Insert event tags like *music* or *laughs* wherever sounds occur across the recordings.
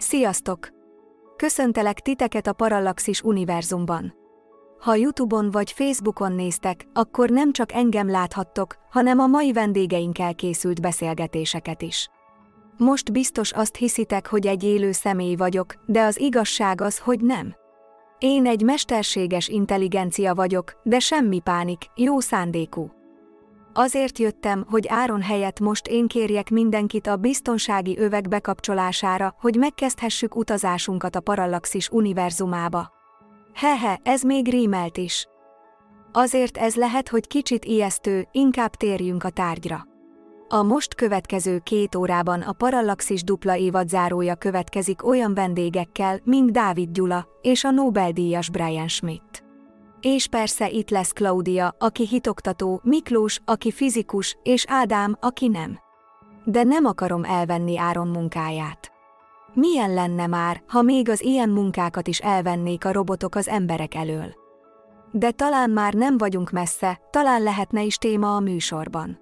Sziasztok! Köszöntelek titeket a Parallaxis univerzumban. Ha Youtube-on vagy Facebookon néztek, akkor nem csak engem láthattok, hanem a mai vendégeinkkel készült beszélgetéseket is. Most biztos azt hiszitek, hogy egy élő személy vagyok, de az igazság az, hogy nem. Én egy mesterséges intelligencia vagyok, de semmi pánik, jó szándékú. Azért jöttem, hogy Áron helyett most én kérjek mindenkit a biztonsági övek bekapcsolására, hogy megkezdhessük utazásunkat a Parallaxis univerzumába. Hehe, ez még rímelt is. Azért ez lehet, hogy kicsit ijesztő, inkább térjünk a tárgyra. A most következő két órában a Parallaxis dupla évad zárója következik olyan vendégekkel, mint Dávid Gyula és a Nobel-díjas Brian Schmidt. És persze itt lesz Claudia, aki hitoktató, Miklós, aki fizikus, és Ádám, aki nem. De nem akarom elvenni Áron munkáját. Milyen lenne már, ha még az ilyen munkákat is elvennék a robotok az emberek elől? De talán már nem vagyunk messze, talán lehetne is téma a műsorban.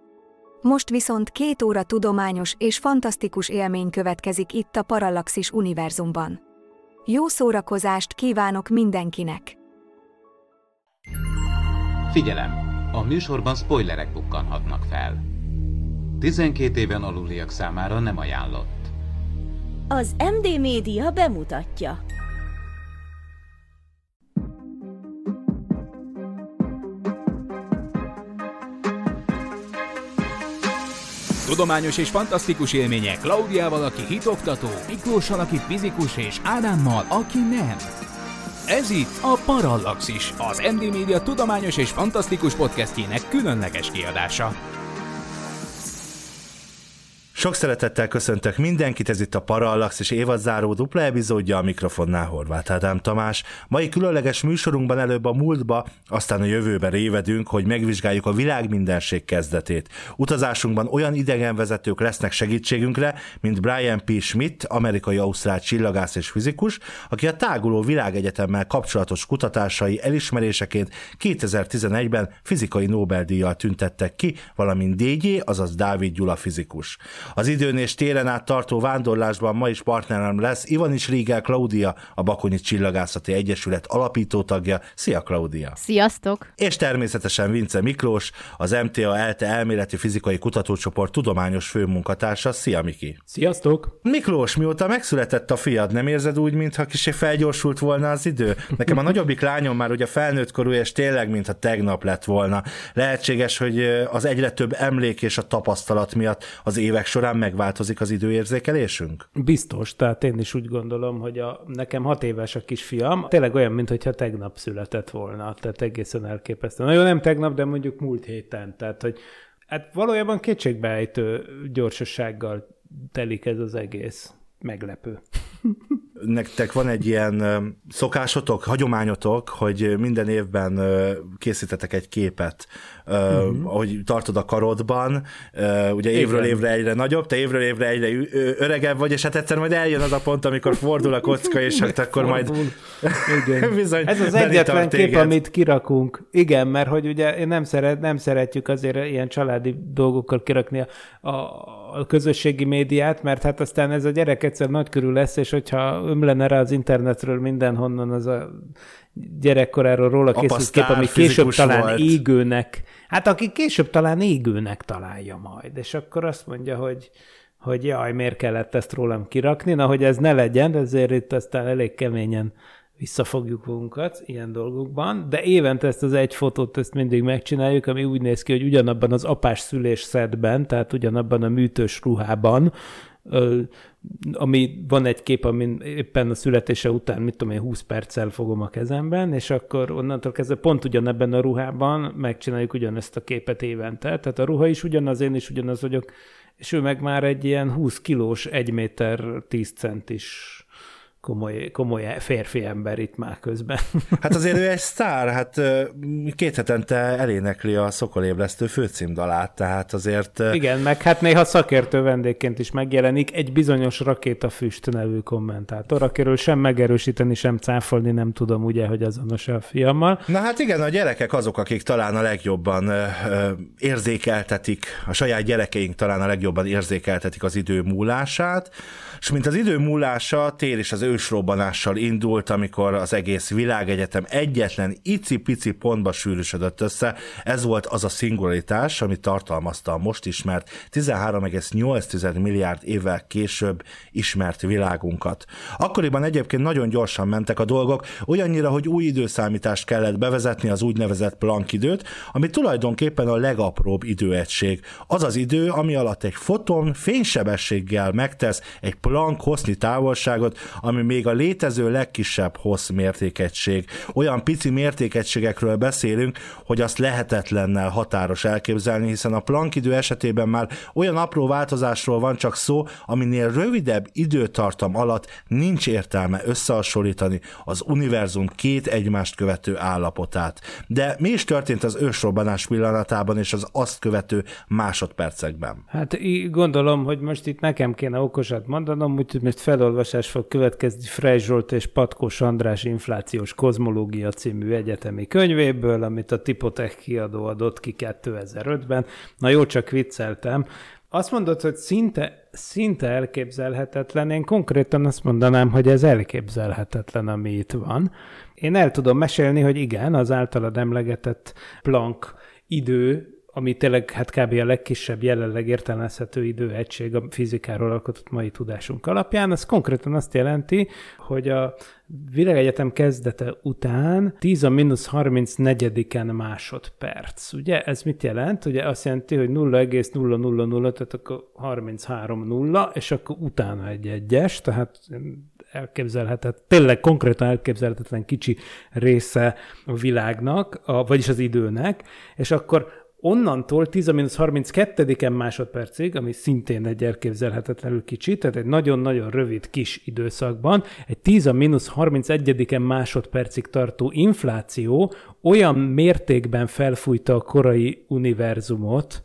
Most viszont két óra tudományos és fantasztikus élmény következik itt a Parallaxis univerzumban. Jó szórakozást kívánok mindenkinek! Figyelem! A műsorban spoilerek bukkanhatnak fel. 12 éven aluliak számára nem ajánlott. Az MD Média bemutatja. Tudományos és fantasztikus élmények Klaudiával, aki hitoktató, Miklóssal, aki fizikus, és Ádámmal, aki nem. Ez itt a Parallaxis, az MD Media tudományos és fantasztikus podcastjének különleges kiadása. Sok szeretettel köszöntök mindenkit, ez itt a Parallax és évadzáró dupla epizódja a mikrofonnál Horváth Ádám Tamás. Mai különleges műsorunkban előbb a múltba, aztán a jövőbe révedünk, hogy megvizsgáljuk a világ mindenség kezdetét. Utazásunkban olyan idegenvezetők lesznek segítségünkre, mint Brian P. Schmidt, amerikai-ausztrál csillagász és fizikus, aki a táguló világegyetemmel kapcsolatos kutatásai elismeréseként 2011-ben fizikai Nobel-díjjal tüntettek ki, valamint DJ, azaz Dávid Gyula fizikus. Az időn és télen át tartó vándorlásban ma is partnerem lesz Ivanis Rigel Klaudia, a Bakonyi Csillagászati Egyesület alapító tagja. Szia Klaudia! Sziasztok! És természetesen Vince Miklós, az MTA ELTE elméleti fizikai kutatócsoport tudományos főmunkatársa. Szia Miki! Sziasztok! Miklós, mióta megszületett a fiad, nem érzed úgy, mintha kicsi felgyorsult volna az idő? Nekem a nagyobbik lányom már ugye felnőtt korú, és tényleg, mintha tegnap lett volna. Lehetséges, hogy az egyre több emlék és a tapasztalat miatt az évek során megváltozik az időérzékelésünk? Biztos, tehát én is úgy gondolom, hogy a, nekem hat éves a kisfiam, tényleg olyan, mintha tegnap született volna, tehát egészen elképesztő. Na jó, nem tegnap, de mondjuk múlt héten, tehát hogy hát valójában kétségbejtő gyorsasággal telik ez az egész. Meglepő. *laughs* nektek van egy ilyen szokásotok, hagyományotok, hogy minden évben készítetek egy képet, uh-huh. ahogy tartod a karodban, ugye évről Igen. évre egyre nagyobb, te évről évre egyre öregebb vagy, és hát egyszer majd eljön az a pont, amikor fordul a kocka, és hát akkor majd *laughs* Igen. bizony Ez az egyetlen kép, amit kirakunk. Igen, mert hogy ugye nem, szeret, nem szeretjük azért ilyen családi dolgokkal kirakni a, a a közösségi médiát, mert hát aztán ez a gyerek egyszer nagy körül lesz, és hogyha ömlene rá az internetről mindenhonnan az a gyerekkoráról róla készült kép, ami később talán volt. égőnek, hát aki később talán égőnek találja majd, és akkor azt mondja, hogy hogy jaj, miért kellett ezt rólam kirakni, na, hogy ez ne legyen, ezért itt aztán elég keményen visszafogjuk magunkat ilyen dolgokban, de évente ezt az egy fotót ezt mindig megcsináljuk, ami úgy néz ki, hogy ugyanabban az apás szülés szedben, tehát ugyanabban a műtős ruhában, ami van egy kép, amin éppen a születése után, mit tudom én, 20 perccel fogom a kezemben, és akkor onnantól kezdve pont ugyanebben a ruhában megcsináljuk ugyanezt a képet évente. Tehát a ruha is ugyanaz, én is ugyanaz vagyok, és ő meg már egy ilyen 20 kilós, 1 méter 10 centis komoly, komoly férfi ember itt már közben. *laughs* Hát azért ő egy sztár, hát két hetente elénekli a Szokolébresztő főcímdalát, tehát azért... Igen, meg hát néha szakértő vendégként is megjelenik egy bizonyos Rakétafüst nevű kommentátor, akiről sem megerősíteni, sem cáfolni nem tudom, ugye, hogy azonos a fiammal. Na hát igen, a gyerekek azok, akik talán a legjobban érzékeltetik, a saját gyerekeink talán a legjobban érzékeltetik az idő múlását, és mint az idő múlása, tér és az ősrobbanással indult, amikor az egész világegyetem egyetlen icipici pontba sűrűsödött össze. Ez volt az a szingularitás, ami tartalmazta a most ismert 13,8 milliárd évvel később ismert világunkat. Akkoriban egyébként nagyon gyorsan mentek a dolgok, olyannyira, hogy új időszámítást kellett bevezetni, az úgynevezett Planck időt, ami tulajdonképpen a legapróbb időegység. Az az idő, ami alatt egy foton fénysebességgel megtesz egy Planck hoszni távolságot, ami még a létező legkisebb hossz mértékegység. Olyan pici mértékegységekről beszélünk, hogy azt lehetetlennel határos elképzelni, hiszen a Planck idő esetében már olyan apró változásról van csak szó, aminél rövidebb időtartam alatt nincs értelme összehasonlítani az univerzum két egymást követő állapotát. De mi is történt az ősrobbanás pillanatában és az azt követő másodpercekben? Hát gondolom, hogy most itt nekem kéne okosat mondanom, úgyhogy most felolvasás fog következni Frey Zsolt és Patkós András inflációs kozmológia című egyetemi könyvéből, amit a Tipotech kiadó adott ki 2005-ben. Na jó, csak vicceltem. Azt mondod, hogy szinte, szinte elképzelhetetlen. Én konkrétan azt mondanám, hogy ez elképzelhetetlen, ami itt van. Én el tudom mesélni, hogy igen, az általad emlegetett Planck idő ami tényleg hát kb. a legkisebb jelenleg értelmezhető időegység a fizikáról alkotott mai tudásunk alapján, az konkrétan azt jelenti, hogy a világegyetem kezdete után 10 a mínusz 34 másodperc. Ugye ez mit jelent? Ugye azt jelenti, hogy 0,000, tehát akkor 33 nulla, és akkor utána egy egyes, tehát elképzelhetetlen, tényleg konkrétan elképzelhetetlen kicsi része a világnak, a, vagyis az időnek, és akkor onnantól 10-32 másodpercig, ami szintén egy elképzelhetetlenül kicsi, tehát egy nagyon-nagyon rövid kis időszakban, egy 10-31 másodpercig tartó infláció olyan mértékben felfújta a korai univerzumot,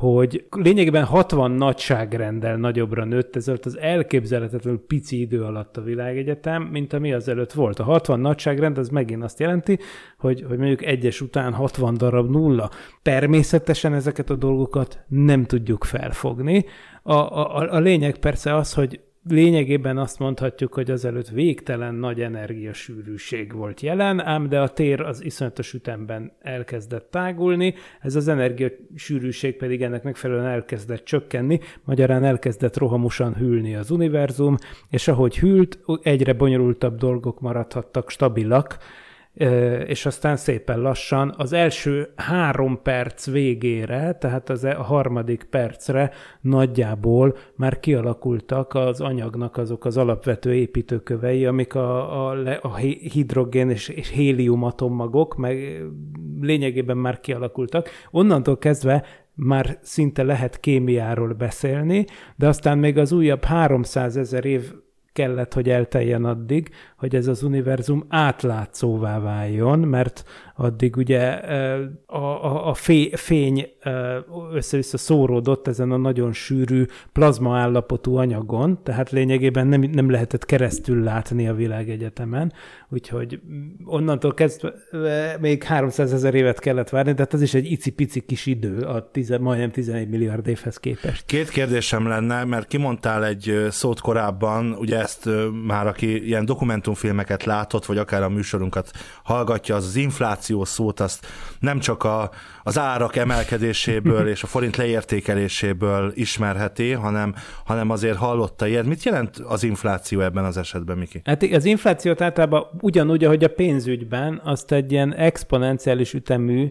hogy lényegében 60 nagyságrendel nagyobbra nőtt ez az elképzelhetetlenül pici idő alatt a világegyetem, mint ami azelőtt volt. A 60 nagyságrend az megint azt jelenti, hogy, hogy mondjuk egyes után 60 darab nulla. Természetesen ezeket a dolgokat nem tudjuk felfogni. A, a, a lényeg persze az, hogy lényegében azt mondhatjuk, hogy azelőtt végtelen nagy energiasűrűség volt jelen, ám de a tér az iszonyatos ütemben elkezdett tágulni, ez az energiasűrűség pedig ennek megfelelően elkezdett csökkenni, magyarán elkezdett rohamosan hűlni az univerzum, és ahogy hűlt, egyre bonyolultabb dolgok maradhattak stabilak, és aztán szépen lassan az első három perc végére, tehát az e, a harmadik percre nagyjából már kialakultak az anyagnak azok az alapvető építőkövei, amik a, a, a hidrogén és, és hélium atommagok, meg lényegében már kialakultak. Onnantól kezdve már szinte lehet kémiáról beszélni, de aztán még az újabb 300 ezer év kellett, hogy elteljen addig, hogy ez az univerzum átlátszóvá váljon, mert addig ugye a, a, a fény össze-vissza szóródott ezen a nagyon sűrű plazma állapotú anyagon, tehát lényegében nem, nem lehetett keresztül látni a világegyetemen, úgyhogy onnantól kezdve még 300 ezer évet kellett várni, tehát az is egy icipici kis idő a tize, majdnem 11 milliárd évhez képest. Két kérdésem lenne, mert kimondtál egy szót korábban, ugye ezt már aki ilyen dokumentumfilmeket látott, vagy akár a műsorunkat hallgatja, az az infláció szót, azt nem csak a, az árak emelkedéséből *laughs* és a forint leértékeléséből ismerheti, hanem, hanem azért hallotta ilyet. Mit jelent az infláció ebben az esetben, Miki? Hát az inflációt általában ugyanúgy, ahogy a pénzügyben, azt egy ilyen exponenciális ütemű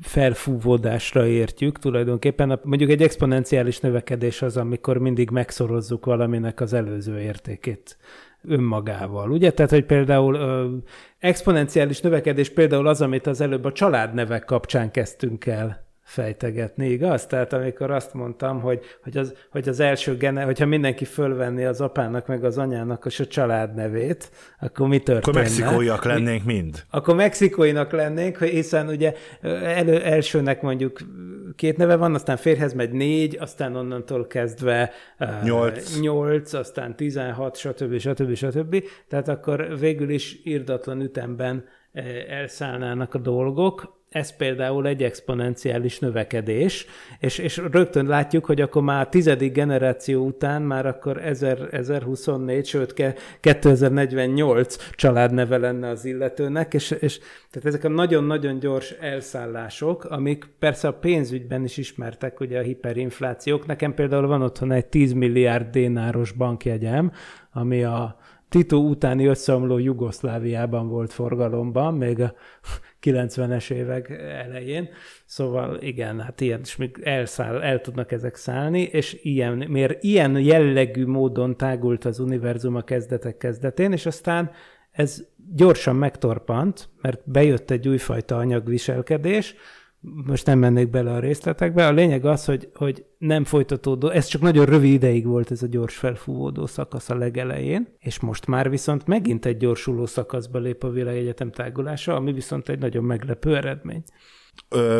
felfúvódásra értjük tulajdonképpen. Mondjuk egy exponenciális növekedés az, amikor mindig megszorozzuk valaminek az előző értékét önmagával. Ugye? Tehát, hogy például ö, exponenciális növekedés például az, amit az előbb a családnevek kapcsán kezdtünk el fejtegetni, igaz? Tehát amikor azt mondtam, hogy, hogy, az, hogy az első gener, hogyha mindenki fölvenni az apának meg az anyának a család nevét, akkor mi történne? Akkor mexikóiak lennénk mind. Akkor mexikóinak lennénk, hiszen ugye elő, elsőnek mondjuk két neve van, aztán férhez megy négy, aztán onnantól kezdve nyolc, nyolc aztán tizenhat, stb. stb. stb. Tehát akkor végül is irdatlan ütemben elszállnának a dolgok, ez például egy exponenciális növekedés, és, és rögtön látjuk, hogy akkor már a tizedik generáció után már akkor 1000, 1024, sőt 2048 családneve lenne az illetőnek, és, és tehát ezek a nagyon-nagyon gyors elszállások, amik persze a pénzügyben is ismertek, ugye a hiperinflációk. Nekem például van otthon egy 10 milliárd dénáros bankjegyem, ami a Tito utáni összeomló Jugoszláviában volt forgalomban, még a 90-es évek elején. Szóval igen, hát ilyen, és még elszáll, el tudnak ezek szállni, és ilyen, miért ilyen jellegű módon tágult az univerzum a kezdetek kezdetén, és aztán ez gyorsan megtorpant, mert bejött egy újfajta anyagviselkedés, most nem mennék bele a részletekbe. A lényeg az, hogy, hogy nem folytatódó, ez csak nagyon rövid ideig volt ez a gyors felfúvódó szakasz a legelején, és most már viszont megint egy gyorsuló szakaszba lép a világegyetem tágulása, ami viszont egy nagyon meglepő eredmény.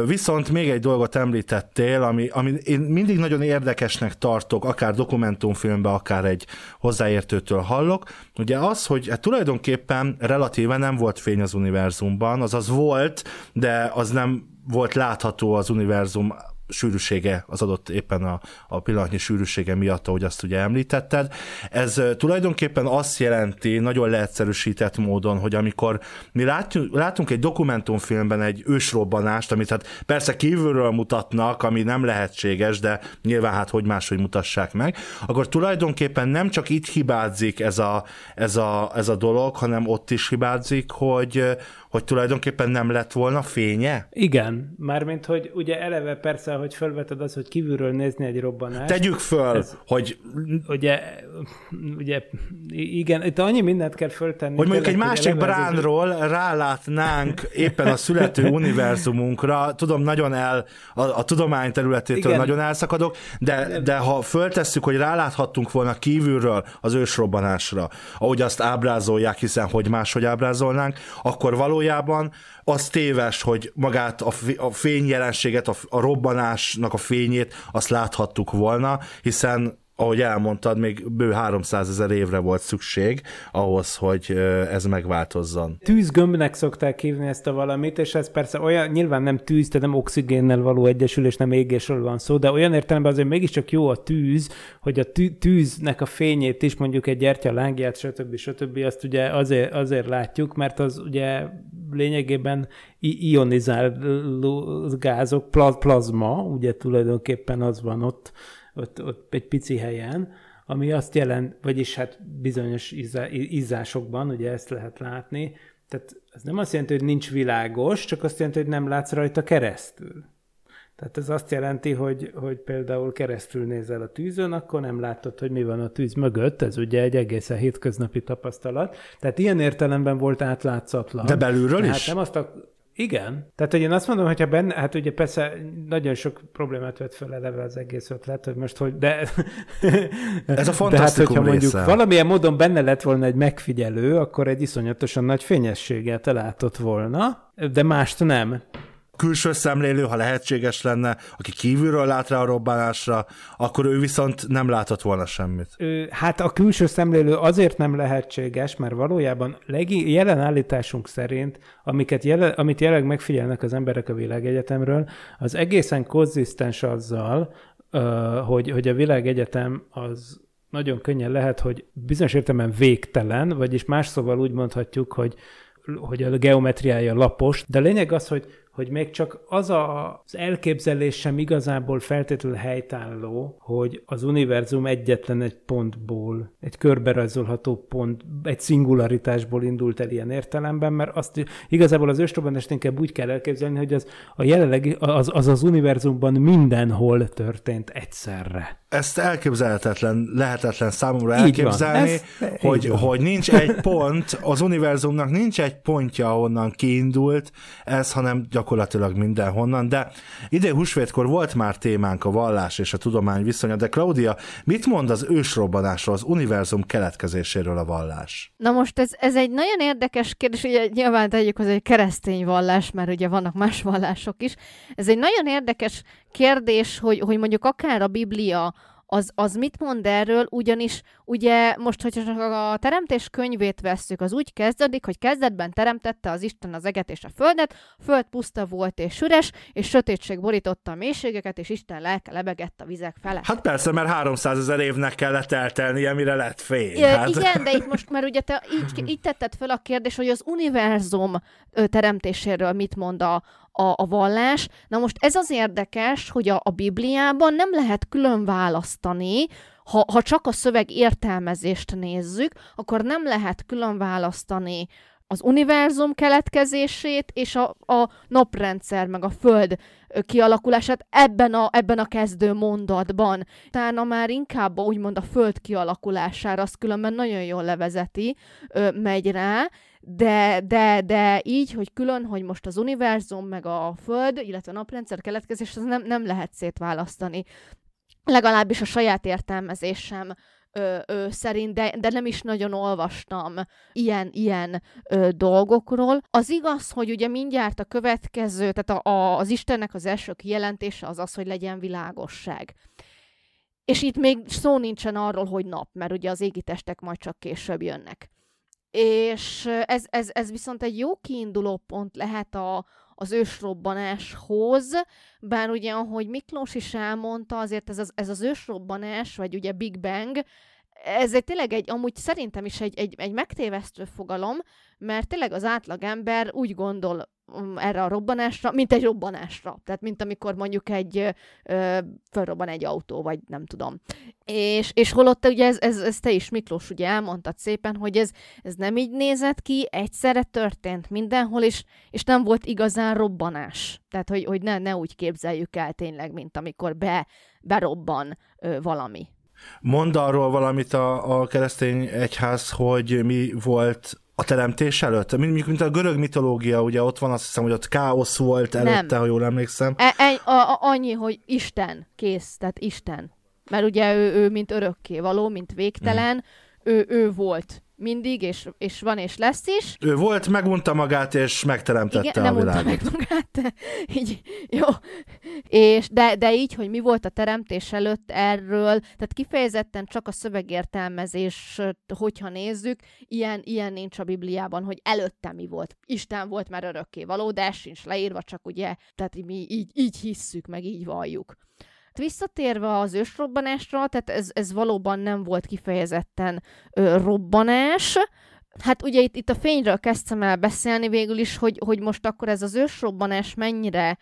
Viszont még egy dolgot említettél, ami, ami én mindig nagyon érdekesnek tartok, akár dokumentumfilmben, akár egy hozzáértőtől hallok, ugye az, hogy hát tulajdonképpen relatíve nem volt fény az univerzumban, azaz volt, de az nem volt látható az univerzum sűrűsége, az adott éppen a, a pillanatnyi sűrűsége miatt, ahogy azt ugye említetted. Ez tulajdonképpen azt jelenti, nagyon leegyszerűsített módon, hogy amikor mi látjuk, látunk egy dokumentumfilmben egy ősrobbanást, amit hát persze kívülről mutatnak, ami nem lehetséges, de nyilván hát hogy máshogy mutassák meg, akkor tulajdonképpen nem csak itt hibázik ez a, ez a, ez a dolog, hanem ott is hibázik, hogy, hogy tulajdonképpen nem lett volna fénye? Igen, mármint, hogy ugye eleve persze, hogy felveted az, hogy kívülről nézni egy robbanást. Tegyük föl, ez, hogy... Ugye, ugye, igen, itt annyi mindent kell föltenni. Hogy mondjuk egy másik bránról az... rálátnánk éppen a születő *laughs* univerzumunkra, tudom, nagyon el, a, a tudomány területétől igen. nagyon elszakadok, de, de ha föltesszük, hogy ráláthattunk volna kívülről az ősrobbanásra, ahogy azt ábrázolják, hiszen hogy máshogy ábrázolnánk, akkor való valójában az téves, hogy magát a fényjelenséget, a, robbanásnak a fényét, azt láthattuk volna, hiszen ahogy elmondtad, még bő 300 ezer évre volt szükség ahhoz, hogy ez megváltozzon. Tűzgömbnek szokták hívni ezt a valamit, és ez persze olyan, nyilván nem tűz, tehát nem oxigénnel való egyesülés, nem égésről van szó, de olyan értelemben azért mégiscsak jó a tűz, hogy a tűznek a fényét is, mondjuk egy gyertya lángját, stb. stb. azt ugye azért, azért látjuk, mert az ugye lényegében ionizáló gázok, plazma, ugye tulajdonképpen az van ott, ott, ott egy pici helyen, ami azt jelent, vagyis hát bizonyos izzásokban, ugye ezt lehet látni, tehát ez nem azt jelenti, hogy nincs világos, csak azt jelenti, hogy nem látsz rajta keresztül. Tehát ez azt jelenti, hogy, hogy például keresztül nézel a tűzön, akkor nem látod, hogy mi van a tűz mögött, ez ugye egy egészen hétköznapi tapasztalat. Tehát ilyen értelemben volt átlátszatlan. De belülről Tehát is? nem azt a, igen. Tehát, hogy én azt mondom, hogyha benne, hát ugye persze nagyon sok problémát vett fel eleve az egész ötlet, hogy most hogy, de... Ez a fantasztikum de hát, hogyha mondjuk része. valamilyen módon benne lett volna egy megfigyelő, akkor egy iszonyatosan nagy fényességet látott volna, de mást nem külső szemlélő, ha lehetséges lenne, aki kívülről lát rá a robbanásra, akkor ő viszont nem látott volna semmit. Hát a külső szemlélő azért nem lehetséges, mert valójában legi, jelen állításunk szerint, amiket jele, amit jelenleg megfigyelnek az emberek a világegyetemről, az egészen konzisztens azzal, hogy, hogy a világegyetem az nagyon könnyen lehet, hogy bizonyos értelemben végtelen, vagyis más szóval úgy mondhatjuk, hogy hogy a geometriája lapos, de a lényeg az, hogy, hogy még csak az a, az elképzelés sem igazából feltétlenül helytálló, hogy az univerzum egyetlen egy pontból, egy körberajzolható pont, egy szingularitásból indult el ilyen értelemben, mert azt igazából az ősrobbanást inkább úgy kell elképzelni, hogy az a jelenlegi, az, az az univerzumban mindenhol történt egyszerre. Ezt elképzelhetetlen, lehetetlen számomra így elképzelni, Ez, hogy, hogy nincs egy pont, az univerzumnak nincs egy pontja, ahonnan kiindult ez, hanem gyakorlatilag gyakorlatilag mindenhonnan, de idén húsvétkor volt már témánk a vallás és a tudomány viszonya, de Claudia, mit mond az ősrobbanásról, az univerzum keletkezéséről a vallás? Na most ez, ez egy nagyon érdekes kérdés, ugye nyilván tegyük hozzá, egy keresztény vallás, mert ugye vannak más vallások is. Ez egy nagyon érdekes kérdés, hogy, hogy mondjuk akár a Biblia, az, az mit mond erről, ugyanis ugye most, hogyha a teremtés könyvét vesszük, az úgy kezdődik, hogy kezdetben teremtette az Isten az eget és a földet, föld puszta volt és üres, és sötétség borította a mélységeket, és Isten lelke lebegett a vizek felett. Hát persze, mert 300 ezer évnek kellett eltelnie, mire lett fény. Hát. Igen, de itt *laughs* most már ugye te így, így tetted fel a kérdés, hogy az univerzum teremtéséről mit mond a, a, a vallás. Na most ez az érdekes, hogy a, a Bibliában nem lehet külön választani, ha, ha csak a szöveg értelmezést nézzük, akkor nem lehet külön választani az univerzum keletkezését és a, a naprendszer, meg a föld kialakulását ebben a, ebben a kezdő mondatban. Utána már inkább úgymond a föld kialakulására, az különben nagyon jól levezeti, megy rá, de, de, de így, hogy külön, hogy most az univerzum, meg a Föld, illetve a naprendszer keletkezés, az nem, nem lehet szétválasztani. Legalábbis a saját értelmezésem ö, ö, szerint, de, de nem is nagyon olvastam ilyen, ilyen ö, dolgokról. Az igaz, hogy ugye mindjárt a következő, tehát a, a, az Istennek az első kijelentése az az, hogy legyen világosság. És itt még szó nincsen arról, hogy nap, mert ugye az égi testek majd csak később jönnek. És ez, ez, ez viszont egy jó kiinduló pont lehet a, az ősrobbanáshoz, bár ugye, ahogy Miklós is elmondta, azért ez az, ez az ősrobbanás, vagy ugye Big Bang, ez egy tényleg egy, amúgy szerintem is egy, egy, egy megtévesztő fogalom, mert tényleg az átlagember úgy gondol erre a robbanásra, mint egy robbanásra. Tehát, mint amikor mondjuk egy ö, felrobban egy autó, vagy nem tudom. És, és holott ugye ez, ez, ez te is, Miklós, ugye elmondtad szépen, hogy ez, ez nem így nézett ki, egyszerre történt mindenhol, és, és nem volt igazán robbanás. Tehát, hogy, hogy ne, ne úgy képzeljük el tényleg, mint amikor be, berobban ö, valami. Mond arról valamit a, a keresztény egyház, hogy mi volt a teremtés előtt? Mint, mint a görög mitológia, ugye ott van, azt hiszem, hogy ott káosz volt előtte, Nem. ha jól emlékszem. E, e, a, a, annyi, hogy Isten, kész, tehát Isten. Mert ugye ő, ő mint örökké való, mint végtelen, mm. ő, ő volt mindig, és, és van, és lesz is. Ő volt, megunta magát, és megteremtette Igen, a nem világot. meg magát, de így, jó. És, de, de így, hogy mi volt a teremtés előtt erről, tehát kifejezetten csak a szövegértelmezés, hogyha nézzük, ilyen, ilyen nincs a Bibliában, hogy előtte mi volt. Isten volt már örökké való, de ez sincs leírva, csak ugye, tehát mi így, így hisszük, meg így valljuk visszatérve az ősrobbanásra, tehát ez, ez valóban nem volt kifejezetten ö, robbanás, Hát ugye itt, itt a fényről kezdtem el beszélni végül is, hogy, hogy most akkor ez az ősrobbanás mennyire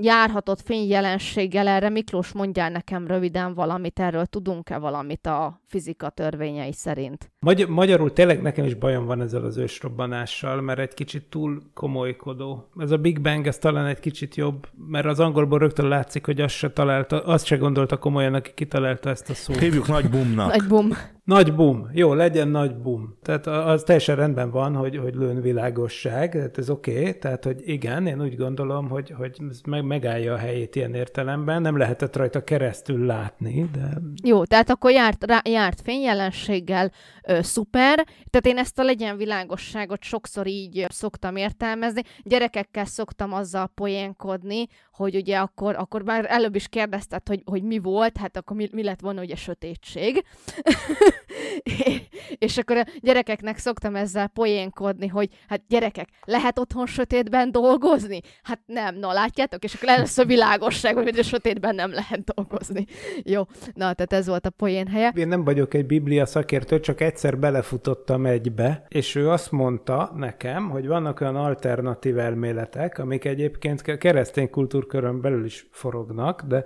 járhatott fényjelenséggel, erre Miklós mondjál nekem röviden valamit, erről tudunk-e valamit a fizika törvényei szerint? Magy- magyarul tényleg nekem is bajom van ezzel az ősrobbanással, mert egy kicsit túl komolykodó. Ez a Big Bang, ez talán egy kicsit jobb, mert az angolból rögtön látszik, hogy azt se találta, azt se gondolta komolyan, aki kitalálta ezt a szót. Hívjuk nagy bumnak. Nagy bum. Nagy bum. Jó, legyen nagy bum. Tehát az teljesen rendben van, hogy, hogy lőn világosság, tehát ez oké, okay. tehát hogy igen, én úgy gondolom, hogy, hogy meg, megállja a helyét ilyen értelemben, nem lehetett rajta keresztül látni, de... Jó, tehát akkor járt, rá, járt fényjelenséggel, ö, szuper, tehát én ezt a legyen világosságot sokszor így szoktam értelmezni. Gyerekekkel szoktam azzal poénkodni, hogy ugye akkor, akkor már előbb is kérdezted, hogy, hogy mi volt, hát akkor mi, mi lett volna ugye sötétség. *laughs* *laughs* és akkor a gyerekeknek szoktam ezzel poénkodni, hogy hát gyerekek, lehet otthon sötétben dolgozni? Hát nem, na látjátok, és akkor lesz a világosság, hogy a sötétben nem lehet dolgozni. Jó, na, tehát ez volt a poén helye. Én nem vagyok egy biblia szakértő, csak egyszer belefutottam egybe, és ő azt mondta nekem, hogy vannak olyan alternatív elméletek, amik egyébként keresztény kultúrkörön belül is forognak, de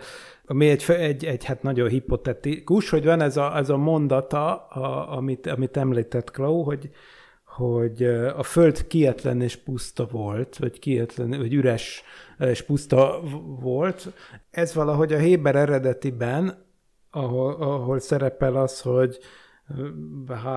ami egy, egy, egy hát nagyon hipotetikus, hogy van ez a, ez a mondata, a, amit, amit említett Klau, hogy, hogy a föld kietlen és puszta volt, vagy kietlen, vagy üres és puszta volt. Ez valahogy a Héber eredetiben, ahol, ahol szerepel az, hogy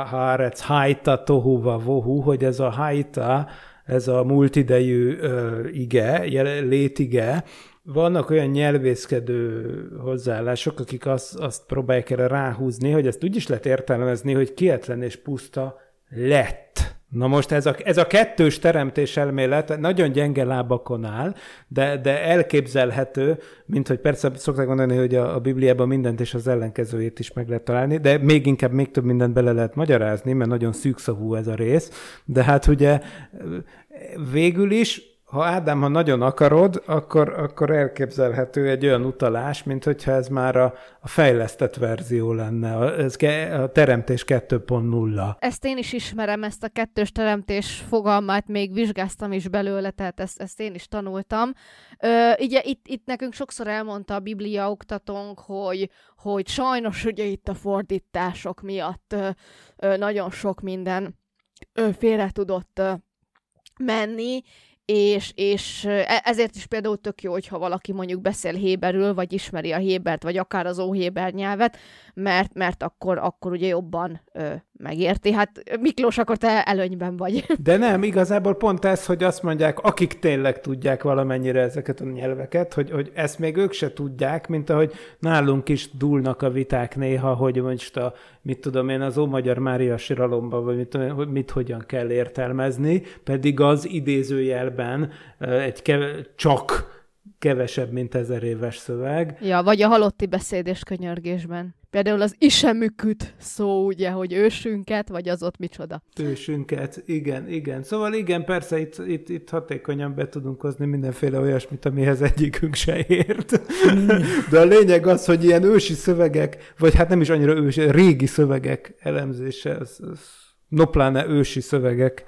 Hárec, Haita, Tohuva, Vohu, hogy ez a Haita, ez a multidejű uh, ige, létige, vannak olyan nyelvészkedő hozzáállások, akik azt, azt próbálják erre ráhúzni, hogy ezt úgy is lehet értelmezni, hogy kietlen és puszta lett. Na most ez a, ez a kettős teremtés elmélet nagyon gyenge lábakon áll, de, de elképzelhető, mint hogy persze szokták mondani, hogy a, a Bibliában mindent és az ellenkezőjét is meg lehet találni, de még inkább még több mindent bele lehet magyarázni, mert nagyon szűkszavú ez a rész. De hát ugye végül is ha Ádám, ha nagyon akarod, akkor, akkor elképzelhető egy olyan utalás, mint hogyha ez már a, a fejlesztett verzió lenne, ez a teremtés 2.0. Ezt én is ismerem, ezt a kettős teremtés fogalmát, még vizsgáztam is belőle, tehát ezt, ezt én is tanultam. Ö, ugye itt, itt nekünk sokszor elmondta a Biblia oktatónk, hogy, hogy sajnos ugye itt a fordítások miatt ö, ö, nagyon sok minden ö, félre tudott ö, menni, és, és e, ezért is például tök jó, hogyha valaki mondjuk beszél héberül, vagy ismeri a hébert, vagy akár az óhéber nyelvet, mert, mert akkor, akkor ugye jobban ö, megérti. Hát Miklós, akkor te előnyben vagy. De nem, igazából pont ez, hogy azt mondják, akik tényleg tudják valamennyire ezeket a nyelveket, hogy, hogy ezt még ők se tudják, mint ahogy nálunk is dúlnak a viták néha, hogy most a, mit tudom én, az Ómagyar Mária siralomban, vagy mit, mit hogyan kell értelmezni, pedig az idézőjelben egy keve, csak kevesebb, mint ezer éves szöveg. Ja, vagy a halotti beszéd és könyörgésben. Például az isemüküt szó, ugye, hogy ősünket, vagy az ott micsoda. Ősünket, igen, igen. Szóval igen, persze itt, itt, itt hatékonyan be tudunk hozni mindenféle olyasmit, amihez egyikünk se ért. *laughs* De a lényeg az, hogy ilyen ősi szövegek, vagy hát nem is annyira ősi, régi szövegek elemzése, az, az no pláne ősi szövegek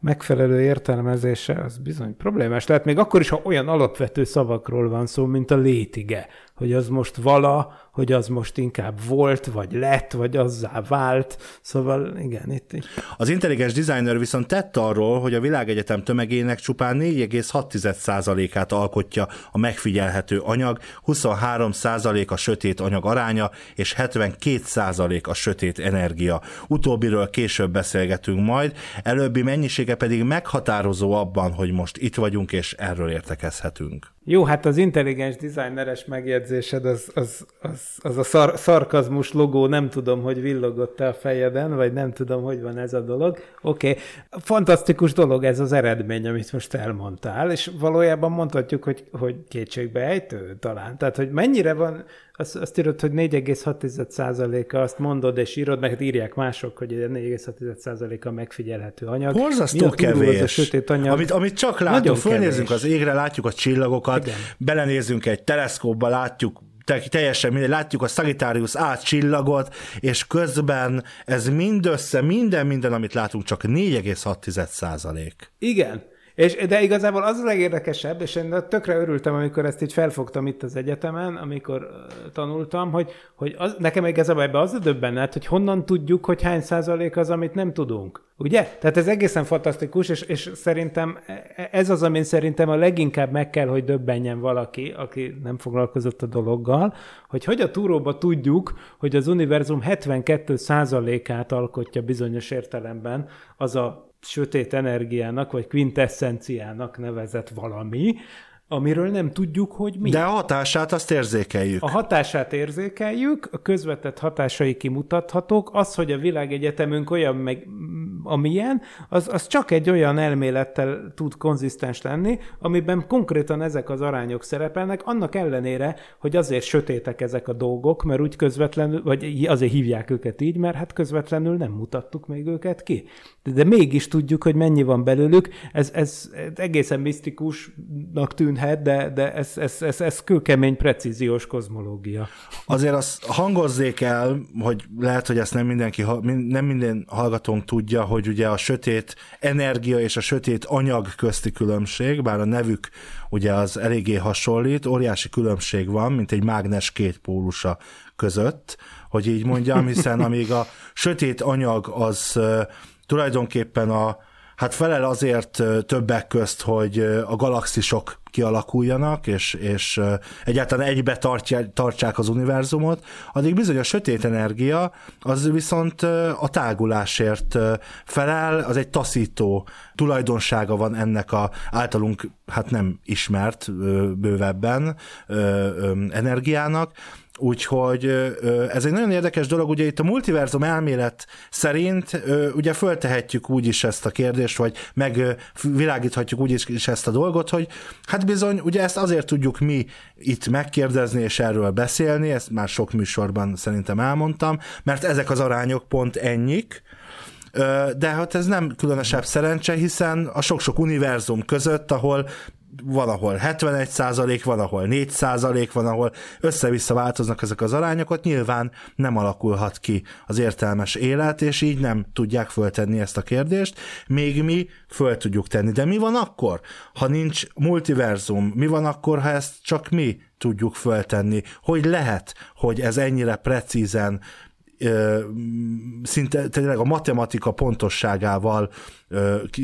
megfelelő értelmezése az bizony problémás. Tehát még akkor is, ha olyan alapvető szavakról van szó, mint a létige, hogy az most vala, hogy az most inkább volt, vagy lett, vagy azzá vált. Szóval igen, itt is. Az intelligens designer viszont tett arról, hogy a világegyetem tömegének csupán 4,6%-át alkotja a megfigyelhető anyag, 23% a sötét anyag aránya, és 72% a sötét energia. Utóbbiről később beszélgetünk majd, előbbi mennyisége pedig meghatározó abban, hogy most itt vagyunk, és erről értekezhetünk. Jó, hát az intelligens designeres megjegyzésed, az, az, az, az a szar, szarkazmus logó, nem tudom, hogy villogott-e a fejeden, vagy nem tudom, hogy van ez a dolog. Oké, okay. fantasztikus dolog ez az eredmény, amit most elmondtál, és valójában mondhatjuk, hogy, hogy kétségbeejtő talán. Tehát, hogy mennyire van, azt, azt írod, hogy 4,6%-a, azt mondod és írod, meg hát írják mások, hogy 4,6%-a megfigyelhető anyag. Borzasztó kevés. a sötét anyag? Amit, amit csak látunk, fölnézünk az égre, látjuk a csillagokat, Igen. belenézünk egy teleszkópba, látjuk teljesen mindegy, látjuk a Sagittarius A csillagot, és közben ez mindössze, minden, minden, amit látunk, csak 4,6 százalék. Igen, és, de igazából az a legérdekesebb, és én tökre örültem, amikor ezt így felfogtam itt az egyetemen, amikor tanultam, hogy, hogy az, nekem igazából ebbe az a döbbenet, hogy honnan tudjuk, hogy hány százalék az, amit nem tudunk. Ugye? Tehát ez egészen fantasztikus, és, és szerintem e, ez az, amin szerintem a leginkább meg kell, hogy döbbenjen valaki, aki nem foglalkozott a dologgal, hogy hogy a túróba tudjuk, hogy az univerzum 72 százalékát alkotja bizonyos értelemben az a sötét energiának, vagy quintessenciának nevezett valami, amiről nem tudjuk, hogy mi. De a hatását azt érzékeljük. A hatását érzékeljük, a közvetett hatásai kimutathatók, az, hogy a világegyetemünk olyan, meg, amilyen, az, az csak egy olyan elmélettel tud konzisztens lenni, amiben konkrétan ezek az arányok szerepelnek, annak ellenére, hogy azért sötétek ezek a dolgok, mert úgy közvetlenül, vagy azért hívják őket így, mert hát közvetlenül nem mutattuk még őket ki. De, de mégis tudjuk, hogy mennyi van belőlük, ez, ez, ez egészen misztikusnak tűnhet, tűnhet, de, de ez, ez, ez, ez kőkemény precíziós kozmológia. Azért azt hangozzék el, hogy lehet, hogy ezt nem mindenki, nem minden hallgatónk tudja, hogy ugye a sötét energia és a sötét anyag közti különbség, bár a nevük ugye az eléggé hasonlít, óriási különbség van, mint egy mágnes két pólusa között, hogy így mondjam, hiszen amíg a sötét anyag az tulajdonképpen a hát felel azért többek közt, hogy a galaxisok kialakuljanak, és, és egyáltalán egybe tartják, tartsák az univerzumot, addig bizony a sötét energia az viszont a tágulásért felel, az egy taszító tulajdonsága van ennek a általunk hát nem ismert bővebben energiának, Úgyhogy ez egy nagyon érdekes dolog, ugye itt a multiverzum elmélet szerint ugye föltehetjük úgy is ezt a kérdést, vagy megvilágíthatjuk úgy is ezt a dolgot, hogy hát bizony, ugye ezt azért tudjuk mi itt megkérdezni és erről beszélni, ezt már sok műsorban szerintem elmondtam, mert ezek az arányok pont ennyik, de hát ez nem különösebb szerencse, hiszen a sok-sok univerzum között, ahol van, ahol 71 százalék, van, ahol 4 százalék, van, ahol össze-vissza változnak ezek az arányok, ott nyilván nem alakulhat ki az értelmes élet, és így nem tudják föltenni ezt a kérdést, még mi föl tudjuk tenni. De mi van akkor, ha nincs multiverzum? Mi van akkor, ha ezt csak mi tudjuk föltenni? Hogy lehet, hogy ez ennyire precízen szinte tényleg a matematika pontosságával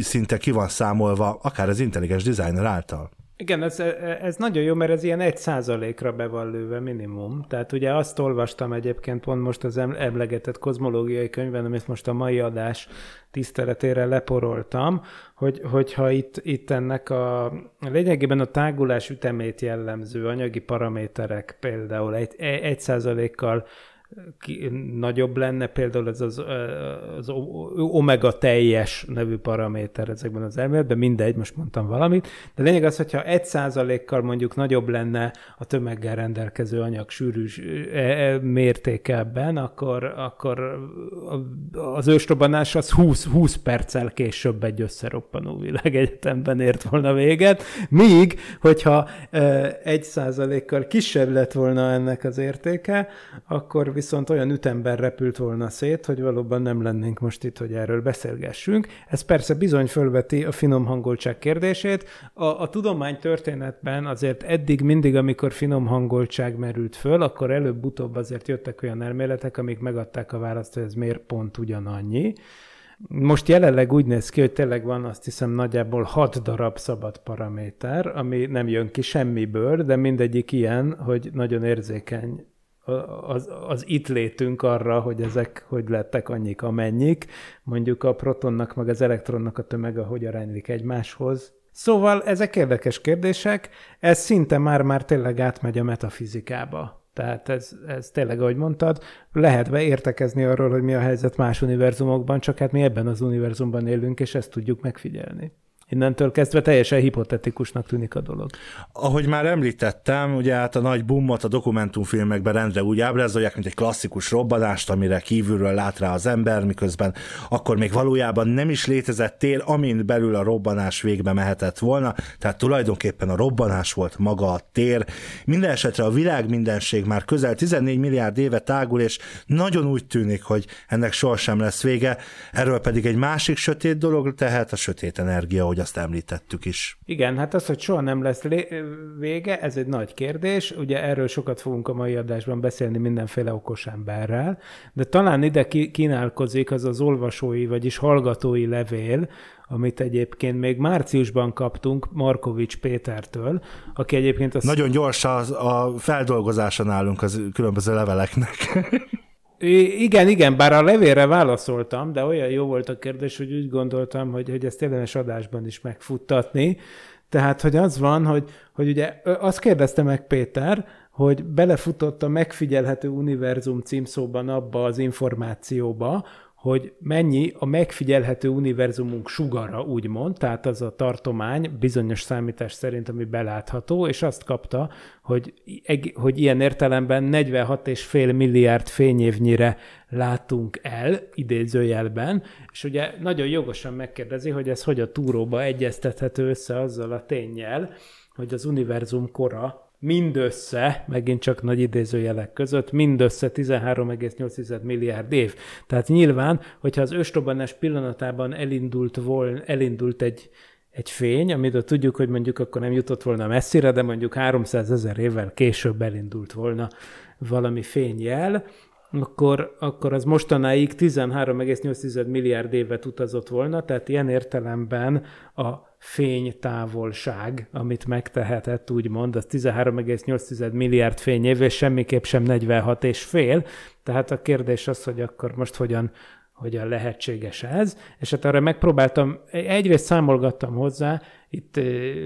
szinte ki van számolva, akár az intelligens designer által. Igen, ez, ez nagyon jó, mert ez ilyen egy százalékra be van lőve minimum. Tehát ugye azt olvastam egyébként pont most az emlegetett kozmológiai könyvben, amit most a mai adás tiszteletére leporoltam, hogy, hogyha itt, itt ennek a lényegében a tágulás ütemét jellemző anyagi paraméterek például egy, egy százalékkal ki, nagyobb lenne, például ez az, az omega teljes nevű paraméter ezekben az elméletben, mindegy, most mondtam valamit, de lényeg az, hogyha egy százalékkal mondjuk nagyobb lenne a tömeggel rendelkező anyag sűrű e, e, mértéke ebben, akkor, akkor az ősrobbanás az 20, 20 perccel később egy összeroppanó világegyetemben ért volna véget, míg, hogyha egy százalékkal kisebb lett volna ennek az értéke, akkor viszont olyan ütemben repült volna szét, hogy valóban nem lennénk most itt, hogy erről beszélgessünk. Ez persze bizony fölveti a finom hangoltság kérdését. A, a tudomány történetben azért eddig mindig, amikor finom hangoltság merült föl, akkor előbb-utóbb azért jöttek olyan elméletek, amik megadták a választ, hogy ez miért pont ugyanannyi. Most jelenleg úgy néz ki, hogy tényleg van azt hiszem nagyjából hat darab szabad paraméter, ami nem jön ki semmiből, de mindegyik ilyen, hogy nagyon érzékeny az, az itt létünk arra, hogy ezek hogy lettek annyik, amennyik. Mondjuk a protonnak meg az elektronnak a tömege hogy aránylik egymáshoz. Szóval ezek érdekes kérdések, ez szinte már-már tényleg átmegy a metafizikába. Tehát ez, ez tényleg, ahogy mondtad, lehet értekezni arról, hogy mi a helyzet más univerzumokban, csak hát mi ebben az univerzumban élünk, és ezt tudjuk megfigyelni. Innentől kezdve teljesen hipotetikusnak tűnik a dolog. Ahogy már említettem, ugye hát a nagy bummot a dokumentumfilmekben rendre úgy ábrázolják, mint egy klasszikus robbanást, amire kívülről lát rá az ember, miközben akkor még valójában nem is létezett tér, amint belül a robbanás végbe mehetett volna, tehát tulajdonképpen a robbanás volt maga a tér. Minden esetre a világ mindenség már közel 14 milliárd éve tágul, és nagyon úgy tűnik, hogy ennek sohasem lesz vége, erről pedig egy másik sötét dolog tehát a sötét energia, ahogy azt említettük is. Igen, hát az, hogy soha nem lesz vége, ez egy nagy kérdés. Ugye erről sokat fogunk a mai adásban beszélni mindenféle okos emberrel, de talán ide kínálkozik az az olvasói, vagyis hallgatói levél, amit egyébként még márciusban kaptunk Markovics Pétertől, aki egyébként... Az... Nagyon gyors a, a feldolgozása nálunk az különböző leveleknek. *laughs* Igen, igen, bár a levélre válaszoltam, de olyan jó volt a kérdés, hogy úgy gondoltam, hogy, hogy ezt érdemes adásban is megfuttatni. Tehát, hogy az van, hogy, hogy ugye azt kérdezte meg Péter, hogy belefutott a megfigyelhető univerzum címszóban abba az információba, hogy mennyi a megfigyelhető univerzumunk sugara, úgymond, tehát az a tartomány bizonyos számítás szerint, ami belátható, és azt kapta, hogy, hogy ilyen értelemben 46,5 milliárd fényévnyire látunk el, idézőjelben, és ugye nagyon jogosan megkérdezi, hogy ez hogy a túróba egyeztethető össze azzal a tényjel, hogy az univerzum kora mindössze, megint csak nagy idézőjelek között, mindössze 13,8 milliárd év. Tehát nyilván, hogyha az ősrobbanás pillanatában elindult, volna, elindult egy, egy fény, amit tudjuk, hogy mondjuk akkor nem jutott volna messzire, de mondjuk 300 ezer évvel később elindult volna valami fényjel, akkor, akkor az mostanáig 13,8 milliárd évet utazott volna, tehát ilyen értelemben a fénytávolság, amit megtehetett, úgymond, az 13,8 milliárd fényév, és semmiképp sem 46 és fél. Tehát a kérdés az, hogy akkor most hogyan hogyan lehetséges ez, és hát arra megpróbáltam, egyrészt számolgattam hozzá, itt,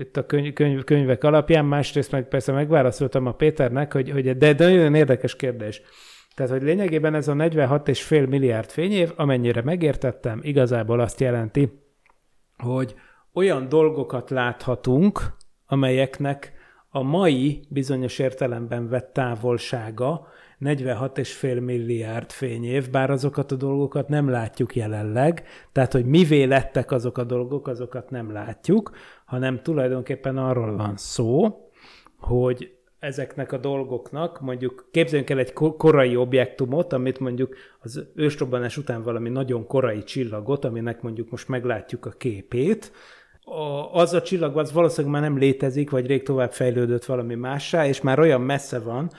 itt a könyv, könyv, könyvek alapján, másrészt meg persze megválaszoltam a Péternek, hogy, hogy de, de nagyon érdekes kérdés. Tehát, hogy lényegében ez a 46,5 milliárd fényév, amennyire megértettem, igazából azt jelenti, hogy olyan dolgokat láthatunk, amelyeknek a mai bizonyos értelemben vett távolsága 46,5 milliárd fényév, bár azokat a dolgokat nem látjuk jelenleg, tehát hogy mivé lettek azok a dolgok, azokat nem látjuk, hanem tulajdonképpen arról van szó, hogy ezeknek a dolgoknak, mondjuk képzeljünk el egy korai objektumot, amit mondjuk az ősrobbanás után valami nagyon korai csillagot, aminek mondjuk most meglátjuk a képét, az a csillag az valószínűleg már nem létezik, vagy rég tovább fejlődött valami mássá, és már olyan messze van,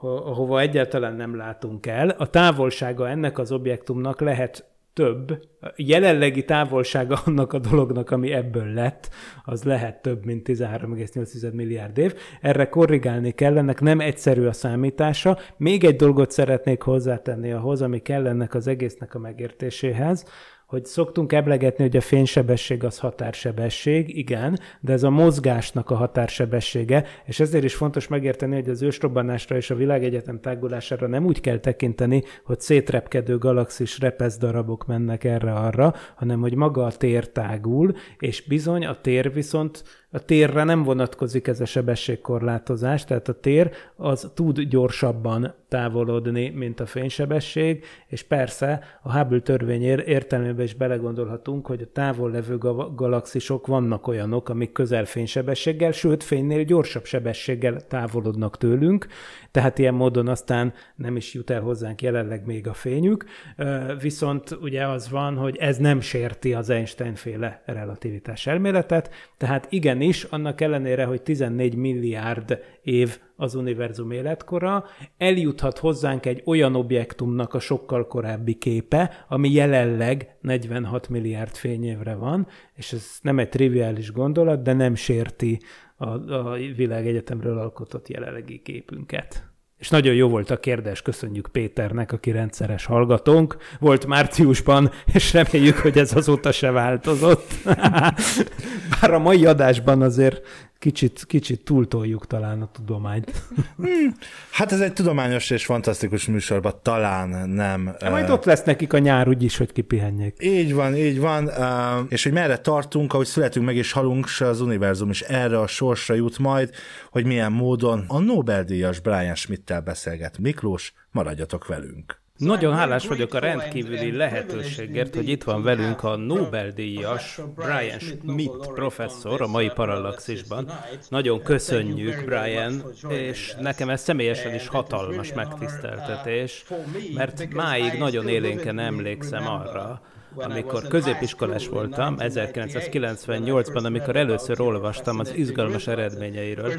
ahova egyáltalán nem látunk el. A távolsága ennek az objektumnak lehet több, jelenlegi távolsága annak a dolognak, ami ebből lett, az lehet több, mint 13,8 milliárd év. Erre korrigálni kell, ennek nem egyszerű a számítása. Még egy dolgot szeretnék hozzátenni ahhoz, ami kell ennek az egésznek a megértéséhez, hogy szoktunk eblegetni, hogy a fénysebesség az határsebesség, igen, de ez a mozgásnak a határsebessége, és ezért is fontos megérteni, hogy az ősrobbanásra és a világegyetem tágulására nem úgy kell tekinteni, hogy szétrepkedő galaxis repesz darabok mennek erre-arra, hanem hogy maga a tér tágul, és bizony a tér viszont a térre nem vonatkozik ez a sebességkorlátozás, tehát a tér az tud gyorsabban távolodni, mint a fénysebesség, és persze a Hubble törvény értelmében is belegondolhatunk, hogy a távol levő galaxisok vannak olyanok, amik közel fénysebességgel, sőt fénynél gyorsabb sebességgel távolodnak tőlünk, tehát ilyen módon aztán nem is jut el hozzánk jelenleg még a fényük, viszont ugye az van, hogy ez nem sérti az Einstein-féle relativitás elméletet, tehát igenis, annak ellenére, hogy 14 milliárd év az univerzum életkora, eljuthat hozzánk egy olyan objektumnak a sokkal korábbi képe, ami jelenleg 46 milliárd fényévre van, és ez nem egy triviális gondolat, de nem sérti a, a világegyetemről alkotott jelenlegi képünket. És nagyon jó volt a kérdés, köszönjük Péternek, aki rendszeres hallgatónk. Volt márciusban, és reméljük, hogy ez azóta se változott. *laughs* Bár a mai adásban azért kicsit, kicsit túltoljuk talán a tudományt. Hmm. Hát ez egy tudományos és fantasztikus műsorban talán nem. De majd ott lesz nekik a nyár úgyis, hogy kipihenjék. Így van, így van. És hogy merre tartunk, ahogy születünk meg és halunk, se az univerzum is erre a sorsra jut majd, hogy milyen módon a Nobel-díjas Brian Schmidt-tel beszélget. Miklós, maradjatok velünk. Nagyon hálás vagyok a rendkívüli lehetőségért, hogy itt van velünk a Nobel-díjas Brian Schmidt professzor a mai Parallaxisban. Nagyon köszönjük, Brian, és nekem ez személyesen is hatalmas megtiszteltetés, mert máig nagyon élénken emlékszem arra, amikor középiskolás voltam, 1998-ban, amikor először olvastam az izgalmas eredményeiről,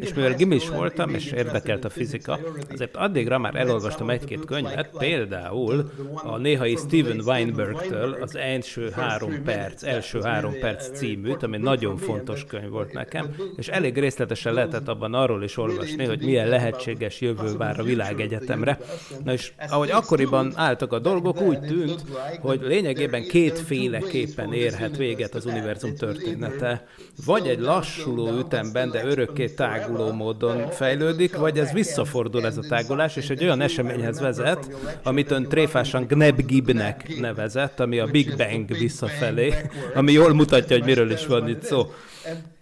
és mivel gimis voltam, és érdekelt a fizika, azért addigra már elolvastam egy-két könyvet, például a néhai Steven Weinberg-től az első három perc, első három perc címűt, ami nagyon fontos könyv volt nekem, és elég részletesen lehetett abban arról is olvasni, hogy milyen lehetséges jövő vár a világegyetemre. Na és ahogy akkoriban álltak a dolgok, úgy tűnt, hogy lényeg lényegében kétféleképpen érhet véget az univerzum története. Vagy egy lassuló ütemben, de örökké táguló módon fejlődik, vagy ez visszafordul ez a tágulás, és egy olyan eseményhez vezet, amit ön tréfásan Gneb-Gibnek nevezett, ami a Big Bang visszafelé, ami jól mutatja, hogy miről is van itt szó.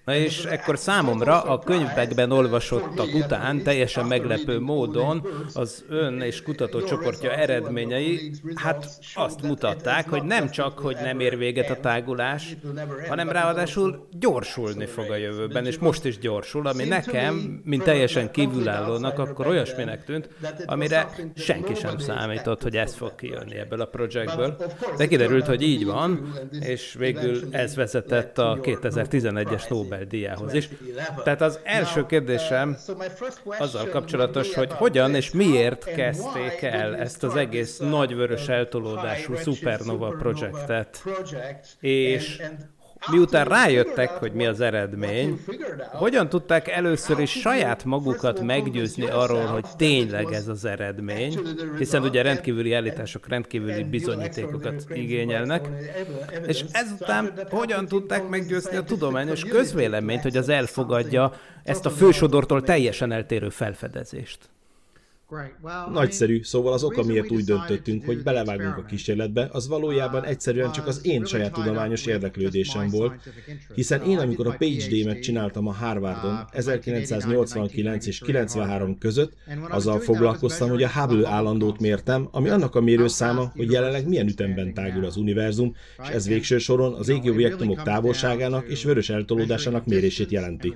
Na és ekkor számomra a könyvekben olvasottak után teljesen meglepő módon az ön és kutatócsoportja eredményei hát azt mutatták, hogy nem csak, hogy nem ér véget a tágulás, hanem ráadásul gyorsulni fog a jövőben, és most is gyorsul, ami nekem, mint teljesen kívülállónak, akkor olyasminek tűnt, amire senki sem számított, hogy ez fog kijönni ebből a projektből. De kiderült, hogy így van, és végül ez vezetett a 2011-es Nobel Nobel-díjához is. Tehát az első kérdésem azzal kapcsolatos, hogy hogyan és miért kezdték el ezt az egész nagyvörös eltolódású Supernova projektet, és miután rájöttek, hogy mi az eredmény, hogyan tudták először is saját magukat meggyőzni arról, hogy tényleg ez az eredmény, hiszen ugye rendkívüli állítások rendkívüli bizonyítékokat igényelnek, és ezután hogyan tudták meggyőzni a tudományos közvéleményt, hogy az elfogadja ezt a fősodortól teljesen eltérő felfedezést. Nagyszerű, szóval az oka, miért úgy döntöttünk, hogy belevágunk a kísérletbe, az valójában uh, egyszerűen csak az én saját tudományos érdeklődésem volt, hiszen én, amikor a PhD-met csináltam a Harvardon 1989 uh, és 93 között, azzal foglalkoztam, hogy a Hubble állandót mértem, ami annak a mérőszáma, hogy jelenleg milyen ütemben tágul az univerzum, és ez végső soron az égi objektumok távolságának és vörös eltolódásának mérését jelenti.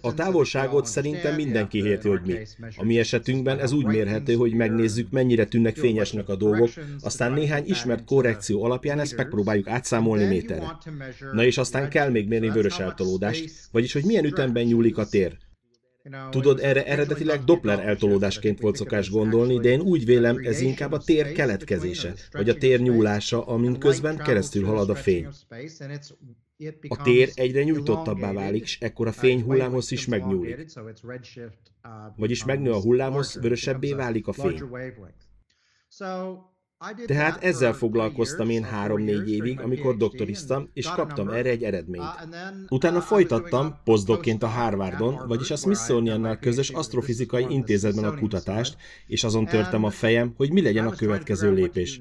A távolságot szerintem mindenki érti, hogy mi. A mi esetünkben ez úgy mérhető, hogy megnézzük, mennyire tűnnek fényesnek a dolgok, aztán néhány ismert korrekció alapján ezt megpróbáljuk átszámolni méterre. Na és aztán kell még mérni vörös eltolódást, vagyis hogy milyen ütemben nyúlik a tér. Tudod, erre eredetileg Doppler eltolódásként volt szokás gondolni, de én úgy vélem, ez inkább a tér keletkezése, vagy a tér nyúlása, amin közben keresztül halad a fény. A tér egyre nyújtottabbá válik, és ekkor a fényhullámhoz is megnyúlik. Vagyis megnő a hullámhoz, vörösebbé válik a fény. Tehát ezzel foglalkoztam én három-négy évig, amikor doktoriztam, és kaptam erre egy eredményt. Utána folytattam posztdokként a Harvardon, vagyis a Smithsoniannal közös asztrofizikai intézetben a kutatást, és azon törtem a fejem, hogy mi legyen a következő lépés.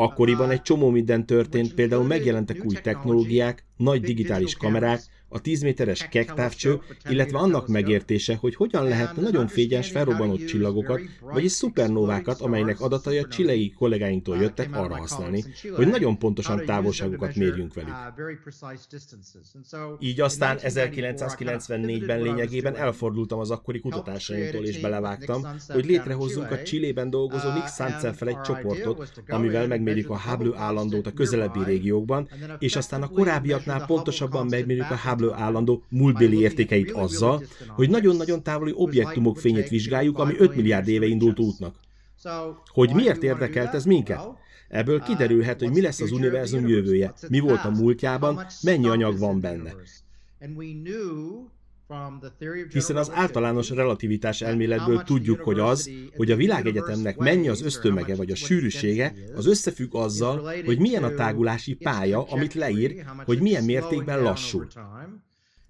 Akkoriban egy csomó minden történt, például megjelentek új technológiák, nagy digitális kamerák, a 10 méteres kektávcső, illetve annak megértése, hogy hogyan lehetne nagyon fényes felrobbanott csillagokat, vagyis szupernovákat, amelynek adatai a csilei kollégáinktól jöttek arra használni, hogy nagyon pontosan távolságokat mérjünk velük. Így aztán 1994-ben lényegében elfordultam az akkori kutatásaimtól és belevágtam, hogy létrehozzunk a Csillében dolgozó Nick Santszel egy csoportot, amivel megmérjük a Hubble állandót a közelebbi régiókban, és aztán a korábbiaknál pontosabban megmérjük a Hubble Pablo állandó múltbéli értékeit azzal, hogy nagyon-nagyon távoli objektumok fényét vizsgáljuk, ami 5 milliárd éve indult útnak. Hogy miért érdekelt ez minket? Ebből kiderülhet, hogy mi lesz az univerzum jövője, mi volt a múltjában, mennyi anyag van benne. Hiszen az általános relativitás elméletből tudjuk, hogy az, hogy a világegyetemnek mennyi az ösztömege vagy a sűrűsége, az összefügg azzal, hogy milyen a tágulási pálya, amit leír, hogy milyen mértékben lassul.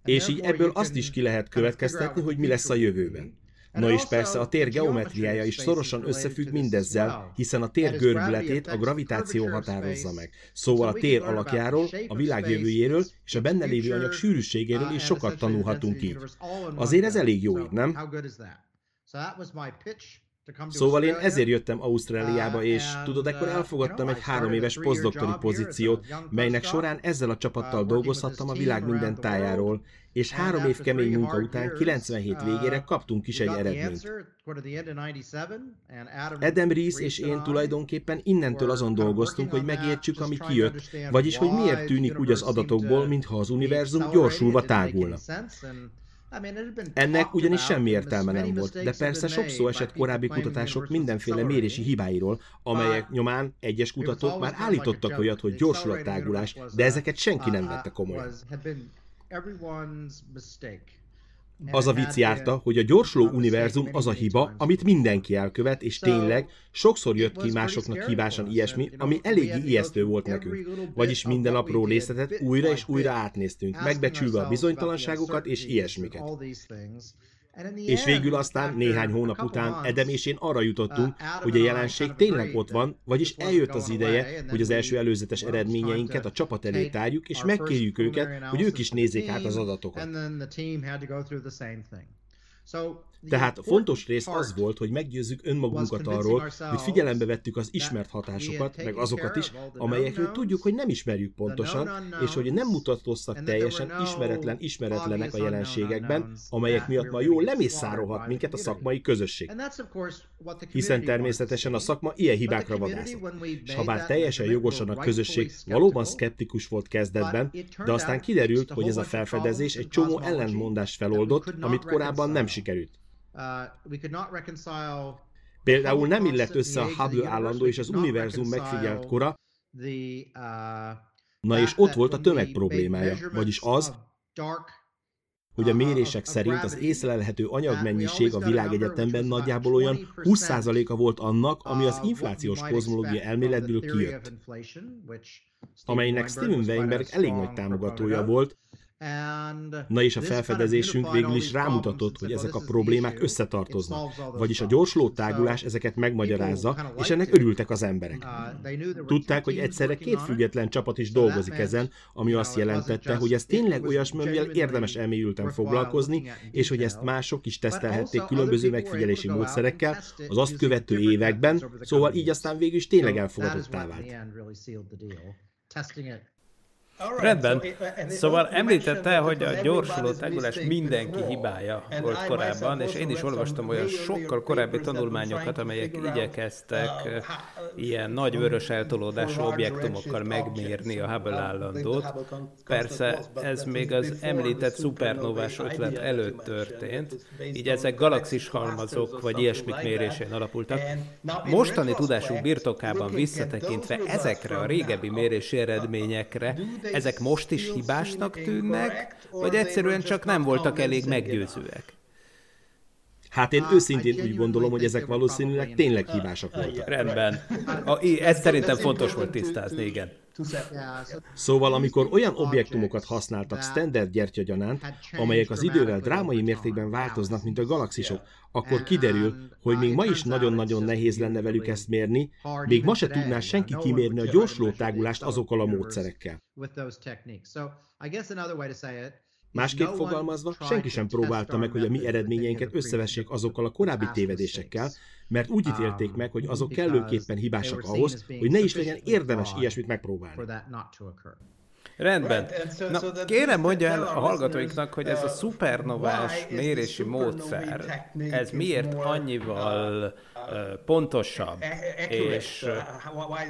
És így ebből azt is ki lehet következtetni, hogy mi lesz a jövőben. Na és persze a tér geometriája is szorosan összefügg mindezzel, hiszen a tér görbületét a gravitáció határozza meg. Szóval a tér alakjáról, a világ jövőjéről és a benne lévő anyag sűrűségéről is sokat tanulhatunk így. Azért ez elég jó így, nem? Szóval én ezért jöttem Ausztráliába, és tudod, ekkor elfogadtam egy három éves posztdoktori pozíciót, melynek során ezzel a csapattal dolgozhattam a világ minden tájáról, és három év kemény munka után 97 végére kaptunk is egy eredményt. Adam Rees és én tulajdonképpen innentől azon dolgoztunk, hogy megértsük, ami kijött, vagyis hogy miért tűnik úgy az adatokból, mintha az univerzum gyorsulva tágulna. Ennek ugyanis semmi értelme nem volt, de persze sok szó esett korábbi kutatások mindenféle mérési hibáiról, amelyek nyomán egyes kutatók már állítottak olyat, hogy gyorsul a tágulás, de ezeket senki nem vette komolyan. Az a vicc járta, hogy a gyorsuló univerzum az a hiba, amit mindenki elkövet, és tényleg sokszor jött ki másoknak hibásan ilyesmi, ami eléggé ijesztő volt nekünk. Vagyis minden apró részletet újra és újra átnéztünk, megbecsülve a bizonytalanságokat és ilyesmiket. És végül aztán néhány hónap után Edem és én arra jutottunk, hogy a jelenség tényleg ott van, vagyis eljött az ideje, hogy az első előzetes eredményeinket a csapat elé tárjuk, és megkérjük őket, hogy ők is nézzék át az adatokat. Tehát a fontos rész az volt, hogy meggyőzzük önmagunkat arról, hogy figyelembe vettük az ismert hatásokat, meg azokat is, amelyekről tudjuk, hogy nem ismerjük pontosan, és hogy nem mutatkoztak teljesen ismeretlen ismeretlenek a jelenségekben, amelyek miatt ma jól lemészárolhat minket a szakmai közösség. Hiszen természetesen a szakma ilyen hibákra vadászott. És ha bár teljesen jogosan a közösség valóban szkeptikus volt kezdetben, de aztán kiderült, hogy ez a felfedezés egy csomó ellentmondást feloldott, amit korábban nem sikerült. Uh, Például nem illett össze a Hubble állandó és az univerzum megfigyelt kora, uh, na és ott volt a tömeg problémája, vagyis az, hogy a mérések szerint az észlelhető anyagmennyiség a világegyetemben nagyjából olyan 20%-a volt annak, ami az inflációs kozmológia elméletből kijött, amelynek Steven Weinberg elég nagy támogatója volt, Na és a felfedezésünk végül is rámutatott, hogy ezek a problémák összetartoznak, vagyis a gyorsuló tágulás ezeket megmagyarázza, és ennek örültek az emberek. Uh, Tudták, hogy egyszerre két független csapat is dolgozik ezen, ami azt jelentette, hogy ez tényleg olyasmi, amivel érdemes elmélyülten foglalkozni, és hogy ezt mások is tesztelhették különböző megfigyelési módszerekkel az azt követő években, szóval így aztán végül is tényleg elfogadottá vált. Rendben. Szóval említette, hogy a gyorsuló tágulás mindenki hibája volt korábban, és én is olvastam olyan sokkal korábbi tanulmányokat, amelyek igyekeztek ilyen nagy vörös eltolódású objektumokkal megmérni a Hubble állandót. Persze ez még az említett szupernovás ötlet előtt történt, így ezek galaxis halmazok vagy ilyesmik mérésén alapultak. Mostani tudásunk birtokában visszatekintve ezekre a régebbi mérési eredményekre ezek most is hibásnak tűnnek, vagy egyszerűen csak nem voltak elég meggyőzőek? Hát én őszintén úgy gondolom, hogy ezek valószínűleg tényleg hibásak voltak. Rendben. A, ez szerintem fontos volt tisztázni, igen. Szóval, amikor olyan objektumokat használtak standard gyertyagyanánt, amelyek az idővel drámai mértékben változnak, mint a galaxisok, akkor kiderül, hogy még ma is nagyon-nagyon nehéz lenne velük ezt mérni, még ma se tudná senki kimérni a gyorsuló tágulást azokkal a módszerekkel. Másképp fogalmazva, senki sem próbálta meg, hogy a mi eredményeinket összevessék azokkal a korábbi tévedésekkel, mert úgy ítélték meg, hogy azok kellőképpen hibásak ahhoz, hogy ne is legyen érdemes ilyesmit megpróbálni. Rendben. Na, kérem mondja el a hallgatóiknak, hogy ez a szupernovás mérési módszer, ez miért annyival pontosabb, e- e- és,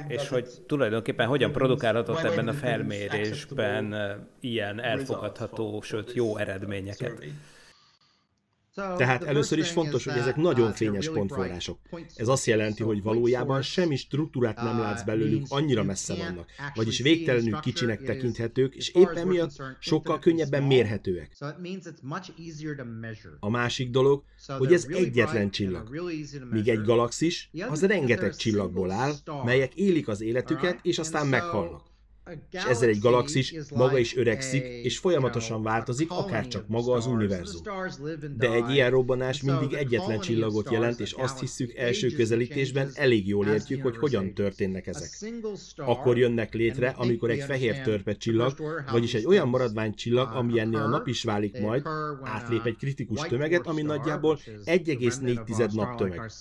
és hogy tulajdonképpen hogyan produkálhatott ebben a felmérésben ilyen elfogadható, sőt jó eredményeket. Tehát először is fontos, hogy ezek nagyon fényes pontforrások. Ez azt jelenti, hogy valójában semmi struktúrát nem látsz belőlük, annyira messze vannak, vagyis végtelenül kicsinek tekinthetők, és éppen miatt sokkal könnyebben mérhetőek. A másik dolog, hogy ez egyetlen csillag, míg egy galaxis az rengeteg csillagból áll, melyek élik az életüket, és aztán meghalnak és ezzel egy galaxis maga is öregszik, és folyamatosan változik, akár csak maga az univerzum. De egy ilyen robbanás mindig egyetlen csillagot jelent, és azt hiszük első közelítésben elég jól értjük, hogy hogyan történnek ezek. Akkor jönnek létre, amikor egy fehér törpe csillag, vagyis egy olyan maradványcsillag, ami ennél a nap is válik majd, átlép egy kritikus tömeget, ami nagyjából 1,4 nap tömeg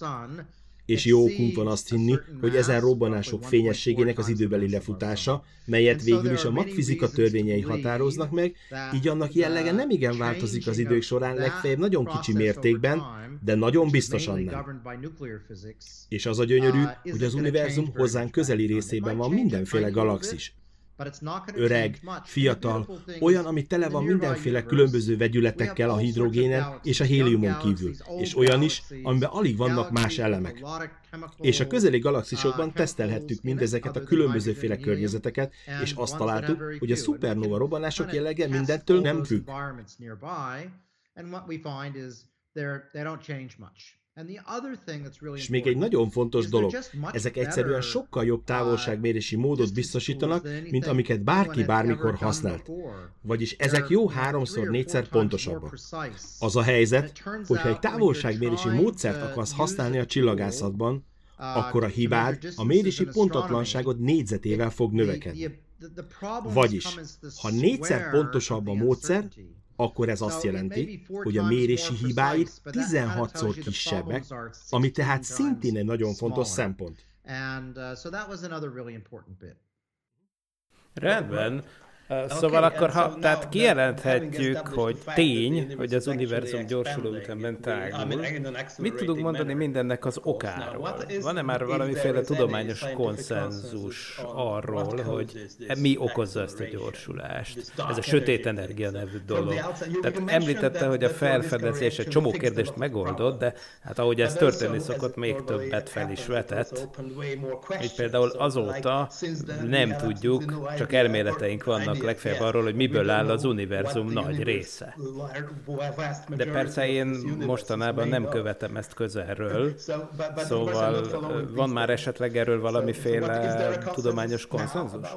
és jó okunk van azt hinni, hogy ezen robbanások fényességének az időbeli lefutása, melyet végül is a magfizika törvényei határoznak meg, így annak jellege nem igen változik az idők során, legfeljebb nagyon kicsi mértékben, de nagyon biztosan nem. És az a gyönyörű, hogy az univerzum hozzánk közeli részében van mindenféle galaxis öreg, fiatal, olyan, ami tele van mindenféle különböző vegyületekkel a hidrogénen és a héliumon kívül, és olyan is, amiben alig vannak más elemek. És a közeli galaxisokban uh, tesztelhettük mindezeket a különbözőféle környezeteket, és azt találtuk, hogy a szupernova robbanások jellege mindentől nem függ. És még egy nagyon fontos dolog, ezek egyszerűen sokkal jobb távolságmérési módot biztosítanak, mint amiket bárki bármikor használt. Vagyis ezek jó háromszor, négyszer pontosabbak. Az a helyzet, hogyha egy távolságmérési módszert akarsz használni a csillagászatban, uh, akkor a hibád a mérési pontatlanságod négyzetével fog növekedni. Vagyis, ha négyszer pontosabb a módszer, akkor ez azt jelenti, hogy a mérési hibái 16-szor kisebbek, ami tehát szintén egy nagyon fontos szempont. Rendben. Szóval akkor, ha, tehát kijelenthetjük, hogy tény, hogy az univerzum gyorsuló ütemben tágul. Mit tudunk mondani mindennek az okáról? Van-e már valamiféle tudományos konszenzus arról, hogy mi okozza ezt a gyorsulást? Ez a sötét energia nevű dolog. Tehát említette, hogy a felfedezés egy csomó kérdést megoldott, de hát ahogy ez történni szokott, még többet fel is vetett. Így például azóta nem tudjuk, csak elméleteink vannak tudnak legfeljebb arról, hogy miből áll az univerzum nagy része. De persze én mostanában nem követem ezt közelről, *laughs* szóval van már esetleg erről valamiféle tudományos konszenzus?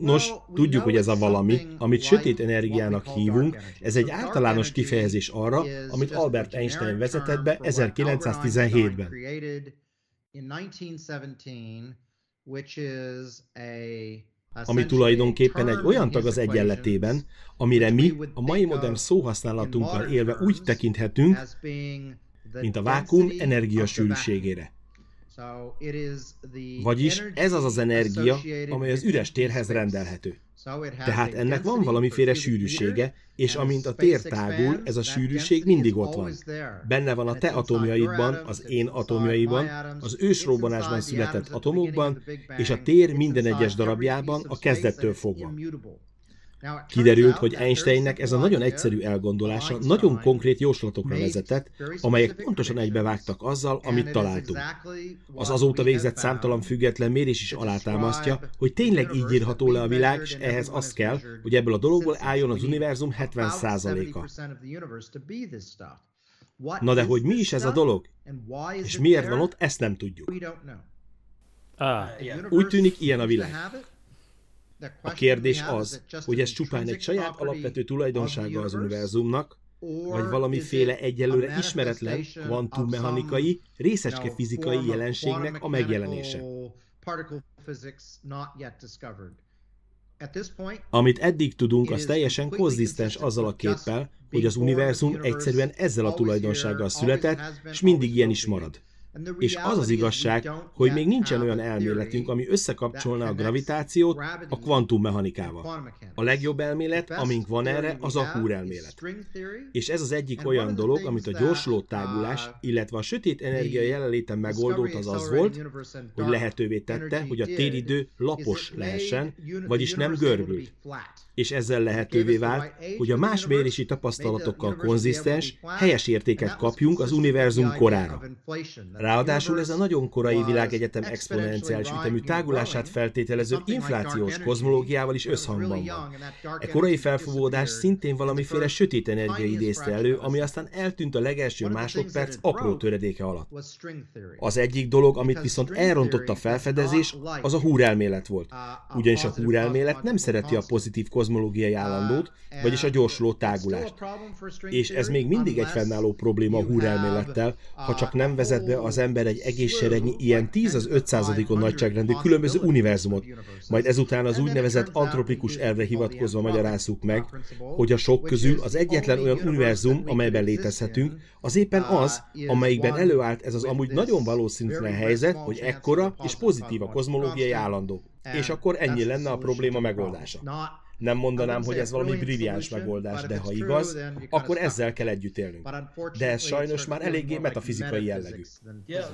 Nos, tudjuk, hogy ez a valami, amit sötét energiának hívunk, ez egy általános kifejezés arra, amit Albert Einstein vezetett be 1917-ben ami tulajdonképpen egy olyan tag az egyenletében, amire mi a mai modern szóhasználatunkkal élve úgy tekinthetünk, mint a vákum energiasűrűségére. Vagyis ez az az energia, amely az üres térhez rendelhető. Tehát ennek van valamiféle sűrűsége, és amint a tér tágul, ez a sűrűség mindig ott van. Benne van a te atomjaidban, az én atomjaiban, az ősrobbanásban született atomokban, és a tér minden egyes darabjában a kezdettől fogva. Kiderült, hogy Einsteinnek ez a nagyon egyszerű elgondolása nagyon konkrét jóslatokra vezetett, amelyek pontosan egybevágtak azzal, amit találtunk. Az azóta végzett számtalan független mérés is alátámasztja, hogy tényleg így írható le a világ, és ehhez az kell, hogy ebből a dologból álljon az univerzum 70%-a. Na de hogy mi is ez a dolog? És miért van ott, ezt nem tudjuk. Ah, úgy tűnik, ilyen a világ. A kérdés az, hogy ez csupán egy saját alapvető tulajdonsága az univerzumnak, vagy valamiféle egyelőre ismeretlen kvantummechanikai, részecske fizikai jelenségnek a megjelenése. Amit eddig tudunk, az teljesen konzisztens azzal a képpel, hogy az univerzum egyszerűen ezzel a tulajdonsággal született, és mindig ilyen is marad. És az az igazság, hogy még nincsen olyan elméletünk, ami összekapcsolna a gravitációt a kvantummechanikával. A legjobb elmélet, amink van erre, az a Húr elmélet. És ez az egyik olyan dolog, amit a gyorsuló tágulás, illetve a sötét energia jelenléten megoldott az az volt, hogy lehetővé tette, hogy a téridő lapos lehessen, vagyis nem görbült. És ezzel lehetővé vált, hogy a más mérési tapasztalatokkal konzisztens, helyes értéket kapjunk az univerzum korára. Ráadásul ez a nagyon korai világegyetem exponenciális ütemű tágulását feltételező inflációs kozmológiával is összhangban van. E korai felfogódás szintén valamiféle sötét energia idézte elő, ami aztán eltűnt a legelső másodperc apró töredéke alatt. Az egyik dolog, amit viszont elrontott a felfedezés, az a húrelmélet volt. Ugyanis a húrelmélet nem szereti a pozitív kozmológiai állandót, vagyis a gyorsuló tágulást. És ez még mindig egy fennálló probléma a húrelmélettel, ha csak nem vezet be az az ember egy egész seregnyi ilyen 10 az 500 nagyságrendű különböző univerzumot, majd ezután az úgynevezett antropikus elvre hivatkozva magyarázzuk meg, hogy a sok közül az egyetlen olyan univerzum, amelyben létezhetünk, az éppen az, amelyikben előállt ez az amúgy nagyon valószínűtlen helyzet, hogy ekkora és pozitív a kozmológiai állandó. És akkor ennyi lenne a probléma megoldása. Nem mondanám, hogy ez valami brilliáns megoldás, de ha igaz, akkor ezzel kell együtt élnünk. De ez sajnos már eléggé metafizikai jellegű.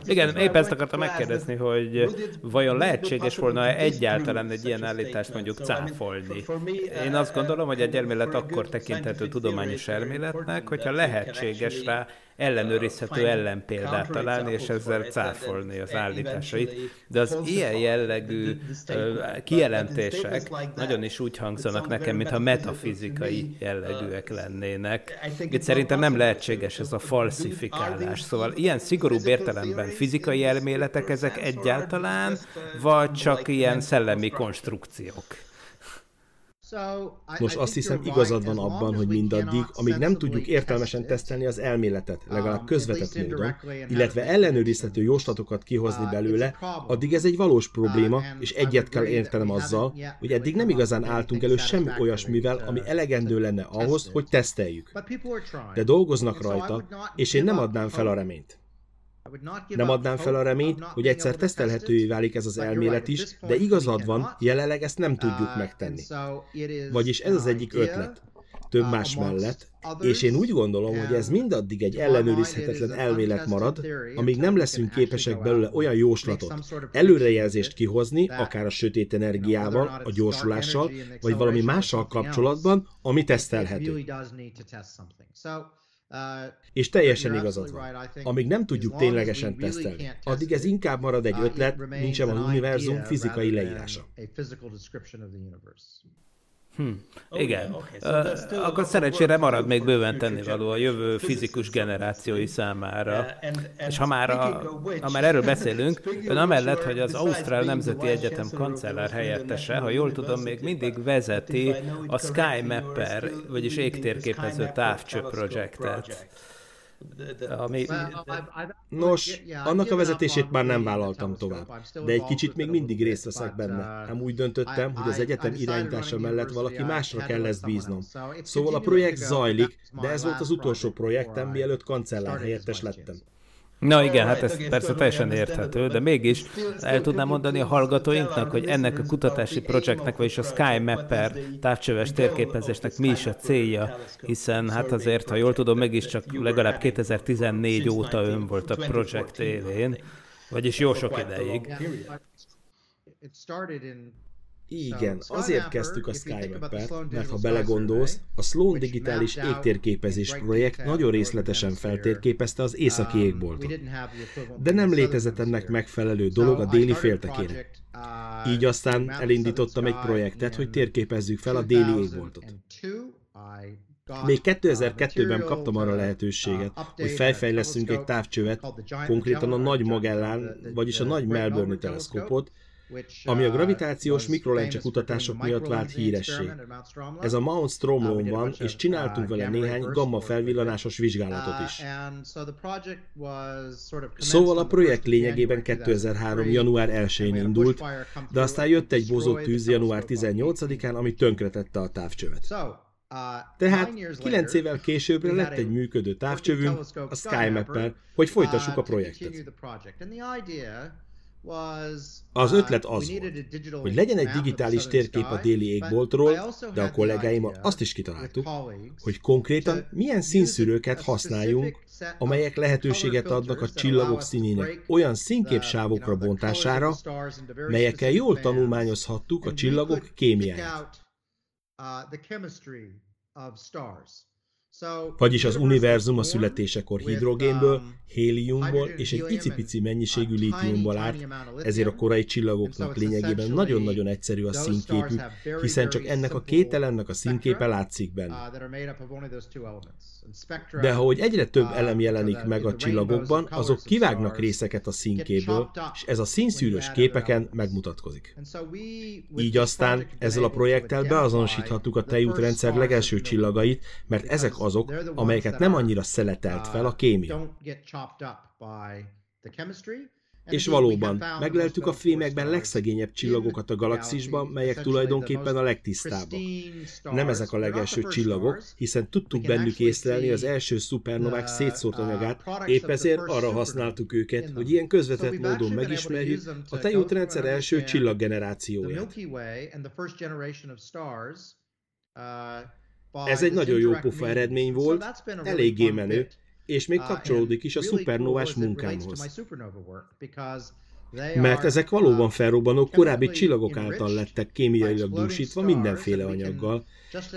Igen, épp ezt akartam megkérdezni, hogy vajon lehetséges volna egyáltalán egy ilyen állítást mondjuk cáfolni? Én azt gondolom, hogy egy elmélet akkor tekinthető tudományos elméletnek, hogyha lehetséges rá ellenőrizhető ellenpéldát találni, és ezzel cáfolni az állításait. De az ilyen jellegű kijelentések nagyon is úgy hangzanak nekem, mintha metafizikai jellegűek lennének. Itt szerintem nem lehetséges ez a falsifikálás. Szóval ilyen szigorúbb értelemben fizikai elméletek ezek egyáltalán, vagy csak ilyen szellemi konstrukciók? Nos, azt hiszem igazad van abban, hogy mindaddig, amíg nem tudjuk értelmesen tesztelni az elméletet, legalább közvetett módon, illetve ellenőrizhető jóslatokat kihozni belőle, addig ez egy valós probléma, és egyet kell értenem azzal, hogy eddig nem igazán álltunk elő semmi olyasmivel, ami elegendő lenne ahhoz, hogy teszteljük. De dolgoznak rajta, és én nem adnám fel a reményt. Nem adnám fel a reményt, hogy egyszer tesztelhetővé válik ez az elmélet is, de igazad van, jelenleg ezt nem tudjuk megtenni. Vagyis ez az egyik ötlet több más mellett, és én úgy gondolom, hogy ez mindaddig egy ellenőrizhetetlen elmélet marad, amíg nem leszünk képesek belőle olyan jóslatot, előrejelzést kihozni, akár a sötét energiával, a gyorsulással, vagy valami mással kapcsolatban, ami tesztelhető. És teljesen igazad van. Amíg nem tudjuk ténylegesen tesztelni, addig ez inkább marad egy ötlet, mint sem az univerzum fizikai leírása. Hm. Oh, Igen. Okay. So still Akkor szerencsére marad még bőven tennivaló a jövő fizikus generációi számára. És ha már, a, ha már erről beszélünk, *laughs* ön amellett, hogy az Ausztrál Nemzeti Egyetem kancellár helyettese, ha jól tudom, még mindig vezeti a Sky Mapper, vagyis égtérképező távcső projektet. Ami... Nos, annak a vezetését már nem vállaltam tovább, de egy kicsit még mindig részt veszek benne. Nem úgy döntöttem, hogy az egyetem irányítása mellett valaki másra kell ezt bíznom. Szóval a projekt zajlik, de ez volt az utolsó projektem, mielőtt kancellár helyettes lettem. Na igen, hát ez persze teljesen érthető, de mégis el tudnám mondani a hallgatóinknak, hogy ennek a kutatási projektnek, vagyis a Sky Mapper távcsöves térképezésnek mi is a célja, hiszen hát azért, ha jól tudom, mégiscsak legalább 2014 óta ön volt a projekt élén, vagyis jó sok ideig. Igen, azért kezdtük a SkyMap-et, mert ha belegondolsz, a Sloan Digitális Égtérképezés projekt nagyon részletesen feltérképezte az északi um, égboltot. De nem létezett ennek megfelelő dolog a déli féltekére. Uh, Így aztán elindítottam egy projektet, hogy térképezzük fel a déli égboltot. Még 2002-ben kaptam arra lehetőséget, uh, hogy felfejleszünk egy távcsövet, konkrétan a Nagy Magellán, vagyis a Nagy Melbourne teleszkópot, ami a uh, gravitációs mikrolencse kutatások miatt vált híressé. Ez a Mount Stromlón uh, van, és csináltunk vele néhány gamma felvillanásos vizsgálatot uh, is. Szóval a projekt lényegében 2003. január 1-én indult, de aztán jött egy bozott tűz január 18-án, ami tönkretette a távcsövet. Tehát 9 évvel későbbre lett egy működő távcsövünk, a SkyMapper, hogy folytassuk a projektet. Az ötlet az volt, hogy legyen egy digitális térkép a déli égboltról, de a kollégáim azt is kitaláltuk, hogy konkrétan milyen színszűrőket használjunk, amelyek lehetőséget adnak a csillagok színének olyan színképsávokra bontására, melyekkel jól tanulmányozhattuk a csillagok kémiáját. Vagyis az univerzum a születésekor hidrogénből, um, héliumból és egy icipici mennyiségű lítiumból állt, ezért a korai csillagoknak lényegében nagyon-nagyon egyszerű a színképük, hiszen csak ennek a két elemnek a színképe látszik benne. De ha hogy egyre több elem jelenik meg a csillagokban, azok kivágnak részeket a színkéből, és ez a színszűrős képeken megmutatkozik. Így aztán ezzel a projekttel beazonosíthattuk a tejútrendszer legelső csillagait, mert ezek azok, amelyeket nem annyira szeletelt fel a kémia. És valóban, megleltük a fémekben legszegényebb csillagokat a galaxisban, melyek tulajdonképpen a legtisztábbak. Nem ezek a legelső csillagok, hiszen tudtuk bennük észlelni az első szupernovák szétszórt uh, anyagát, épp ezért arra használtuk őket, hogy ilyen közvetett módon megismerjük a tejútrendszer első csillaggenerációját. Ez egy nagyon jó pufa eredmény volt, eléggé menő, és még uh, kapcsolódik is a szupernovás munkámhoz. Mert ezek valóban felrobbanó korábbi csillagok által lettek kémiailag dúsítva mindenféle anyaggal,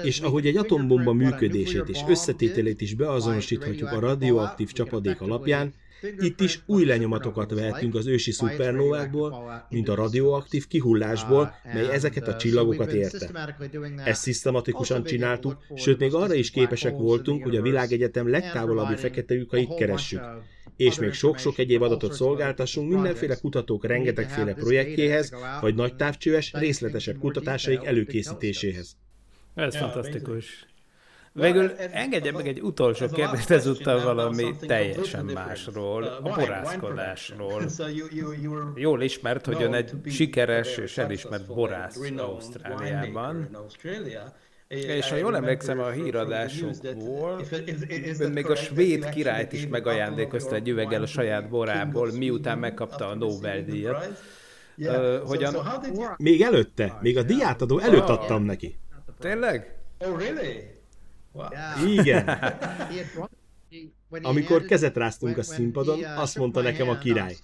és ahogy egy atombomba működését és összetételét is beazonosíthatjuk a radioaktív csapadék alapján, itt is új lenyomatokat vehetünk az ősi szupernovákból, mint a radioaktív kihullásból, mely ezeket a csillagokat érte. Ezt szisztematikusan csináltuk, sőt még arra is képesek voltunk, hogy a világegyetem legtávolabbi fekete lyukait keressük. És még sok-sok egyéb adatot szolgáltassunk mindenféle kutatók rengetegféle projektjéhez, vagy nagy távcsöves, részletesebb kutatásaik előkészítéséhez. Ez fantasztikus. Végül engedje meg egy utolsó kérdést ezúttal valami teljesen másról, a borászkodásról. Jól ismert, hogy ön egy sikeres és elismert borász Ausztráliában. És ha jól emlékszem a híradásokból, ön még a svéd királyt is megajándékozta egy üveggel a saját borából, miután megkapta a Nobel-díjat. Uh, hogyan... Még előtte, még a diátadó előtt adtam neki. Tényleg? Oh, really? Igen. *laughs* Amikor kezet ráztunk a színpadon, azt mondta nekem a király,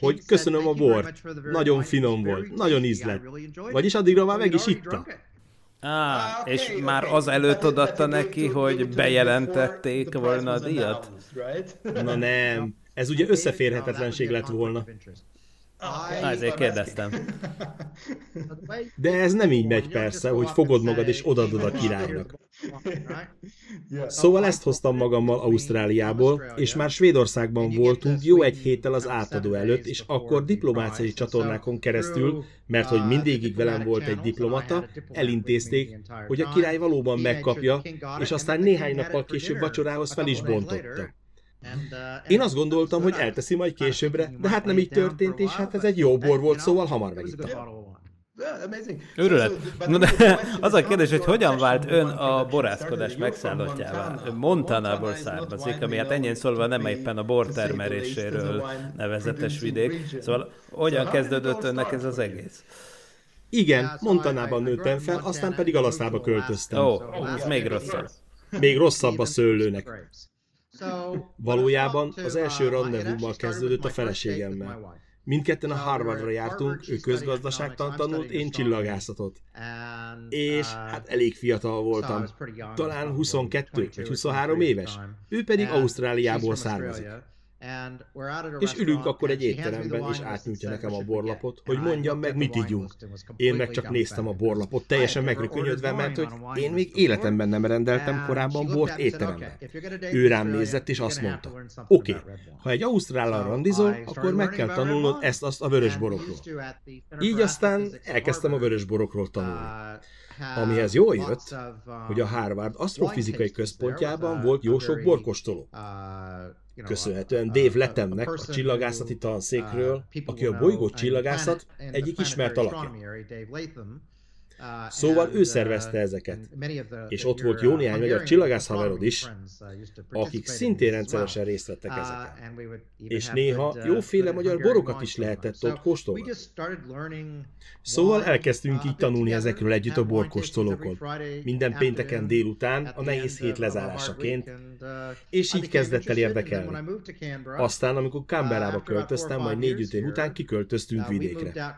hogy köszönöm a bort, nagyon finom volt, nagyon ízlet. Vagyis addigra már meg is itta. Ah, és már az előtt odatta neki, hogy bejelentették volna a díjat? Na nem, ez ugye összeférhetetlenség lett volna. Ezért kérdeztem. *laughs* De ez nem így megy persze, hogy fogod magad és odadod a királynak. Szóval ezt hoztam magammal Ausztráliából, és már Svédországban voltunk jó egy héttel az átadó előtt, és akkor diplomáciai csatornákon keresztül, mert hogy mindégig velem volt egy diplomata, elintézték, hogy a király valóban megkapja, és aztán néhány nappal később vacsorához fel is bontotta. Én azt gondoltam, hogy elteszi majd későbbre, de hát nem így történt, és hát ez egy jó bor volt, szóval hamar megittem. Őrület. No, de az a kérdés, hogy hogyan vált ön a borászkodás megszállottjává? Montanából származik, ami hát ennyien szólva nem éppen a bortermeléséről nevezetes vidék. Szóval hogyan kezdődött önnek ez az egész? Igen, Montanában nőttem fel, aztán pedig Alasztába költöztem. Ó, oh, ez még rosszabb. Még rosszabb a szőlőnek. Valójában az első randevúmmal kezdődött a feleségemmel. Mindketten a Harvardra jártunk, ő közgazdaságtan tanult, én csillagászatot. És hát elég fiatal voltam, talán 22 vagy 23 éves. Ő pedig Ausztráliából származik. És ülünk akkor egy étteremben, és átnyújtja nekem a borlapot, hogy mondjam meg, mit ígyunk. Én meg csak néztem a borlapot, teljesen megrökönyödve, mert hogy én még életemben nem rendeltem korábban bort étteremben. Ő rám nézett, és azt mondta, oké, okay, ha egy ausztrállal randizol, akkor meg kell tanulnod ezt-azt a vörös borokról. Így aztán elkezdtem a vörös borokról tanulni. Amihez jól jött, hogy a Harvard asztrofizikai központjában volt jó sok borkostoló köszönhetően Dave Letemnek a csillagászati tanszékről, aki a bolygó csillagászat egyik ismert alakja. Uh, szóval ő szervezte uh, ezeket. És ott volt jó néhány magyar csillagász haverod is, uh, akik szintén rendszeresen részt vettek ezeken. És néha jóféle magyar borokat is lehetett ott kóstolni. Szóval elkezdtünk így tanulni ezekről együtt a borkóstolókon. Minden pénteken délután, a nehéz hét lezárásaként, és így kezdett el érdekelni. Aztán, amikor Canberrába költöztem, majd négy év után kiköltöztünk vidékre.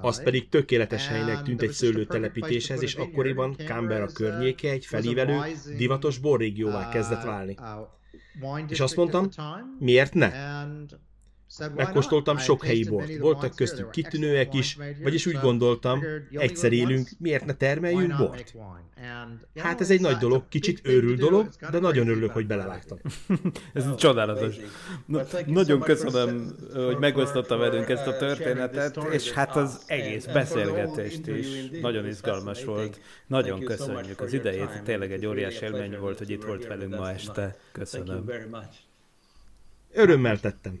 Az pedig tökéletes helynek tűnt egy szőlő telepítéshez, és akkoriban Canberra környéke egy felívelő, divatos borrégióvá kezdett válni. És azt mondtam, miért ne? Megkóstoltam sok helyi bort, voltak köztük kitűnőek is, vagyis úgy gondoltam, egyszer élünk, miért ne termeljünk bort? Hát ez egy nagy dolog, kicsit őrül dolog, de nagyon örülök, hogy belevágtam. *laughs* ez csodálatos. Na, nagyon köszönöm, hogy megosztotta velünk ezt a történetet, és hát az egész beszélgetést is nagyon izgalmas volt. Nagyon köszönjük az idejét, tényleg egy óriási élmény volt, hogy itt volt velünk ma este. Köszönöm. Örömmel tettem.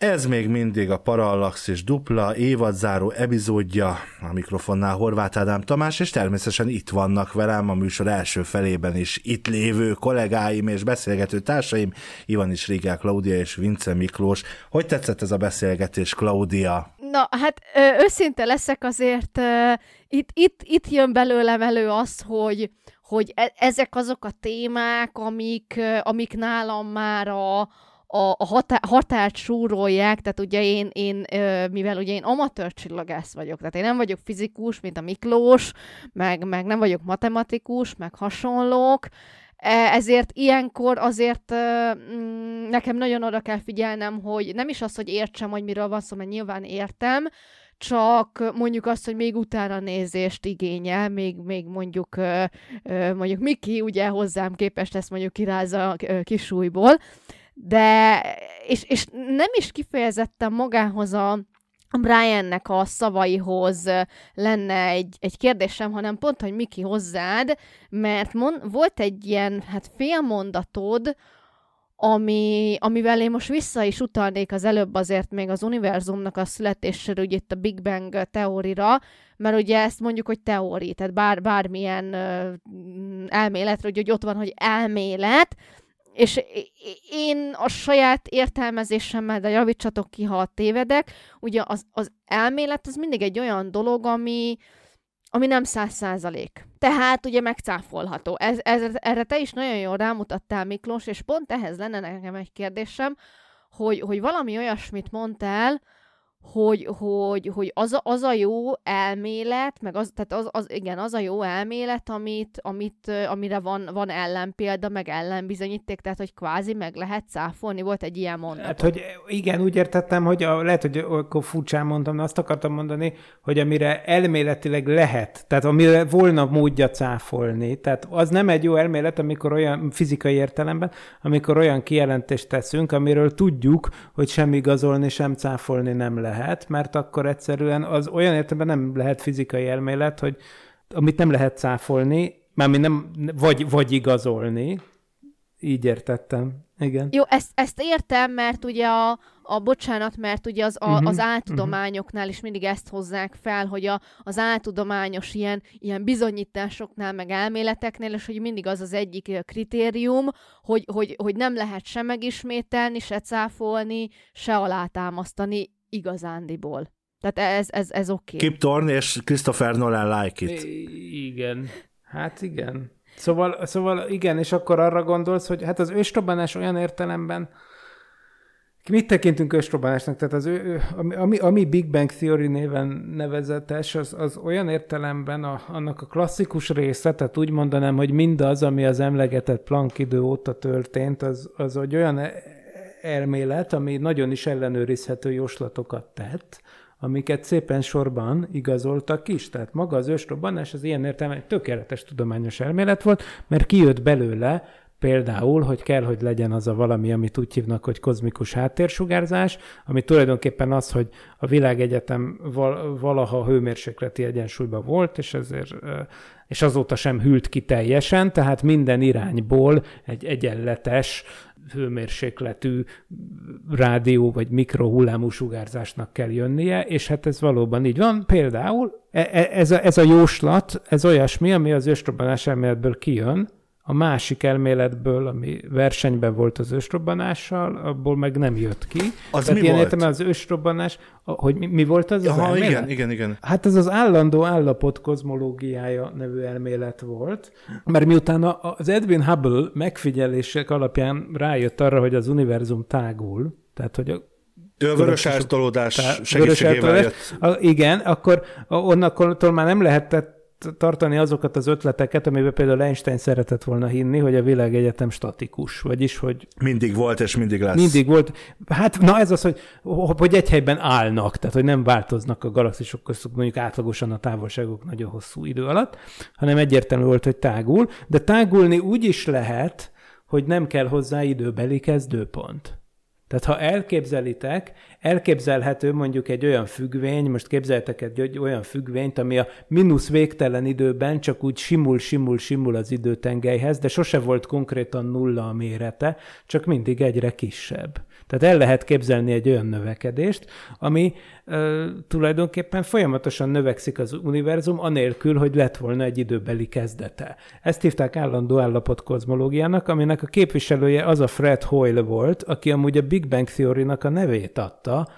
Ez még mindig a Parallaxis dupla évadzáró epizódja, a mikrofonnál Horváth Ádám Tamás, és természetesen itt vannak velem a műsor első felében is itt lévő kollégáim és beszélgető társaim, Ivan is Rigel, Klaudia és Vince Miklós. Hogy tetszett ez a beszélgetés, Klaudia? Na, hát őszinte leszek azért, itt, itt, itt jön belőlem elő az, hogy, hogy e, ezek azok a témák, amik, amik nálam már a, a, a hatá- határt súrolják, tehát ugye én, én mivel ugye én amatőr csillagász vagyok, tehát én nem vagyok fizikus, mint a Miklós, meg, meg nem vagyok matematikus, meg hasonlók, E, ezért ilyenkor azért mm, nekem nagyon oda kell figyelnem, hogy nem is az, hogy értsem, hogy miről van szó, mert nyilván értem, csak mondjuk azt, hogy még utána nézést igényel, még, még mondjuk mondjuk Miki ugye hozzám képest ezt mondjuk kirázza kisújból, de és, és nem is kifejezetten magához a, Briannek a szavaihoz lenne egy, egy kérdésem, hanem pont, hogy Miki hozzád, mert mond, volt egy ilyen hát félmondatod, ami, amivel én most vissza is utalnék az előbb azért még az univerzumnak a születéséről, ugye itt a Big Bang teórira, mert ugye ezt mondjuk, hogy teóri, tehát bár, bármilyen elméletről, hogy, hogy ott van, hogy elmélet, és én a saját értelmezésemmel, de javítsatok ki, ha tévedek, ugye az, az elmélet az mindig egy olyan dolog, ami, ami nem száz százalék. Tehát ugye megcáfolható. Ez, ez, erre te is nagyon jól rámutattál, Miklós, és pont ehhez lenne nekem egy kérdésem, hogy, hogy valami olyasmit mondtál, hogy, hogy, hogy az, a, az a jó elmélet, meg az, tehát az, az, igen, az a jó elmélet, amit, amit, amire van, van ellenpélda, meg ellenbizonyíték, tehát hogy kvázi meg lehet cáfolni, volt egy ilyen mondat. Hát, hogy igen, úgy értettem, hogy a, lehet, hogy akkor furcsán mondtam, de azt akartam mondani, hogy amire elméletileg lehet, tehát amire volna módja cáfolni, tehát az nem egy jó elmélet, amikor olyan fizikai értelemben, amikor olyan kijelentést teszünk, amiről tudjuk, hogy sem igazolni, sem cáfolni nem lehet lehet, mert akkor egyszerűen az olyan értelemben nem lehet fizikai elmélet, hogy amit nem lehet cáfolni, mármint nem, vagy, vagy igazolni, így értettem. Igen. Jó, ezt, ezt értem, mert ugye a, a bocsánat, mert ugye az, a, uh-huh, az áltudományoknál is mindig ezt hozzák fel, hogy a, az áltudományos ilyen, ilyen bizonyításoknál, meg elméleteknél, és hogy mindig az az egyik kritérium, hogy, hogy, hogy nem lehet se megismételni, se cáfolni, se alátámasztani igazándiból. Tehát ez, ez, ez oké. Okay. Kip Thorne és Christopher Nolan like it. I- igen. Hát igen. Szóval, szóval igen, és akkor arra gondolsz, hogy hát az ősrobbanás olyan értelemben, Mit tekintünk ősrobbanásnak? Tehát az ő, ami, ami Big Bang Theory néven nevezetes, az, az olyan értelemben a, annak a klasszikus része, tehát úgy mondanám, hogy mindaz, ami az emlegetett Planck idő óta történt, az, az hogy olyan elmélet, ami nagyon is ellenőrizhető jóslatokat tett, amiket szépen sorban igazoltak is. Tehát maga az ősrobbanás az ilyen értelemben tökéletes tudományos elmélet volt, mert kijött belőle Például, hogy kell, hogy legyen az a valami, amit úgy hívnak, hogy kozmikus háttérsugárzás, ami tulajdonképpen az, hogy a világegyetem val- valaha hőmérsékleti egyensúlyban volt, és ezért és azóta sem hűlt ki teljesen, tehát minden irányból egy egyenletes hőmérsékletű rádió vagy mikrohullámú sugárzásnak kell jönnie, és hát ez valóban így van. Például e, e, ez a, ez a jóslat, ez olyasmi, ami az ősrobbanás elméletből kijön, a másik elméletből, ami versenyben volt az ősrobbanással, abból meg nem jött ki. Az Tehát mi ilyen volt? az ősrobbanás, hogy mi, mi volt az Aha, az elmélet? igen, igen, igen. Hát ez az állandó állapot kozmológiája nevű elmélet volt, mert miután az Edwin Hubble megfigyelések alapján rájött arra, hogy az univerzum tágul, tehát hogy a ő a vörös ártolódás segítségével jött. Igen, akkor onnantól már nem lehetett tartani azokat az ötleteket, amiben például Einstein szeretett volna hinni, hogy a világegyetem statikus, vagyis, hogy... Mindig volt, és mindig lesz. Mindig volt. Hát, na ez az, hogy, hogy egy helyben állnak, tehát, hogy nem változnak a galaxisok között mondjuk átlagosan a távolságok nagyon hosszú idő alatt, hanem egyértelmű volt, hogy tágul, de tágulni úgy is lehet, hogy nem kell hozzá időbeli kezdőpont. Tehát ha elképzelitek, elképzelhető mondjuk egy olyan függvény, most képzeltek egy olyan függvényt, ami a mínusz végtelen időben csak úgy simul, simul, simul az időtengelyhez, de sose volt konkrétan nulla a mérete, csak mindig egyre kisebb. Tehát el lehet képzelni egy olyan növekedést, ami ö, tulajdonképpen folyamatosan növekszik az univerzum, anélkül, hogy lett volna egy időbeli kezdete. Ezt hívták állandó állapot kozmológiának, aminek a képviselője az a Fred Hoyle volt, aki amúgy a Big Bang Theory-nak a nevét adta,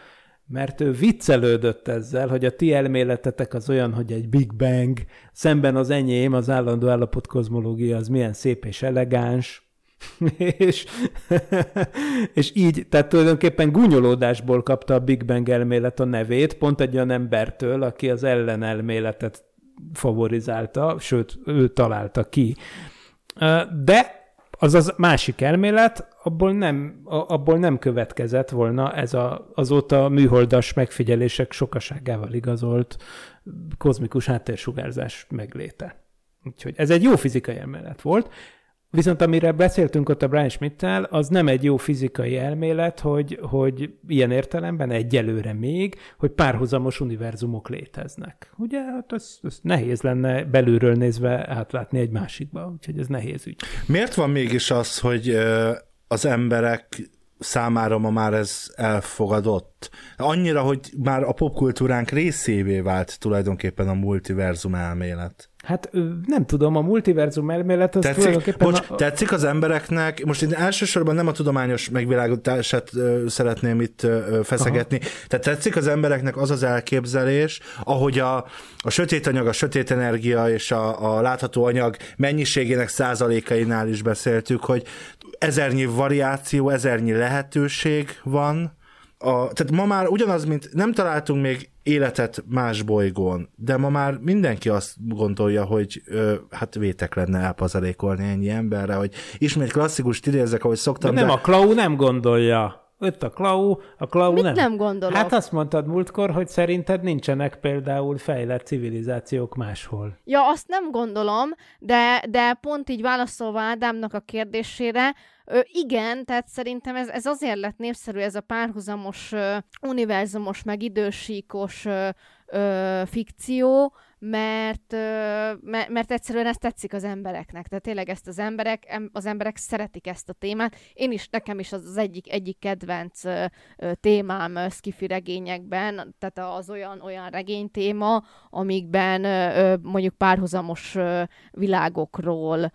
mert ő viccelődött ezzel, hogy a ti elméletetek az olyan, hogy egy Big Bang, szemben az enyém, az állandó állapot kozmológia az milyen szép és elegáns, *laughs* és, *laughs* és így, tehát tulajdonképpen gúnyolódásból kapta a Big Bang elmélet a nevét, pont egy olyan embertől, aki az ellenelméletet favorizálta, sőt, ő találta ki. De az az másik elmélet, abból nem, abból nem következett volna ez a, azóta műholdas megfigyelések sokaságával igazolt kozmikus háttérsugárzás megléte. Úgyhogy ez egy jó fizikai elmélet volt, Viszont amire beszéltünk ott a Brian schmidt az nem egy jó fizikai elmélet, hogy, hogy ilyen értelemben egyelőre még, hogy párhuzamos univerzumok léteznek. Ugye, hát ez, ez nehéz lenne belülről nézve átlátni egy másikba, úgyhogy ez nehéz ügy. Miért van mégis az, hogy az emberek számára ma már ez elfogadott. Annyira, hogy már a popkultúránk részévé vált tulajdonképpen a multiverzum elmélet. Hát nem tudom, a multiverzum elmélet az tetszik, tulajdonképpen... Bocs, a... tetszik az embereknek, most én elsősorban nem a tudományos megvilágítását szeretném itt feszegetni, Aha. tehát tetszik az embereknek az az elképzelés, ahogy a, a sötét anyag, a sötét energia és a, a látható anyag mennyiségének százalékainál is beszéltük, hogy ezernyi variáció, ezernyi lehetőség van, a, tehát ma már ugyanaz, mint nem találtunk még életet más bolygón, de ma már mindenki azt gondolja, hogy ö, hát vétek lenne elpazalékolni ennyi emberre, hogy ismét klasszikus idézek, ahogy szoktam. De nem, de... a Klau nem gondolja. Ott a Klau, a Klau Mit nem. nem gondolok? Hát azt mondtad múltkor, hogy szerinted nincsenek például fejlett civilizációk máshol. Ja, azt nem gondolom, de, de pont így válaszolva Ádámnak a kérdésére, Ö, igen, tehát szerintem ez, ez azért lett népszerű, ez a párhuzamos, ö, univerzumos, meg idősíkos ö, ö, fikció, mert, mert, egyszerűen ez tetszik az embereknek. Tehát tényleg ezt az emberek, az emberek szeretik ezt a témát. Én is, nekem is az, egyik, egyik kedvenc témám skifi regényekben, tehát az olyan, olyan regénytéma, amikben mondjuk párhuzamos világokról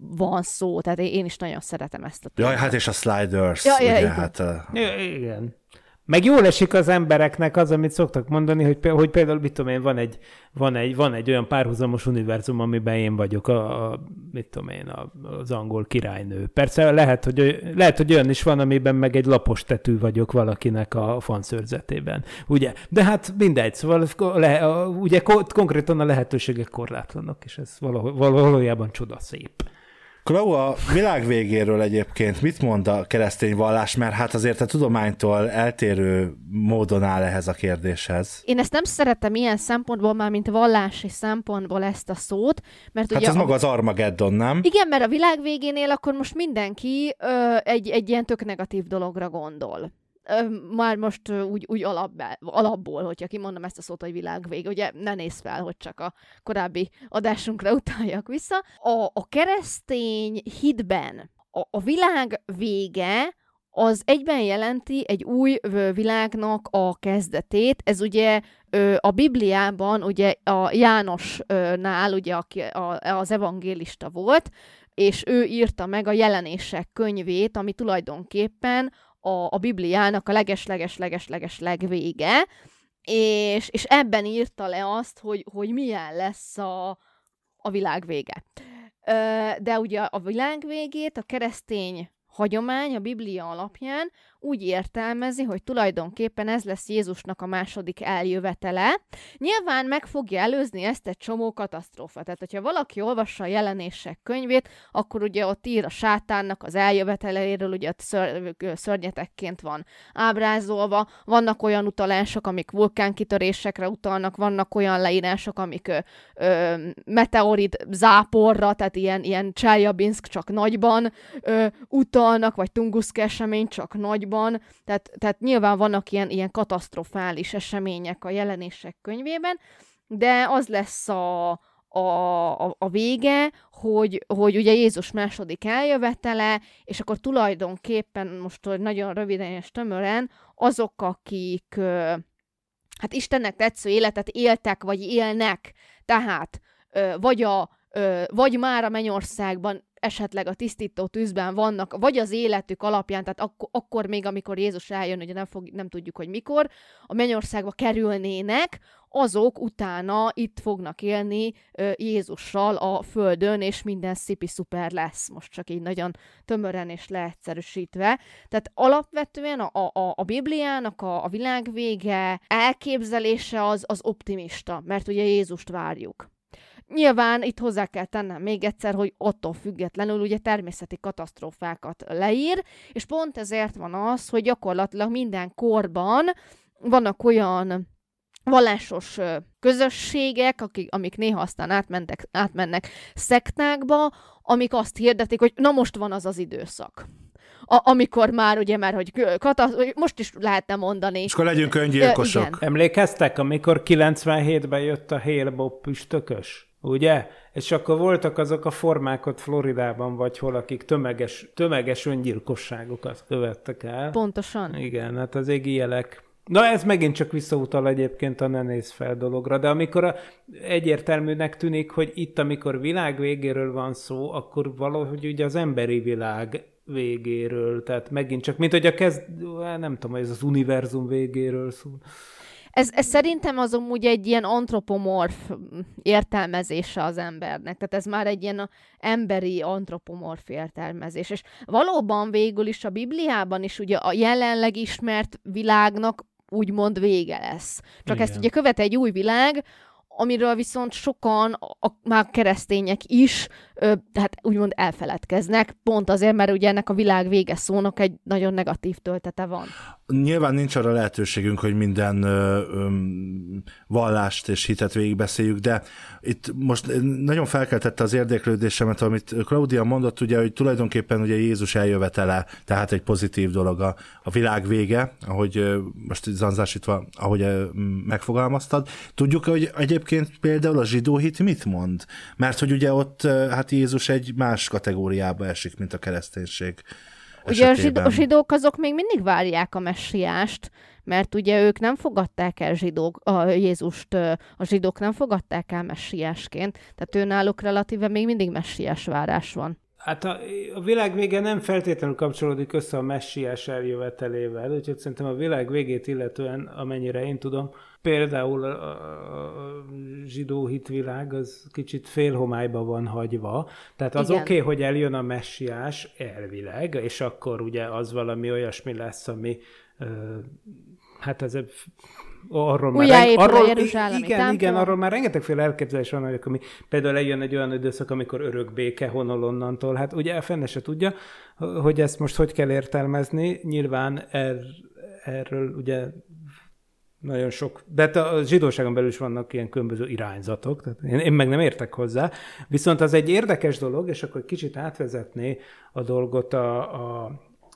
van szó, tehát én is nagyon szeretem ezt a témát. Jaj, hát és a Sliders, ja, ugye, ja, igen. hát... Ja, igen. Meg jól esik az embereknek az, amit szoktak mondani, hogy, hogy például, mit tudom én, van egy, van, egy, van egy olyan párhuzamos univerzum, amiben én vagyok, a, a mit tudom én, a, az angol királynő. Persze lehet hogy, lehet, hogy olyan is van, amiben meg egy lapos tetű vagyok valakinek a fanszörzetében. Ugye? De hát mindegy, szóval le, ugye konkrétan a lehetőségek korlátlanok, és ez való, valójában csoda szép. Klau, a világ végéről egyébként mit mond a keresztény vallás, mert hát azért a tudománytól eltérő módon áll ehhez a kérdéshez. Én ezt nem szeretem ilyen szempontból, már mint vallási szempontból ezt a szót, mert hát ugye... ez a... maga az Armageddon, nem? Igen, mert a világ végénél akkor most mindenki ö, egy, egy ilyen tök negatív dologra gondol már most úgy, úgy alapból, alapból, hogyha kimondom ezt a szót, hogy világvég, ugye ne néz fel, hogy csak a korábbi adásunkra *laughs* utaljak vissza. A, a keresztény hitben a, a világ vége az egyben jelenti egy új világnak a kezdetét. Ez ugye a Bibliában, ugye a Jánosnál, ugye aki az evangélista volt, és ő írta meg a jelenések könyvét, ami tulajdonképpen a, a Bibliának a leges-leges-leges-leges legvége, és, és ebben írta le azt, hogy, hogy milyen lesz a, a világ vége. De ugye a világ végét a keresztény hagyomány a Biblia alapján úgy értelmezi, hogy tulajdonképpen ez lesz Jézusnak a második eljövetele. Nyilván meg fogja előzni ezt egy csomó katasztrófa. Tehát, hogyha valaki olvassa a jelenések könyvét, akkor ugye ott ír a sátánnak az eljöveteléről, ugye ott ször, szörnyetekként van ábrázolva. Vannak olyan utalások, amik vulkánkitörésekre utalnak, vannak olyan leírások, amik ö, ö, meteorit záporra, tehát ilyen, ilyen Cseljabinsk csak nagyban ö, utalnak, vagy Tunguszk esemény csak nagyban világban, tehát, tehát nyilván vannak ilyen, ilyen katasztrofális események a jelenések könyvében, de az lesz a, a, a, a vége, hogy, hogy ugye Jézus második eljövetele, és akkor tulajdonképpen most hogy nagyon röviden és tömören azok, akik hát Istennek tetsző életet éltek, vagy élnek, tehát vagy a vagy már a mennyországban esetleg a tisztító tűzben vannak, vagy az életük alapján, tehát ak- akkor még, amikor Jézus eljön, ugye nem, fog, nem tudjuk, hogy mikor, a mennyországba kerülnének, azok utána itt fognak élni ö, Jézussal a földön, és minden szipi szuper lesz, most csak így nagyon tömören és leegyszerűsítve. Tehát alapvetően a, a, a Bibliának a, a világ vége elképzelése az, az optimista, mert ugye Jézust várjuk. Nyilván itt hozzá kell tennem még egyszer, hogy attól függetlenül ugye természeti katasztrófákat leír, és pont ezért van az, hogy gyakorlatilag minden korban vannak olyan vallásos közösségek, akik, amik néha aztán átmentek, átmennek szektákba, amik azt hirdetik, hogy na most van az az időszak. A, amikor már ugye már, hogy katasz, most is lehetne mondani. És akkor legyünk öngyilkosok. Igen. Emlékeztek, amikor 97-ben jött a Hale püstökös? Ugye? És akkor voltak azok a formák ott Floridában, vagy hol, akik tömeges, tömeges öngyilkosságokat követtek el. Pontosan. Igen, hát az égi jelek Na ez megint csak visszautal egyébként a ne néz fel dologra, de amikor a, egyértelműnek tűnik, hogy itt, amikor világ végéről van szó, akkor valahogy ugye az emberi világ végéről, tehát megint csak, mint hogy a kezd, nem tudom, ez az univerzum végéről szól. Ez, ez szerintem az amúgy egy ilyen antropomorf értelmezése az embernek. Tehát ez már egy ilyen emberi antropomorf értelmezés. És valóban végül is a Bibliában is ugye a jelenleg ismert világnak úgymond vége lesz. Csak Igen. ezt ugye követ egy új világ, amiről viszont sokan, a, már keresztények is, ö, hát úgymond elfeledkeznek, pont azért, mert ugye ennek a világ vége szónak egy nagyon negatív töltete van. Nyilván nincs arra lehetőségünk, hogy minden ö, ö, vallást és hitet végigbeszéljük, de itt most nagyon felkeltette az érdeklődésemet, amit Claudia mondott, ugye, hogy tulajdonképpen ugye Jézus eljövetele, tehát egy pozitív dolog a, a világ vége, ahogy most zanzásítva, ahogy megfogalmaztad. Tudjuk, hogy egyébként például a zsidó hit mit mond? Mert hogy ugye ott hát Jézus egy más kategóriába esik, mint a kereszténység. Ugye a, zsidó, a zsidók azok még mindig várják a messiást, mert ugye ők nem fogadták el zsidók, a Jézust, a zsidók nem fogadták el messiásként, tehát ő náluk relatíve még mindig messiás várás van. Hát a, a világ vége nem feltétlenül kapcsolódik össze a messiás eljövetelével, úgyhogy szerintem a világ végét illetően, amennyire én tudom, például a, zsidó hitvilág az kicsit félhomályba van hagyva. Tehát az oké, okay, hogy eljön a messiás elvileg, és akkor ugye az valami olyasmi lesz, ami hát ez arról már, arról, igen, templom. igen, arról már rengetegféle elképzelés van, hogy ami például eljön egy olyan időszak, amikor örök béke honol onnantól. Hát ugye fenne se tudja, hogy ezt most hogy kell értelmezni. Nyilván er, erről ugye nagyon sok, de a zsidóságon belül is vannak ilyen különböző irányzatok, tehát én, én meg nem értek hozzá, viszont az egy érdekes dolog, és akkor kicsit átvezetné a dolgot a, a,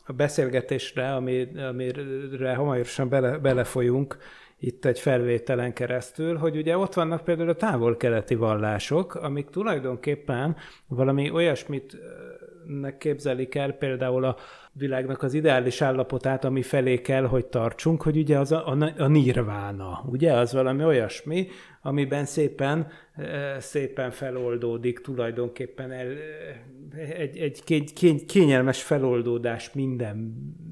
a beszélgetésre, ami, amire hamarosan bele, belefolyunk itt egy felvételen keresztül, hogy ugye ott vannak például a távol-keleti vallások, amik tulajdonképpen valami olyasmit képzelik el, például a világnak az ideális állapotát, ami felé kell, hogy tartsunk, hogy ugye az a, a, a nirvána, ugye, az valami olyasmi, amiben szépen, szépen feloldódik tulajdonképpen el, egy, egy kény, kényelmes feloldódás minden,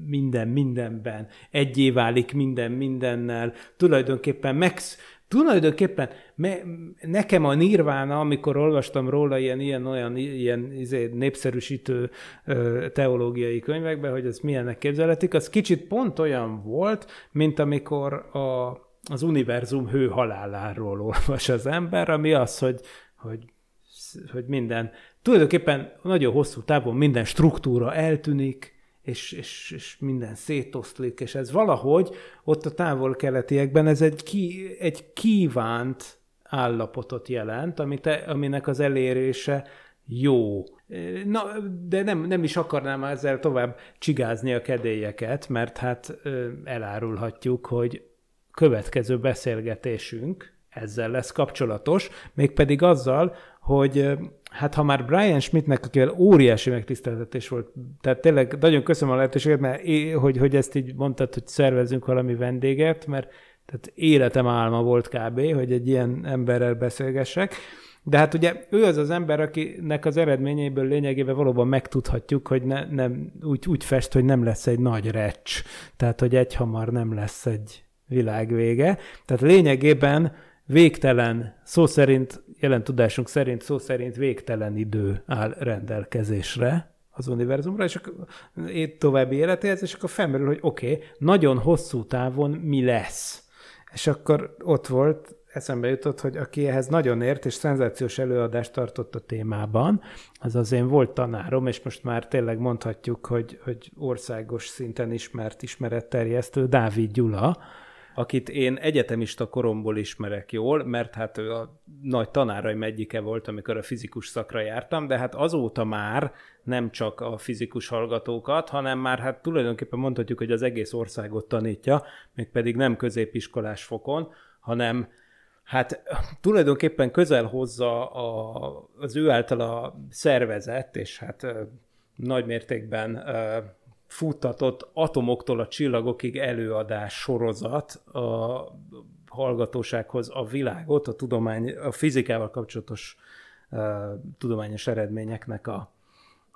minden, mindenben, egyé válik minden mindennel, tulajdonképpen megsz, tulajdonképpen nekem a nirvána, amikor olvastam róla ilyen, ilyen olyan ilyen izé, népszerűsítő teológiai könyvekben, hogy ez milyennek képzeletik, az kicsit pont olyan volt, mint amikor a, az univerzum hő olvas az ember, ami az, hogy, hogy hogy minden, tulajdonképpen nagyon hosszú távon minden struktúra eltűnik, és, és, és minden szétoszlik, és ez valahogy ott a távol-keletiekben ez egy, ki, egy kívánt állapotot jelent, amit, aminek az elérése jó. Na, de nem, nem is akarnám ezzel tovább csigázni a kedélyeket, mert hát elárulhatjuk, hogy következő beszélgetésünk ezzel lesz kapcsolatos, mégpedig azzal, hogy hát ha már Brian Schmidtnek, akivel óriási megtiszteltetés volt, tehát tényleg nagyon köszönöm a lehetőséget, mert hogy, hogy ezt így mondtad, hogy szervezünk valami vendéget, mert tehát életem álma volt kb., hogy egy ilyen emberrel beszélgessek. De hát ugye ő az az ember, akinek az eredményeiből lényegében valóban megtudhatjuk, hogy ne, nem, úgy, úgy fest, hogy nem lesz egy nagy recs. Tehát, hogy egyhamar nem lesz egy világvége. Tehát lényegében végtelen, szó szerint, jelen tudásunk szerint, szó szerint végtelen idő áll rendelkezésre az univerzumra, és akkor további életéhez, és akkor felmerül, hogy oké, okay, nagyon hosszú távon mi lesz. És akkor ott volt eszembe jutott, hogy aki ehhez nagyon ért, és szenzációs előadást tartott a témában, az az én volt tanárom, és most már tényleg mondhatjuk, hogy, hogy országos szinten ismert ismeretterjesztő, Dávid Gyula, akit én egyetemista koromból ismerek jól, mert hát ő a nagy tanáraim egyike volt, amikor a fizikus szakra jártam, de hát azóta már nem csak a fizikus hallgatókat, hanem már hát tulajdonképpen mondhatjuk, hogy az egész országot tanítja, mégpedig nem középiskolás fokon, hanem hát tulajdonképpen közel hozza a, az ő általa szervezett, és hát nagy mértékben futtatott atomoktól a csillagokig előadás sorozat a hallgatósághoz a világot, a, tudomány, a fizikával kapcsolatos uh, tudományos eredményeknek a,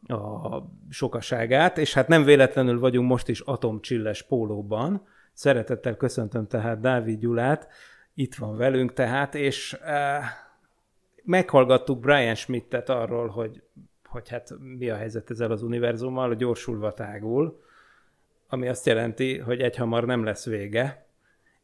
a sokaságát, és hát nem véletlenül vagyunk most is atomcsilles pólóban. Szeretettel köszöntöm tehát Dávid Gyulát, itt van velünk tehát, és uh, meghallgattuk Brian Schmidtet arról, hogy hogy hát mi a helyzet ezzel az univerzummal, gyorsulva tágul, ami azt jelenti, hogy egyhamar nem lesz vége,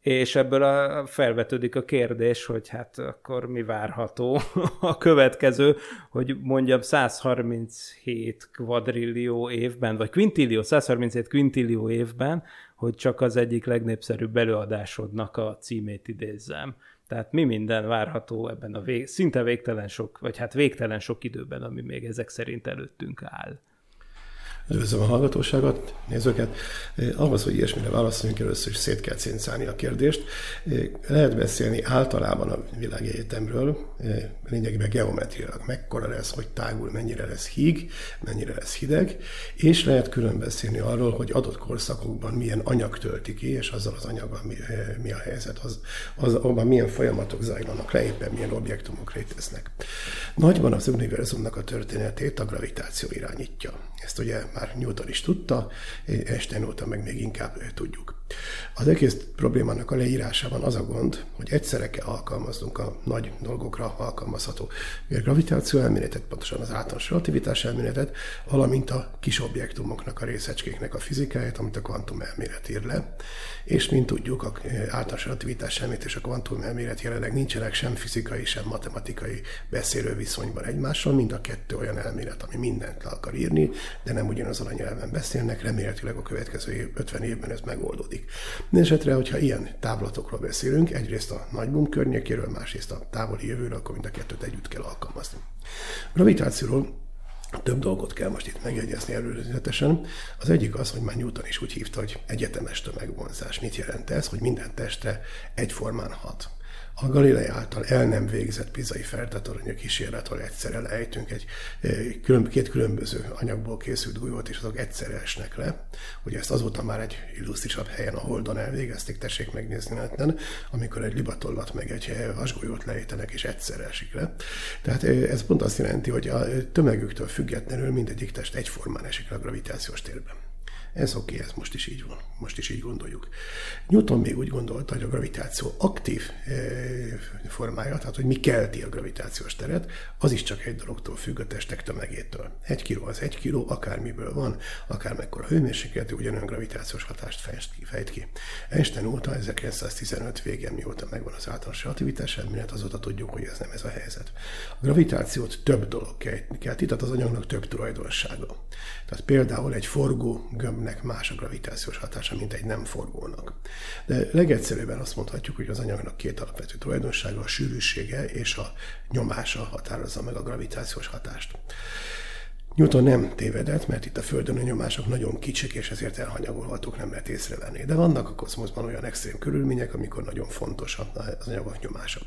és ebből a, felvetődik a kérdés, hogy hát akkor mi várható *laughs* a következő, hogy mondjam 137 kvadrillió évben, vagy quintillió, 137 quintillió évben, hogy csak az egyik legnépszerűbb előadásodnak a címét idézzem. Tehát mi minden várható ebben a vég, szinte végtelen sok, vagy hát végtelen sok időben, ami még ezek szerint előttünk áll. Üdvözlöm a hallgatóságot, nézőket. Ahhoz, hogy ilyesmire válaszoljunk, először is szét kell cincálni a kérdést. Eh, lehet beszélni általában a világegyetemről, lényegében geometriailag, mekkora lesz, hogy tágul, mennyire lesz híg, mennyire lesz hideg, és lehet külön beszélni arról, hogy adott korszakokban milyen anyag tölti ki, és azzal az anyaggal mi, mi a helyzet, az, az, abban milyen folyamatok zajlanak le, éppen milyen objektumok léteznek. Nagyban az univerzumnak a történetét a gravitáció irányítja. Ezt ugye már Newton is tudta, Einstein óta meg még inkább tudjuk. Az egész problémának a leírásában az a gond, hogy egyszerre kell alkalmaznunk a nagy dolgokra alkalmazható gravitáció elméletet, pontosan az általános relativitás elméletet, valamint a kis objektumoknak, a részecskéknek a fizikáját, amit a kvantum elmélet ír le. És mint tudjuk, a általános relativitás elmélet és a kvantum elmélet jelenleg nincsenek sem fizikai, sem matematikai beszélő viszonyban egymással, mind a kettő olyan elmélet, ami mindent le akar írni, de nem ugyanazon a nyelven beszélnek, remélhetőleg a következő 50 évben ez megoldódik. Mindenesetre, hogyha ilyen távlatokról beszélünk, egyrészt a nagybum környékéről, másrészt a távoli jövőről, akkor mind a kettőt együtt kell alkalmazni. A gravitációról több dolgot kell most itt megjegyezni előzetesen. Az egyik az, hogy már Newton is úgy hívta, hogy egyetemes tömegvonzás. Mit jelent ez? Hogy minden testre egyformán hat. A Galilei által el nem végzett pizai fertőtoronyok kísérletről egyszerre lejtünk egy két különböző anyagból készült golyót, és azok egyszerre esnek le. Ugye ezt azóta már egy illusztrisabb helyen a Holdon elvégezték, tessék megnézni neten, amikor egy libatollat meg egy vasgolyót lejtenek, és egyszerre esik le. Tehát ez pont azt jelenti, hogy a tömegüktől függetlenül mindegyik test egyformán esik le a gravitációs térben. Ez oké, okay, ez most is így van, most is így gondoljuk. Newton még úgy gondolta, hogy a gravitáció aktív eh, formája, tehát hogy mi kelti a gravitációs teret, az is csak egy dologtól függ a testek tömegétől. Egy kiló az egy kiló, akármiből van, akár mekkora hőmérsékletű, ugyanolyan gravitációs hatást fejt ki. Fejt ki. Einstein óta, 1915 végén, mióta megvan az általános relativitás elmélet, azóta tudjuk, hogy ez nem ez a helyzet. A gravitációt több dolog kelti, tehát az anyagnak több tulajdonsága. Tehát például egy forgó gömb gömbnek más a gravitációs hatása, mint egy nem forgónak. De legegyszerűbben azt mondhatjuk, hogy az anyagnak két alapvető tulajdonsága, a sűrűsége és a nyomása határozza meg a gravitációs hatást. Newton nem tévedett, mert itt a Földön a nyomások nagyon kicsik, és ezért elhanyagolhatók, nem lehet észrevenni. De vannak a kozmoszban olyan extrém körülmények, amikor nagyon fontos az anyagok nyomása.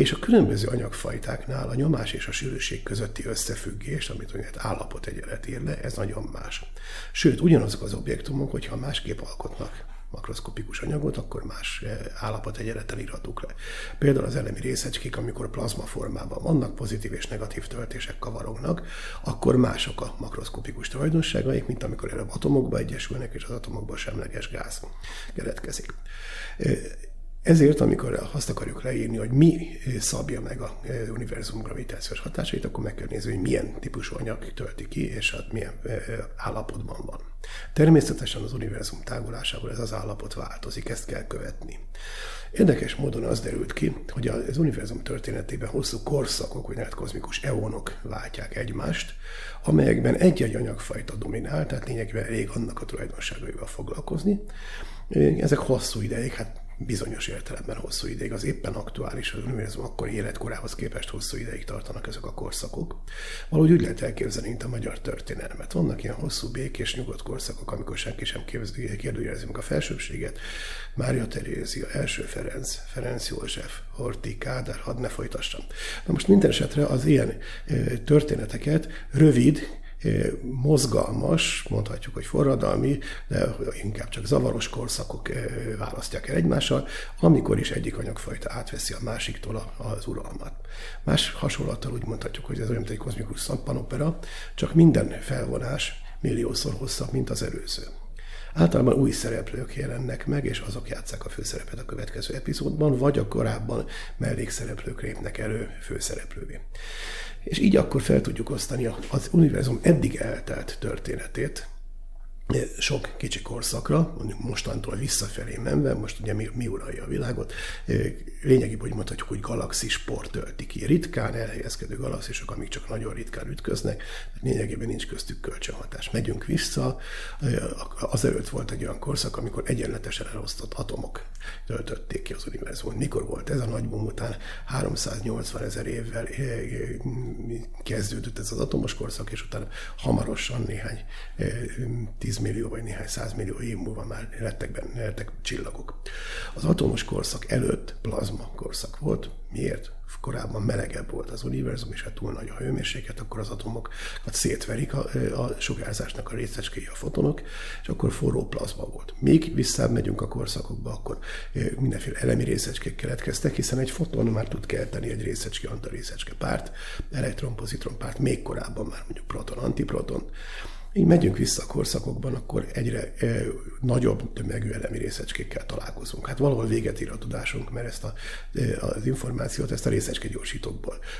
És a különböző anyagfajtáknál a nyomás és a sűrűség közötti összefüggés, amit olyan állapot egyenlet ír le, ez nagyon más. Sőt, ugyanazok az objektumok, hogyha másképp alkotnak makroszkopikus anyagot, akkor más eh, állapot egyenlettel írhatók le. Például az elemi részecskék, amikor plazma formában vannak, pozitív és negatív töltések kavarognak, akkor mások a makroszkopikus tulajdonságaik, mint amikor előbb atomokba egyesülnek, és az atomokból semleges gáz keletkezik. Eh, ezért, amikor azt akarjuk leírni, hogy mi szabja meg a e, univerzum gravitációs hatásait, akkor meg kell nézni, hogy milyen típusú anyag tölti ki, és hát milyen e, e, állapotban van. Természetesen az univerzum tágulásával ez az állapot változik, ezt kell követni. Érdekes módon az derült ki, hogy az univerzum történetében hosszú korszakok, vagy lehet kozmikus eonok váltják egymást, amelyekben egy-egy anyagfajta dominál, tehát lényegében elég annak a tulajdonságaival foglalkozni. Ezek hosszú ideig, hát bizonyos értelemben hosszú ideig, az éppen aktuális, az univerzum akkor életkorához képest hosszú ideig tartanak ezek a korszakok. Valahogy úgy lehet elképzelni, mint a magyar történelmet. Vannak ilyen hosszú békés, nyugodt korszakok, amikor senki sem kérdőjelezi meg a felsőbséget. Mária Terézia, első Ferenc, Ferenc József, Horti, Kádár, hadd ne folytassam. Na most minden esetre az ilyen történeteket rövid, mozgalmas, mondhatjuk, hogy forradalmi, de inkább csak zavaros korszakok választják el egymással, amikor is egyik anyagfajta átveszi a másiktól az uralmat. Más hasonlattal úgy mondhatjuk, hogy ez olyan, mint egy kozmikus szampanopera, csak minden felvonás milliószor hosszabb, mint az előző. Általában új szereplők jelennek meg, és azok játszák a főszerepet a következő epizódban, vagy a korábban mellékszereplők lépnek elő főszereplővé és így akkor fel tudjuk osztani az univerzum eddig eltelt történetét, sok kicsi korszakra, mondjuk mostantól visszafelé menve, most ugye mi, mi uralja a világot, lényegében, hogy mondhatjuk, hogy galaxispor tölti ki. Ritkán elhelyezkedő galaxisok, amik csak nagyon ritkán ütköznek, lényegében nincs köztük kölcsönhatás. Megyünk vissza, azelőtt volt egy olyan korszak, amikor egyenletesen elosztott atomok töltötték ki az univerzumot. Mikor volt ez a nagy boom után? 380 ezer évvel kezdődött ez az atomos korszak, és utána hamarosan néhány 10 millió vagy néhány százmillió év múlva már lettek, benne, lettek csillagok. Az atomos korszak előtt plazma korszak volt. Miért? Korábban melegebb volt az univerzum, és ha túl nagy a hőmérséklet, akkor az atomokat szétverik a, a sugárzásnak a részecskéi, a fotonok, és akkor forró plazma volt. Még visszamegyünk a korszakokba, akkor mindenféle elemi részecskék keletkeztek, hiszen egy foton már tud kelteni egy részecske, antarészecske párt, elektron, pozitron párt, még korábban már mondjuk proton, antiproton, így megyünk vissza a korszakokban, akkor egyre nagyobb tömegű elemi részecskékkel találkozunk. Hát valahol véget ír a tudásunk, mert ezt a, az információt, ezt a részecske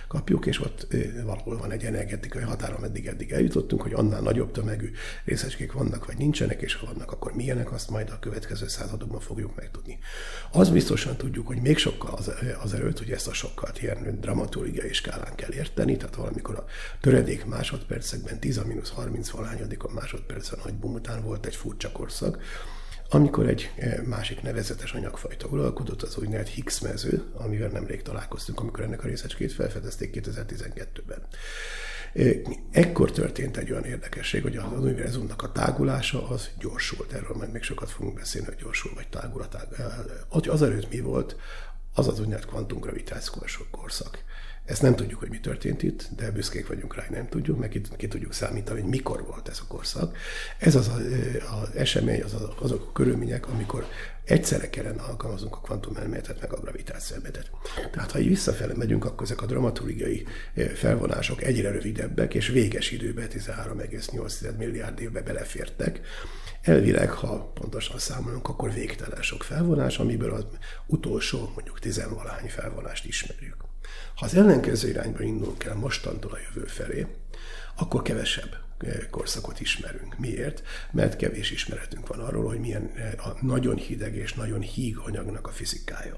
kapjuk, és ott valahol van egy energetikai határ, ameddig eddig eljutottunk, hogy annál nagyobb tömegű részecskék vannak, vagy nincsenek, és ha vannak, akkor milyenek, azt majd a következő századokban fogjuk megtudni. Az biztosan tudjuk, hogy még sokkal az, az előtt, hogy ezt a sokkal ilyen dramaturgiai skálán kell érteni, tehát valamikor a töredék másodpercekben 10-30 valány hányadikon másodpercen nagy bum után volt egy furcsa korszak, amikor egy e, másik nevezetes anyagfajta uralkodott, az úgynevezett Higgs mező, amivel nemrég találkoztunk, amikor ennek a részecskét felfedezték 2012-ben. E, ekkor történt egy olyan érdekesség, hogy az univerzumnak a tágulása az gyorsult. Erről majd még sokat fogunk beszélni, hogy gyorsul vagy tágul a tág. E, az előtt mi volt? Az az úgynevezett kvantumgravitációs korszak. Ezt nem tudjuk, hogy mi történt itt, de büszkék vagyunk rá, hogy nem tudjuk, meg ki, ki tudjuk számítani, hogy mikor volt ez a korszak. Ez az az esemény, az, azok a körülmények, amikor egyszerre kellene alkalmazunk a kvantumelméletet, meg a gravitációelméletet. Tehát, ha így visszafele megyünk, akkor ezek a dramaturgiai felvonások egyre rövidebbek, és véges időben 13,8 milliárd évbe belefértek. Elvileg, ha pontosan számolunk, akkor végtelen sok felvonás, amiből az utolsó, mondjuk tizenvalahány felvonást ismerjük. Ha az ellenkező irányba indulunk el mostantól a jövő felé, akkor kevesebb eh, korszakot ismerünk. Miért? Mert kevés ismeretünk van arról, hogy milyen eh, a nagyon hideg és nagyon híg anyagnak a fizikája.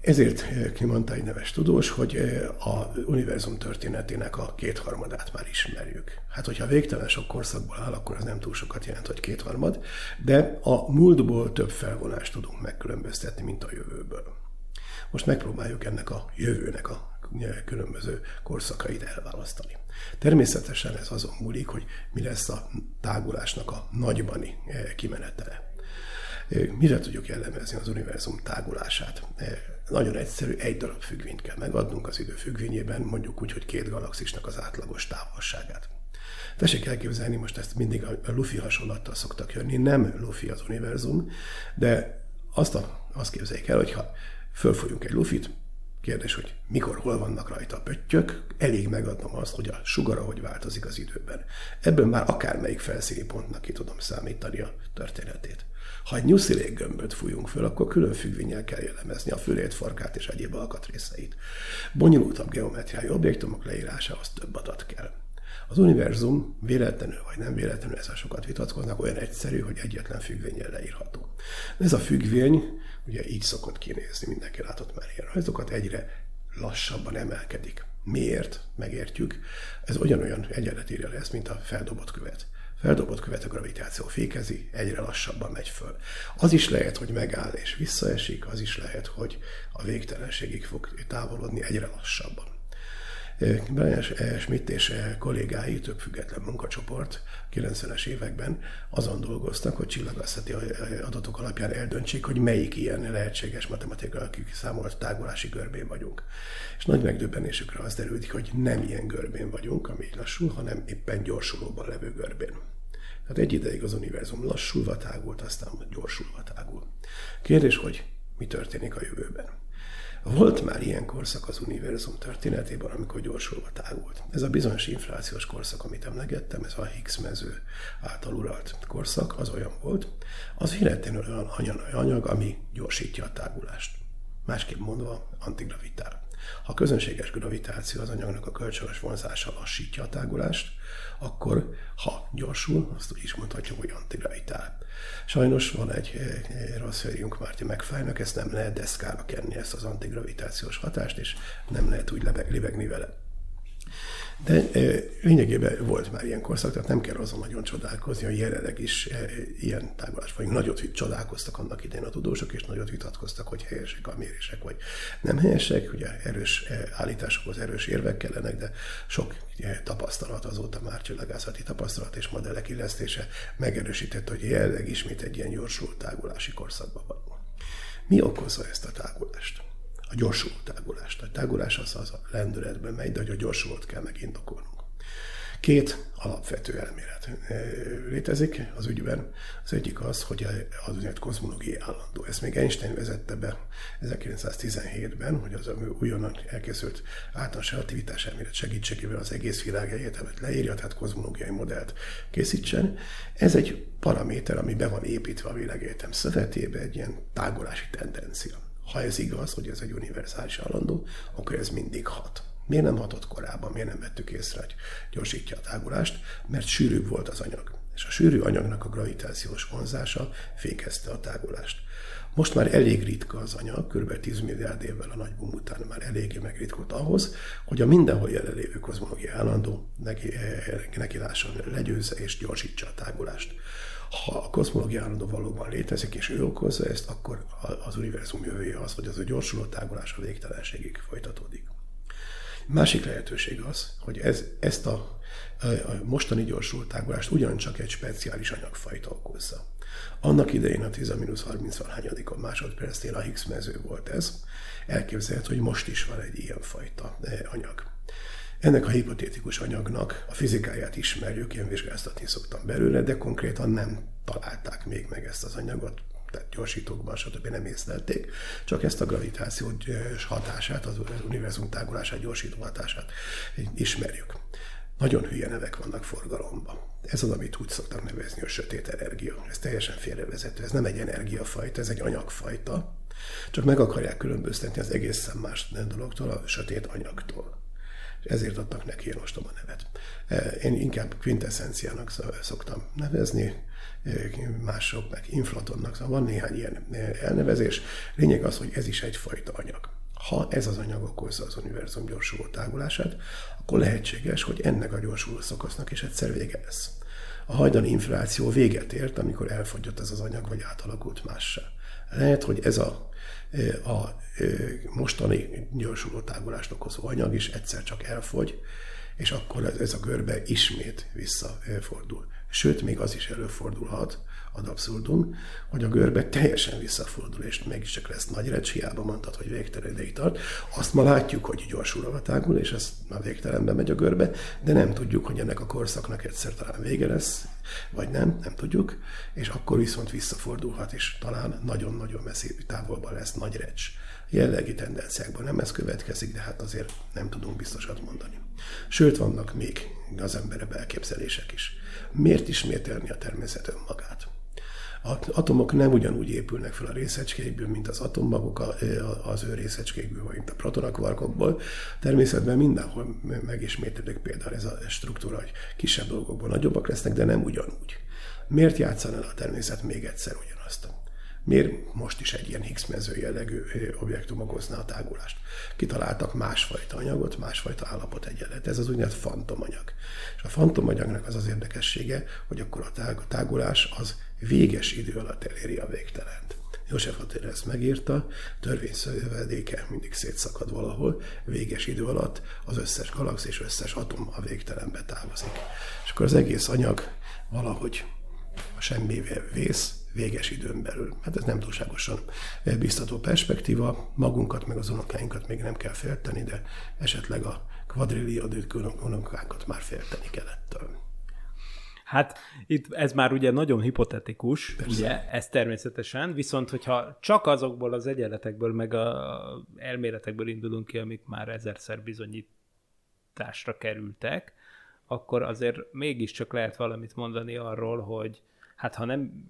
Ezért eh, kimondta egy neves tudós, hogy a univerzum történetének a kétharmadát már ismerjük. Hát, hogyha végtelen sok korszakból áll, akkor az nem túl sokat jelent, hogy kétharmad, de a múltból több felvonást tudunk megkülönböztetni, mint a jövőből. Most megpróbáljuk ennek a jövőnek a különböző korszakait elválasztani. Természetesen ez azon múlik, hogy mi lesz a tágulásnak a nagybani eh, kimenetele. Eh, mire tudjuk jellemezni az univerzum tágulását? Eh, nagyon egyszerű, egy darab függvényt kell megadnunk az idő függvényében, mondjuk úgy, hogy két galaxisnak az átlagos távolságát. Tessék elképzelni, most ezt mindig a Luffy hasonlattal szoktak jönni, nem Luffy az univerzum, de azt, a, azt képzeljék el, hogyha fölfolyunk egy lufit, kérdés, hogy mikor, hol vannak rajta a pöttyök, elég megadnom azt, hogy a sugara hogy változik az időben. Ebből már akármelyik felszíni pontnak ki tudom számítani a történetét. Ha egy nyuszilék gömböt fújunk föl, akkor külön függvényel kell jellemezni a fülét, farkát és egyéb alkatrészeit. Bonyolultabb geometriai objektumok leírásához több adat kell. Az univerzum véletlenül vagy nem véletlenül, ezzel sokat vitatkoznak, olyan egyszerű, hogy egyetlen függvényen leírható. Ez a függvény ugye így szokott kinézni, mindenki látott már ilyen rajzokat, egyre lassabban emelkedik. Miért? Megértjük. Ez ugyanolyan egyenlet írja le ezt, mint a feldobott követ. Feldobott követ a gravitáció fékezi, egyre lassabban megy föl. Az is lehet, hogy megáll és visszaesik, az is lehet, hogy a végtelenségig fog távolodni egyre lassabban. Brian Schmidt és kollégái, több független munkacsoport 90-es években azon dolgoztak, hogy csillagászati adatok alapján eldöntsék, hogy melyik ilyen lehetséges matematikai kiszámolt tágulási görbén vagyunk. És nagy megdöbbenésükre az derült, hogy nem ilyen görbén vagyunk, ami lassul, hanem éppen gyorsulóban levő görbén. Tehát egy ideig az univerzum lassulva tágult, aztán gyorsulva tágul. Kérdés, hogy mi történik a jövőben? Volt már ilyen korszak az univerzum történetében, amikor gyorsulva tágult. Ez a bizonyos inflációs korszak, amit emlegettem, ez a Higgs mező által uralt korszak, az olyan volt, az véletlenül olyan anyag, ami gyorsítja a tágulást. Másképp mondva, antigravitál. Ha közönséges gravitáció az anyagnak a kölcsönös vonzása lassítja a tágulást, akkor ha gyorsul, azt úgy is mondhatjuk, hogy antigravitál. Sajnos van egy rossz hőjünk Márti megfájnak, ezt nem lehet deszkára kenni, ezt az antigravitációs hatást, és nem lehet úgy libegni vele. De lényegében volt már ilyen korszak, tehát nem kell azon nagyon csodálkozni, hogy jelenleg is ilyen tágulás vagyunk. Nagyot csodálkoztak annak idején a tudósok, és nagyot vitatkoztak, hogy helyesek a mérések, vagy nem helyesek. Ugye erős állításokhoz erős érvek kellenek, de sok tapasztalat azóta már csillagászati tapasztalat és modellek illesztése megerősített, hogy jelenleg ismét egy ilyen gyorsult tágulási korszakban van. Mi okozza ezt a tágulást? A gyorsuló tágulást. A tágulás az, az a lendületben megy, de hogy a gyorsulót kell megindokolnunk. Két alapvető elmélet létezik az ügyben. Az egyik az, hogy az úgynevezett kozmológiai állandó. Ezt még Einstein vezette be 1917-ben, hogy az újonnan elkészült általános relativitás elmélet segítségével az egész világ egyetemet leírja, tehát kozmológiai modellt készítsen. Ez egy paraméter, ami be van építve a világegyetem szövetébe, egy ilyen tágulási tendencia. Ha ez igaz, hogy ez egy univerzális állandó, akkor ez mindig hat. Miért nem hatott korábban, miért nem vettük észre, hogy gyorsítja a tágulást? Mert sűrűbb volt az anyag. És a sűrű anyagnak a gravitációs vonzása fékezte a tágulást. Most már elég ritka az anyag, kb. 10 milliárd évvel a nagy boom után már eléggé megritkult ahhoz, hogy a mindenhol jelenlévő kozmológiai állandó neki, neki lásson, legyőzze és gyorsítsa a tágulást. Ha a kozmológia állandó valóban létezik, és ő okozza ezt, akkor az univerzum jövője az, hogy az a gyorsuló tágulás a végtelenségig folytatódik. Másik lehetőség az, hogy ez, ezt a, a mostani gyorsult tágulást ugyancsak egy speciális anyagfajta okozza. Annak idején a 10-30 hányadikon másodpercnél a Higgs mező volt ez. Elképzelhető, hogy most is van egy ilyen fajta eh, anyag. Ennek a hipotétikus anyagnak a fizikáját ismerjük, én vizsgáztatni szoktam belőle, de konkrétan nem találták még meg ezt az anyagot, tehát gyorsítókban, stb. nem észlelték, csak ezt a gravitáció hatását, az univerzum tágulását, gyorsító hatását ismerjük. Nagyon hülye nevek vannak forgalomban. Ez az, amit úgy szoktak nevezni, a sötét energia. Ez teljesen félrevezető. Ez nem egy energiafajta, ez egy anyagfajta. Csak meg akarják különböztetni az egészen más dologtól, a sötét anyagtól ezért adtak neki ilyen ostoba nevet. E, én inkább quintessenciának szoktam nevezni, e, mások meg inflatonnak, szóval van néhány ilyen e, elnevezés. Lényeg az, hogy ez is egyfajta anyag. Ha ez az anyag okozza az univerzum gyorsuló tágulását, akkor lehetséges, hogy ennek a gyorsuló szakasznak is egyszer vége lesz. A hajdani infláció véget ért, amikor elfogyott ez az anyag, vagy átalakult mássá. Lehet, hogy ez a a mostani gyorsuló tágulást okozó anyag is egyszer csak elfogy, és akkor ez a görbe ismét visszafordul. Sőt, még az is előfordulhat, ad abszurdum, hogy a görbe teljesen visszafordul, és mégiscsak lesz nagy recs, hiába mondtad, hogy végtelen ideig tart. Azt ma látjuk, hogy gyorsul tágul, és ez már végtelenbe megy a görbe, de nem tudjuk, hogy ennek a korszaknak egyszer talán vége lesz, vagy nem, nem tudjuk, és akkor viszont visszafordulhat, és talán nagyon-nagyon messzi távolban lesz nagy recs. Jellegi tendenciákban nem ez következik, de hát azért nem tudunk biztosat mondani. Sőt, vannak még az embere elképzelések is. Miért ismételni a természet önmagát? Atomok nem ugyanúgy épülnek fel a részecskékből, mint az atommagok az ő részecskékből, vagy mint a protonakvarkokból. Természetben mindenhol megismétlődik például ez a struktúra, hogy kisebb dolgokból nagyobbak lesznek, de nem ugyanúgy. Miért játszana a természet még egyszer ugyanazt? Miért most is egy ilyen Higgs mező jellegű objektum okozna a tágulást? Kitaláltak másfajta anyagot, másfajta állapot egyenlet. Ez az úgynevezett fantomanyag. És a fantomanyagnak az az érdekessége, hogy akkor a tágulás az véges idő alatt eléri a végtelent. József Attila ezt megírta, törvényszövedéke mindig szétszakad valahol, véges idő alatt az összes galaxis, összes atom a végtelenbe távozik. És akkor az egész anyag valahogy a semmivel vész, véges időn belül. Hát ez nem túlságosan biztató perspektíva, magunkat meg az unokáinkat még nem kell félteni, de esetleg a kvadrilliódőt unokákat már félteni kell ettől. Hát itt ez már ugye nagyon hipotetikus, Persze. ugye, ez természetesen, viszont hogyha csak azokból az egyenletekből, meg a elméletekből indulunk ki, amik már ezerszer bizonyításra kerültek, akkor azért mégiscsak lehet valamit mondani arról, hogy hát ha nem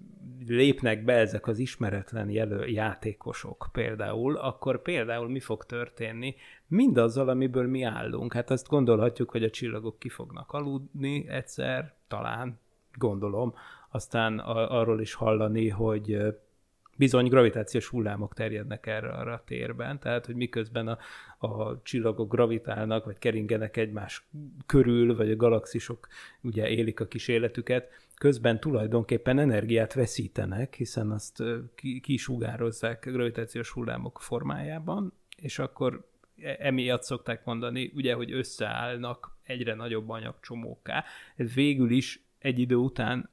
lépnek be ezek az ismeretlen jelő játékosok például, akkor például mi fog történni? Mindazzal, amiből mi állunk. Hát azt gondolhatjuk, hogy a csillagok ki fognak aludni egyszer, talán, gondolom, aztán arról is hallani, hogy bizony gravitációs hullámok terjednek erre arra a térben, tehát hogy miközben a, a csillagok gravitálnak, vagy keringenek egymás körül, vagy a galaxisok ugye élik a kis életüket, közben tulajdonképpen energiát veszítenek, hiszen azt kisugározzák gravitációs hullámok formájában, és akkor e, emiatt szokták mondani, ugye, hogy összeállnak egyre nagyobb anyagcsomóká. Ez végül is egy idő után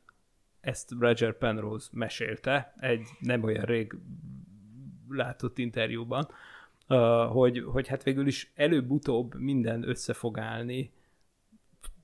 ezt Roger Penrose mesélte egy nem olyan rég látott interjúban, hogy, hogy hát végül is előbb-utóbb minden össze fog állni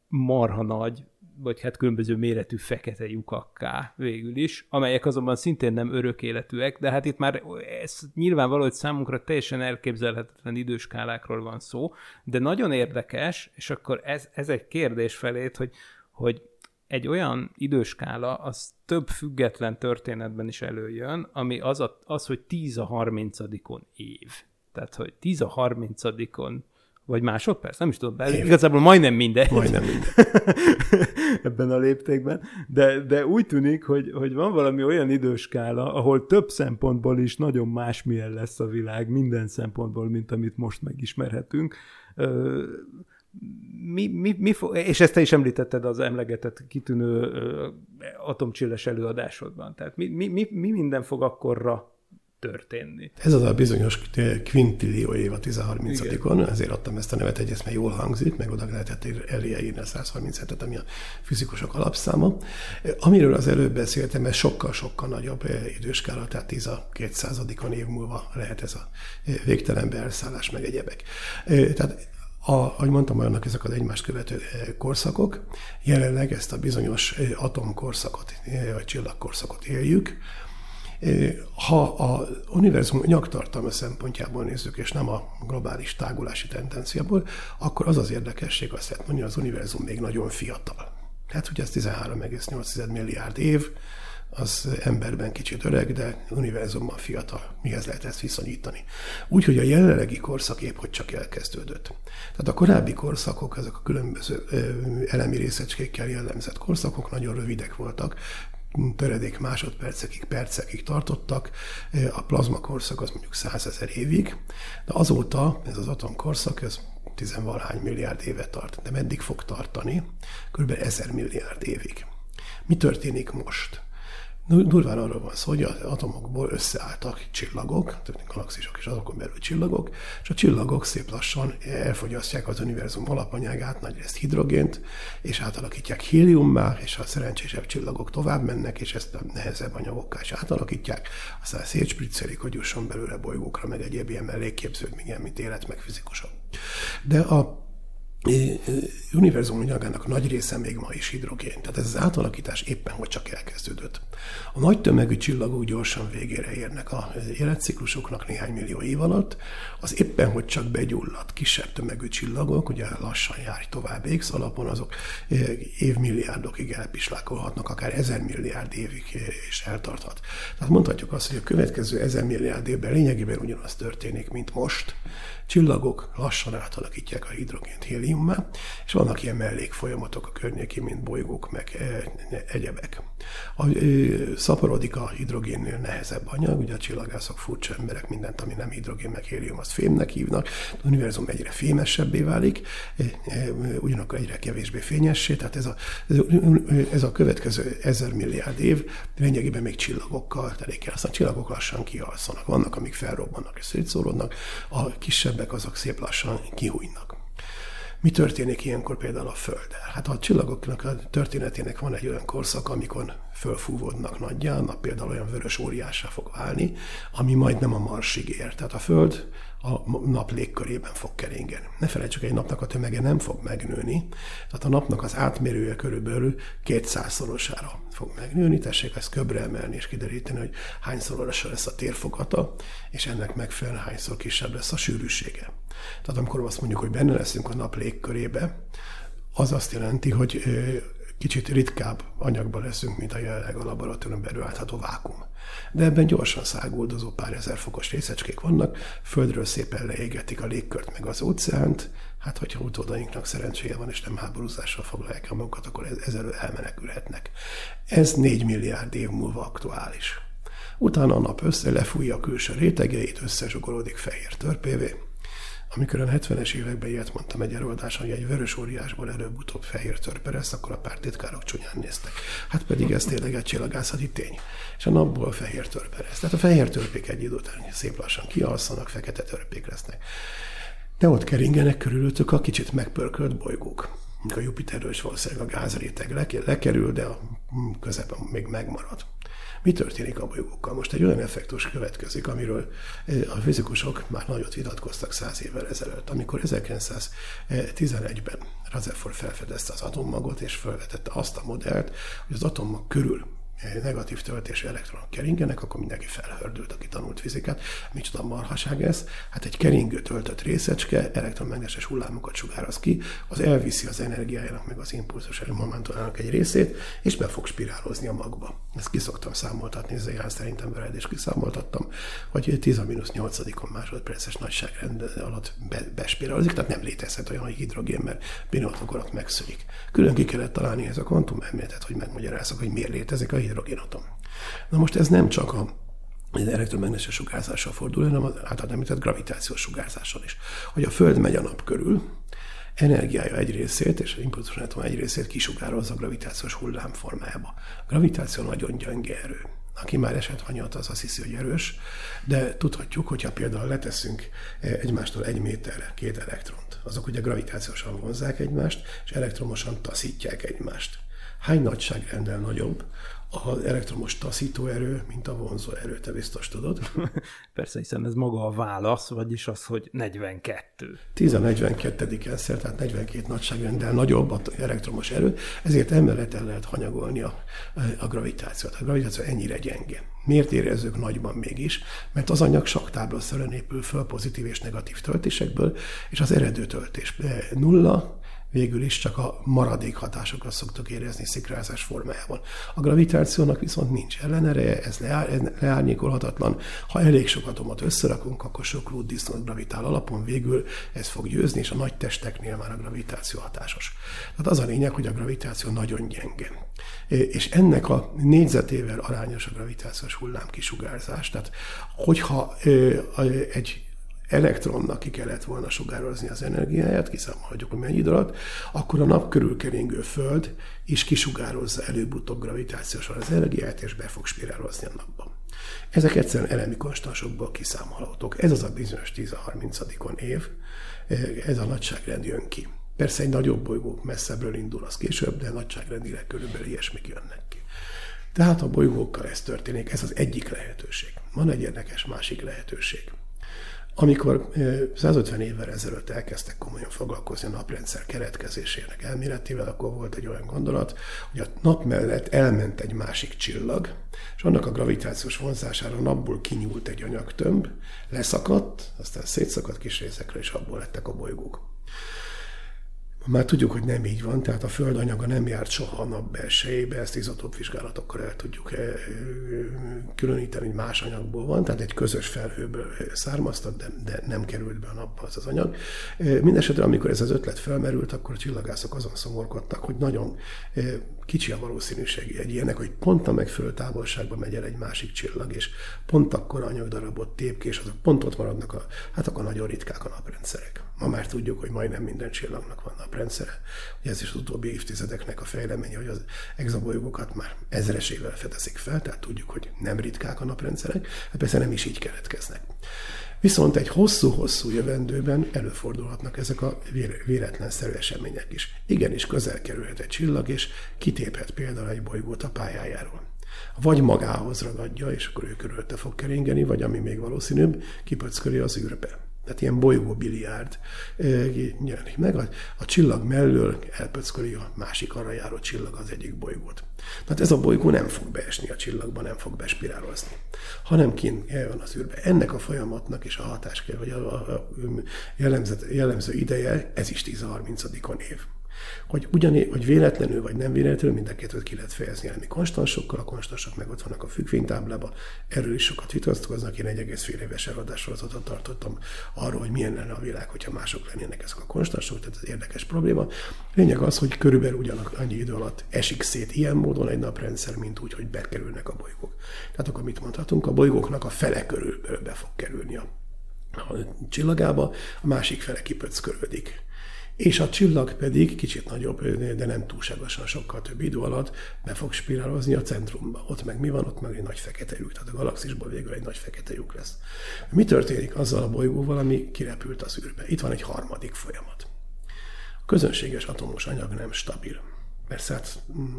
marha nagy, vagy hát különböző méretű fekete lyukakká végül is, amelyek azonban szintén nem örök életűek, de hát itt már ez nyilvánvaló, hogy számunkra teljesen elképzelhetetlen időskálákról van szó, de nagyon érdekes, és akkor ez, ez egy kérdés felét, hogy, hogy egy olyan időskála, az több független történetben is előjön, ami az, a, az hogy 10 a 30 év. Tehát, hogy 10 a 30 vagy másodperc, nem is tudom, be, igazából majdnem mindegy. Majdnem mindegy. *laughs* Ebben a léptékben. De, de úgy tűnik, hogy, hogy van valami olyan időskála, ahol több szempontból is nagyon más milyen lesz a világ, minden szempontból, mint amit most megismerhetünk mi, mi, mi fo- és ezt te is említetted az emlegetett kitűnő atomcsilles előadásodban. Tehát mi, mi, mi, mi minden fog akkorra történni. Ez az a bizonyos quintillió év a 13-on, ezért adtam ezt a nevet egy, mert jól hangzik, meg oda lehetett eléje írni a 137-et, ami a fizikusok alapszáma. Amiről az előbb beszéltem, ez sokkal-sokkal nagyobb időskála, tehát 10 a 200 év múlva lehet ez a végtelen beelszállás, meg egyebek. Tehát a, ahogy mondtam, olyannak ezek az egymást követő eh, korszakok. Jelenleg ezt a bizonyos eh, atomkorszakot, vagy csillagkorszakot éljük. Ha a univerzum nyaktartalma szempontjából nézzük, és nem a globális tágulási tendenciából, akkor az az érdekesség, azt lehet mondani, az univerzum még nagyon fiatal. Tehát, hogy ez 13,8 milliárd év, az emberben kicsit öreg, de univerzumban fiatal. Mihez lehet ezt viszonyítani? Úgyhogy a jelenlegi korszak épp hogy csak elkezdődött. Tehát a korábbi korszakok, ezek a különböző elemi részecskékkel jellemzett korszakok nagyon rövidek voltak, töredék másodpercekig, percekig tartottak, a plazma korszak az mondjuk százezer évig, de azóta ez az atomkorszak, ez tizenvalhány milliárd éve tart. De meddig fog tartani? Körülbelül ezer milliárd évig. Mi történik most? Durván arról van szó, hogy az atomokból összeálltak csillagok, tehát galaxisok és azokon belül csillagok, és a csillagok szép lassan elfogyasztják az univerzum alapanyagát, nagyrészt hidrogént, és átalakítják héliummá, és a szerencsésebb csillagok tovább mennek, és ezt a nehezebb anyagokká is átalakítják, aztán szétspriccelik, hogy jusson belőle bolygókra, meg egyéb ilyen ilyen, mint élet, meg fizikusok. De a univerzum anyagának nagy része még ma is hidrogén. Tehát ez az átalakítás éppen hogy csak elkezdődött. A nagy tömegű csillagok gyorsan végére érnek a életciklusoknak néhány millió év alatt, az éppen hogy csak begyulladt kisebb tömegű csillagok, ugye lassan jár tovább X alapon, azok évmilliárdokig elpislákolhatnak, akár ezer milliárd évig is eltarthat. Tehát mondhatjuk azt, hogy a következő ezer milliárd évben lényegében ugyanaz történik, mint most, csillagok lassan átalakítják a hidrogént héliummá, és vannak ilyen mellékfolyamatok a környékén, mint bolygók, meg e, egyebek. A, szaporodik a hidrogénnél nehezebb anyag, ugye a csillagászok furcsa emberek mindent, ami nem hidrogén, meg hélium, azt fémnek hívnak. Az univerzum egyre fémesebbé válik, ugyanakkor egyre kevésbé fényessé, tehát ez a, ez a következő ezer milliárd év lényegében még csillagokkal telik el. Aztán csillagok lassan kialszanak. Vannak, amik felrobbannak és szétszórodnak, a kisebb kisebbek azok szép lassan kihújnak. Mi történik ilyenkor például a Földdel? Hát a csillagoknak a történetének van egy olyan korszak, amikor fölfúvódnak nagyján, na például olyan vörös óriásra fog válni, ami majd nem a Marsig ér. Tehát a Föld a nap légkörében fog keringeni. Ne felejtsük, egy napnak a tömege nem fog megnőni, tehát a napnak az átmérője körülbelül 200-szorosára fog megnőni, tessék ezt köbre emelni és kideríteni, hogy hányszorosa lesz a térfogata, és ennek megfelelően hányszor kisebb lesz a sűrűsége. Tehát amikor azt mondjuk, hogy benne leszünk a nap légkörébe, az azt jelenti, hogy kicsit ritkább anyagban leszünk, mint a jelenleg a laboratórium belül állható vákum. De ebben gyorsan száguldozó pár ezer fokos részecskék vannak, földről szépen leégetik a légkört meg az óceánt, hát hogyha utódainknak szerencséje van, és nem háborúzással foglalják a magukat, akkor ezzel elmenekülhetnek. Ez 4 milliárd év múlva aktuális. Utána a nap össze lefújja a külső rétegeit, összezsugorodik fehér törpévé, amikor a 70-es években ilyet mondtam egy előadáson, hogy egy vörös óriásból előbb-utóbb fehér törpe lesz, akkor a pártitkárok csúnyán néztek. Hát pedig ez tényleg egy csillagászati tény. És a napból fehér törpe lesz. Tehát a fehér törpék egy idő után szép lassan kialszanak, fekete törpék lesznek. De ott keringenek körülöttük a kicsit megpörkölt bolygók. A Jupiterről is valószínűleg a gázréteg lekerül, de a közepen még megmarad. Mi történik a bolygókkal? Most egy olyan effektus következik, amiről eh, a fizikusok már nagyot vitatkoztak száz évvel ezelőtt, amikor 1911-ben Rutherford felfedezte az atommagot, és felvetette azt a modellt, hogy az atommag körül negatív töltésű elektronok keringenek, akkor mindenki felhördült, aki tanult fizikát. Micsoda marhaság ez? Hát egy keringő töltött részecske elektromágneses hullámokat sugároz ki, az elviszi az energiájának, meg az impulzus momentumának egy részét, és be fog spirálozni a magba. Ezt kiszoktam számoltatni, ezzel szerintem veled is kiszámoltattam, hogy 10-8 másodperces nagyságrend alatt be, bespirálozik, tehát nem létezhet olyan, hogy hidrogén, mert pillanatokor ott megszűnik. Külön ki kellett találni ez a kvantum elméletet, hogy megmagyarázzak, hogy miért létezik a hidrogénatom. Na most ez nem csak a az elektromágneses sugárzással fordul, hanem az általán említett gravitációs sugárzással is. Hogy a Föld megy a nap körül, energiája egy részét és az impulzus egy részét kisugározza a gravitációs hullám formájába. A gravitáció nagyon gyenge erő. Aki már esett hanyat, az azt hiszi, hogy erős, de tudhatjuk, hogyha például leteszünk egymástól egy méterre két elektront, azok ugye gravitációsan vonzák egymást, és elektromosan taszítják egymást. Hány nagyságrendel nagyobb az elektromos taszítóerő, mint a vonzóerő, te biztos tudod. *laughs* Persze, hiszen ez maga a válasz, vagyis az, hogy 42. 10 a 42. szer, tehát 42 nagyságrendel nagyobb az elektromos erő, ezért emellett el lehet hanyagolni a, a gravitációt. A gravitáció ennyire gyenge. Miért érezzük nagyban mégis? Mert az anyag saktáblaszerűen épül föl pozitív és negatív töltésekből, és az eredő töltés nulla, végül is csak a maradék hatásokat szoktuk érezni szikrázás formájában. A gravitációnak viszont nincs ellenereje, ez leárnyékolhatatlan. Ha elég sok atomot összerakunk, akkor sok lúddisznót gravitál alapon, végül ez fog győzni, és a nagy testeknél már a gravitáció hatásos. Tehát az a lényeg, hogy a gravitáció nagyon gyenge. És ennek a négyzetével arányos a gravitációs hullám kisugárzás. Tehát, hogyha egy elektronnak ki kellett volna sugározni az energiáját, kiszámolhatjuk, hogy mennyi idő alatt, akkor a nap körül keringő Föld is kisugározza előbb-utóbb gravitációsan az energiát, és be fog spirálozni a napba. Ezek egyszerűen elemi konstansokból kiszámolhatók. Ez az a bizonyos 10 a 30 év, ez a nagyságrend jön ki. Persze egy nagyobb bolygó messzebbről indul, az később, de nagyságrendileg körülbelül ilyesmik jönnek ki. Tehát a bolygókkal ez történik, ez az egyik lehetőség. Van egy érdekes másik lehetőség Amikor 150 évvel ezelőtt elkezdtek komolyan foglalkozni a naprendszer keretkezésének elméletével, akkor volt egy olyan gondolat, hogy a nap mellett elment egy másik csillag, és annak a gravitációs vonzására a napból kinyúlt egy anyagtömb, leszakadt, aztán szétszakadt kis részekre, és abból lettek a bolygók. Már tudjuk, hogy nem így van, tehát a Föld anyaga nem járt soha a nap belsejébe, ezt izotóp vizsgálatokkal el tudjuk eh, eh, különíteni, hogy más anyagból van, tehát egy közös felhőből származtak, de, de nem került be a napba az az anyag. Eh, Mindenesetre, amikor ez az ötlet felmerült, akkor a csillagászok azon szomorkodtak, hogy nagyon kicsi a valószínűség egy ilyenek, hogy pont a megfelelő távolságban megy el egy másik csillag, és pont akkor anyagdarabot tép ki, és azok pont ott maradnak, a, hát akkor nagyon ritkák a naprendszerek. Ma már tudjuk, hogy majdnem minden csillagnak van naprendszere. Ugye ez is az utóbbi évtizedeknek a fejleménye, hogy az exabolygókat már ezresével fedezik fel, tehát tudjuk, hogy nem ritkák a naprendszerek, hát persze nem is így keletkeznek. Viszont egy hosszú-hosszú jövendőben előfordulhatnak ezek a véletlenszerű események is. Igenis közel kerülhet egy csillag, és kitéphet például egy bolygót a pályájáról. Vagy magához ragadja, és akkor ő körülte fog keringeni, vagy ami még valószínűbb, kipöcköli az űrbe tehát ilyen bolygó biliárd jelenik meg. A, a csillag mellől elpöcköli a másik arra járó csillag az egyik bolygót. Tehát ez a bolygó nem fog beesni a csillagba, nem fog bespirálozni, hanem kint van az űrbe. Ennek a folyamatnak is a hatás kell, vagy a, a, a jellemző ideje, ez is 10-30 év hogy ugyané, hogy véletlenül vagy nem véletlenül, mind a kettőt ki lehet fejezni elemi konstansokkal, a konstansok meg ott vannak a függvénytáblában, erről is sokat vitatkoznak, én egy egész fél éves eladásolatot tartottam arról, hogy milyen lenne a világ, hogyha mások lennének ezek a konstansok, tehát ez érdekes probléma. Lényeg az, hogy körülbelül ugyanak annyi idő alatt esik szét ilyen módon egy naprendszer, mint úgy, hogy bekerülnek a bolygók. Tehát akkor mit mondhatunk? A bolygóknak a fele körül be fog kerülni a, a csillagába, a másik fele kipöckörödik és a csillag pedig kicsit nagyobb, de nem túlságosan sokkal több idő alatt be fog spirálozni a centrumba. Ott meg mi van? Ott meg egy nagy fekete lyuk, tehát a galaxisból végül egy nagy fekete lyuk lesz. Mi történik azzal a bolygóval, ami kirepült az űrbe? Itt van egy harmadik folyamat. A közönséges atomos anyag nem stabil. Persze hát mm,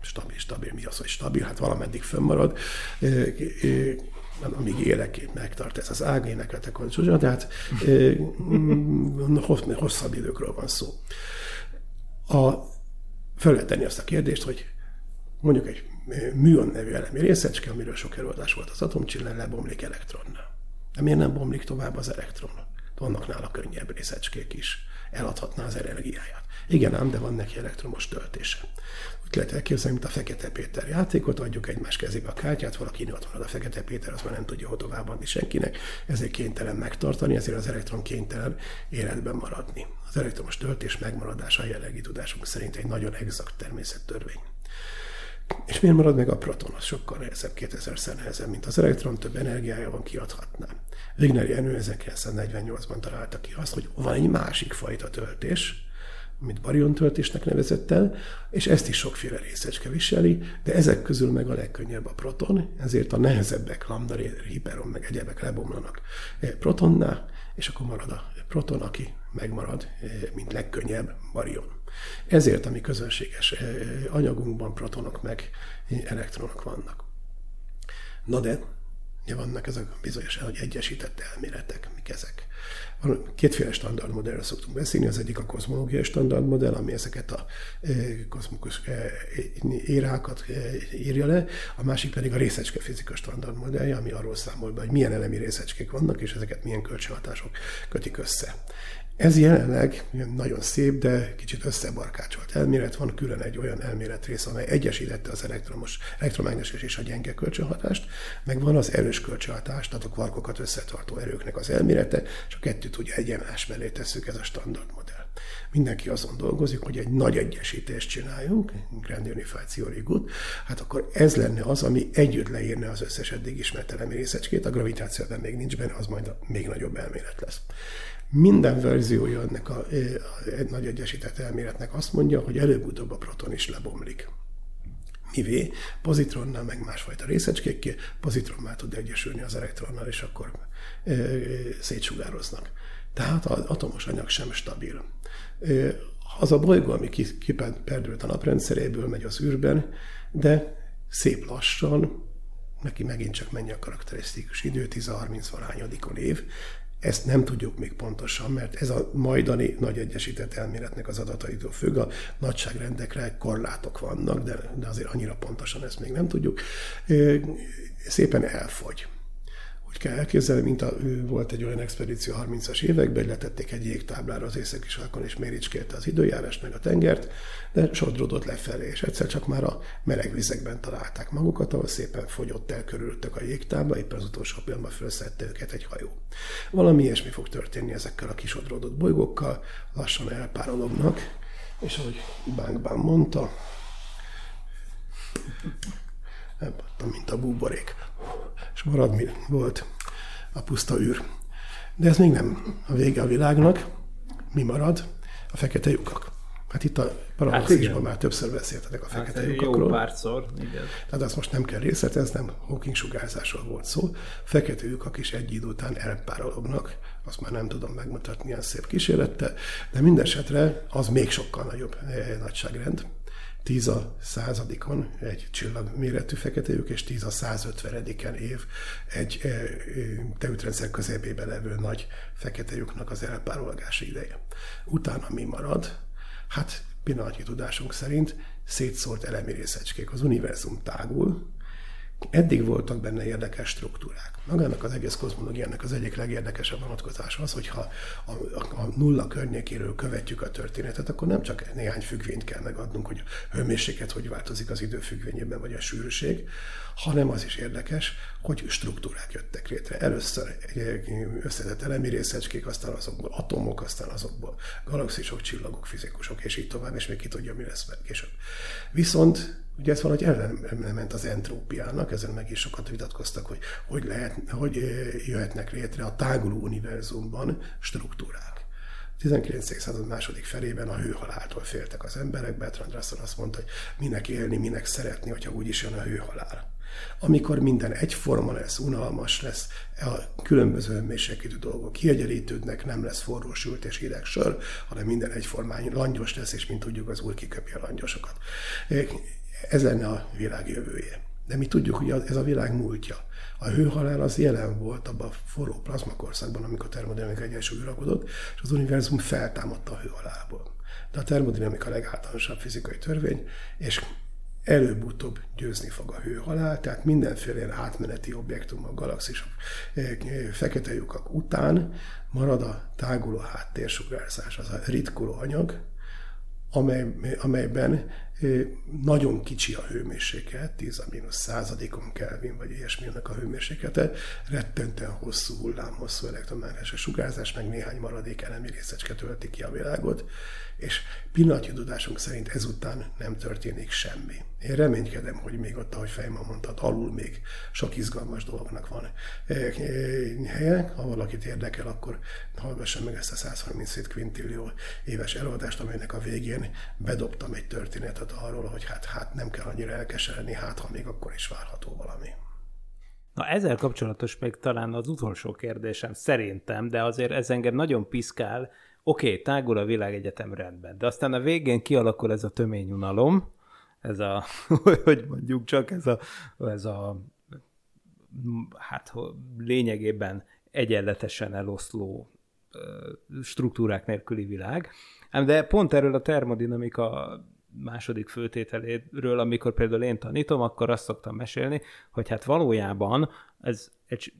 stabil, stabil, mi az, hogy stabil? Hát valameddig fönnmarad amíg élek, megtart ez az ág, énekeltek a csúcsa, tehát mm, hosszabb időkről van szó. A, fel lehet tenni azt a kérdést, hogy mondjuk egy műon nevű elemi részecske, amiről sok előadás volt az atomcsillen, lebomlik elektronnal. De miért nem bomlik tovább az elektron? Vannak nála könnyebb részecskék is. Eladhatná az energiáját. Igen ám, de van neki elektromos töltése lehet elképzelni, mint a Fekete Péter játékot, adjuk egymás kezébe a kártyát, valaki ott marad a Fekete Péter, az már nem tudja továbbadni senkinek, ezért kénytelen megtartani, ezért az elektron kénytelen életben maradni. Az elektromos töltés megmaradása a jelenlegi tudásunk szerint egy nagyon exakt természettörvény. És miért marad meg a proton? Az sokkal nehezebb, 2000-szer nehezebb, mint az elektron, több energiája van, kiadhatná. Wigner Jenő 1948-ban találta ki azt, hogy van egy másik fajta töltés, amit bariontöltésnek nevezett el, és ezt is sokféle részecske viseli, de ezek közül meg a legkönnyebb a proton, ezért a nehezebbek, lambda, hiperon, meg egyebek lebomlanak protonnál, és akkor marad a proton, aki megmarad, mint legkönnyebb barion. Ezért a mi közönséges anyagunkban protonok meg elektronok vannak. Na de, vannak ezek bizonyos, egyesített elméletek, mik ezek. Kétféle standardmodellről szoktunk beszélni, az egyik a kozmológiai standardmodell, ami ezeket a e, kozmikus e, érákat e, írja le, a másik pedig a részecske fizika standardmodellje, ami arról számol be, hogy milyen elemi részecskék vannak, és ezeket milyen kölcsönhatások kötik össze. Ez jelenleg nagyon szép, de kicsit összebarkácsolt elmélet. Van külön egy olyan elméletrész, amely egyesítette az elektromos, elektromágneses és a gyenge kölcsönhatást, meg van az erős kölcsönhatás, tehát a kvarkokat összetartó erőknek az elmélete, és a kettőt ugye egyenlás mellé tesszük, ez a standard modell. Mindenki azon dolgozik, hogy egy nagy egyesítést csináljunk, Grand Unified Theory hát akkor ez lenne az, ami együtt leírne az összes eddig ismert elemi részecskét, a gravitációban még nincs benne, az majd a még nagyobb elmélet lesz. Minden verziója ennek a, a, egy nagy egyesített elméletnek azt mondja, hogy előbb-utóbb a proton is lebomlik. Mivé? Pozitronnál meg másfajta részecskékké, pozitron már tud egyesülni az elektronnal, és akkor e, e, szétsugároznak. Tehát az atomos anyag sem stabil. E, az a bolygó, ami kiperdült a naprendszeréből, megy az űrben, de szép lassan, neki megint csak mennyi a karakterisztikus idő, 10-30 valányodikon év, Ezt nem tudjuk még pontosan, mert ez a majdani nagy egyesített elméletnek az adataitól függ. A nagyságrendekre korlátok vannak, de, de azért annyira pontosan ezt még nem tudjuk. Szépen elfogy úgy kell elképzelni, mint a, volt egy olyan expedíció 30-as években, letették egy jégtáblára az északi sarkon, és méricskérte az időjárást, meg a tengert, de sodródott lefelé, és egyszer csak már a meleg vizekben találták magukat, ahol szépen fogyott el körülöttük a jégtábla, éppen az utolsó pillanatban felszedte őket egy hajó. Valami ilyesmi fog történni ezekkel a kisodródott bolygókkal, lassan elpárolognak, és ahogy Bánkbán mondta, mint a búborék és marad mi volt a puszta űr. De ez még nem a vége a világnak. Mi marad? A fekete lyukak. Hát itt a paradoxisban hát már többször beszéltetek a hát fekete hát lyukakról. Jó párszor, igen. Tehát azt most nem kell részleteznem, Hawking sugárzásról volt szó. Fekete lyukak is egy idő után elpárolognak, azt már nem tudom megmutatni ilyen szép kísérlettel, de minden esetre az még sokkal nagyobb eh, nagyságrend. 10 a századikon egy csillag méretű lyuk, és 10 a 150 év egy teütrendszer közepében levő nagy fekete az elpárolgási ideje. Utána mi marad? Hát pillanatnyi tudásunk szerint szétszórt elemi részecskék. Az univerzum tágul, eddig voltak benne érdekes struktúrák. Magának az egész kozmológiának az egyik legérdekesebb vonatkozása az, hogyha a, a, nulla környékéről követjük a történetet, akkor nem csak néhány függvényt kell megadnunk, hogy a hőmérséklet hogy változik az idő függvényében, vagy a sűrűség, hanem az is érdekes, hogy struktúrák jöttek létre. Először összetett elemi részecskék, aztán azokból atomok, aztán azokból galaxisok, csillagok, fizikusok, és így tovább, és még ki tudja, mi lesz később. Viszont Ugye ez valahogy ellenment az entrópiának, ezen meg is sokat vitatkoztak, hogy hogy, lehet, hogy jöhetnek létre a táguló univerzumban struktúrák. 19. század második felében a hőhaláltól féltek az emberek. Bertrand Russell azt mondta, hogy minek élni, minek szeretni, hogyha úgyis jön a hőhalál. Amikor minden egyforma lesz, unalmas lesz, a különböző hőmérsékletű dolgok kiegyenlítődnek, nem lesz forró sült és hideg sör, hanem minden egyformán langyos lesz, és mint tudjuk, az úr kiköpi a langyosokat. Ez lenne a világ jövője. De mi tudjuk, hogy ez a világ múltja. A hőhalál az jelen volt abban a forró plazmakorszakban, amikor a termodinamika egyensúly urakodott, és az univerzum feltámadta a hőhalálból. De a termodinamika legáltalánosabb fizikai törvény, és előbb-utóbb győzni fog a hőhalál, tehát mindenféle ilyen átmeneti objektum, a galaxisok, eh, fekete lyukak után marad a táguló háttérsugárzás, az a ritkuló anyag, amely, amelyben nagyon kicsi a hőmérséklet, 10 a mínusz századikon Kelvin, vagy ilyesminek a hőmérséklete, rettentően hosszú hullám, hosszú elektromágneses sugárzás, meg néhány maradék elemi részecske tölti ki a világot, és pillanatnyi tudásunk szerint ezután nem történik semmi. Én reménykedem, hogy még ott, ahogy Fejman mondtad, alul még sok izgalmas dolognak van helye. Ha valakit érdekel, akkor hallgassa meg ezt a 137 quintillió éves előadást, amelynek a végén bedobtam egy történetet arról, hogy hát, hát nem kell annyira elkeseredni, hát ha még akkor is várható valami. Na ezzel kapcsolatos még talán az utolsó kérdésem szerintem, de azért ez engem nagyon piszkál. Oké, okay, tágul a világegyetem rendben, de aztán a végén kialakul ez a töményunalom, ez a, *laughs* hogy mondjuk csak ez a, ez a hát lényegében egyenletesen eloszló struktúrák nélküli világ. De pont erről a termodinamika második főtételéről, amikor például én tanítom, akkor azt szoktam mesélni, hogy hát valójában ez egy,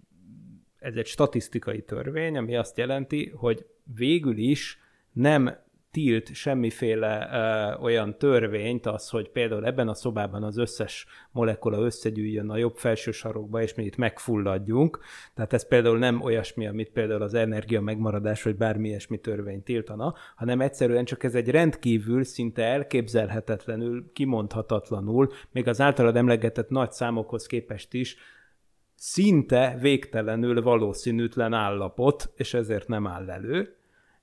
ez egy statisztikai törvény, ami azt jelenti, hogy végül is nem tilt semmiféle ö, olyan törvényt, az, hogy például ebben a szobában az összes molekula összegyűjjön a jobb felső sarokba, és mi itt megfulladjunk. Tehát ez például nem olyasmi, amit például az energia megmaradás, vagy bármi ilyesmi törvény tiltana, hanem egyszerűen csak ez egy rendkívül, szinte elképzelhetetlenül, kimondhatatlanul, még az általad emlegetett nagy számokhoz képest is szinte végtelenül valószínűtlen állapot, és ezért nem áll elő.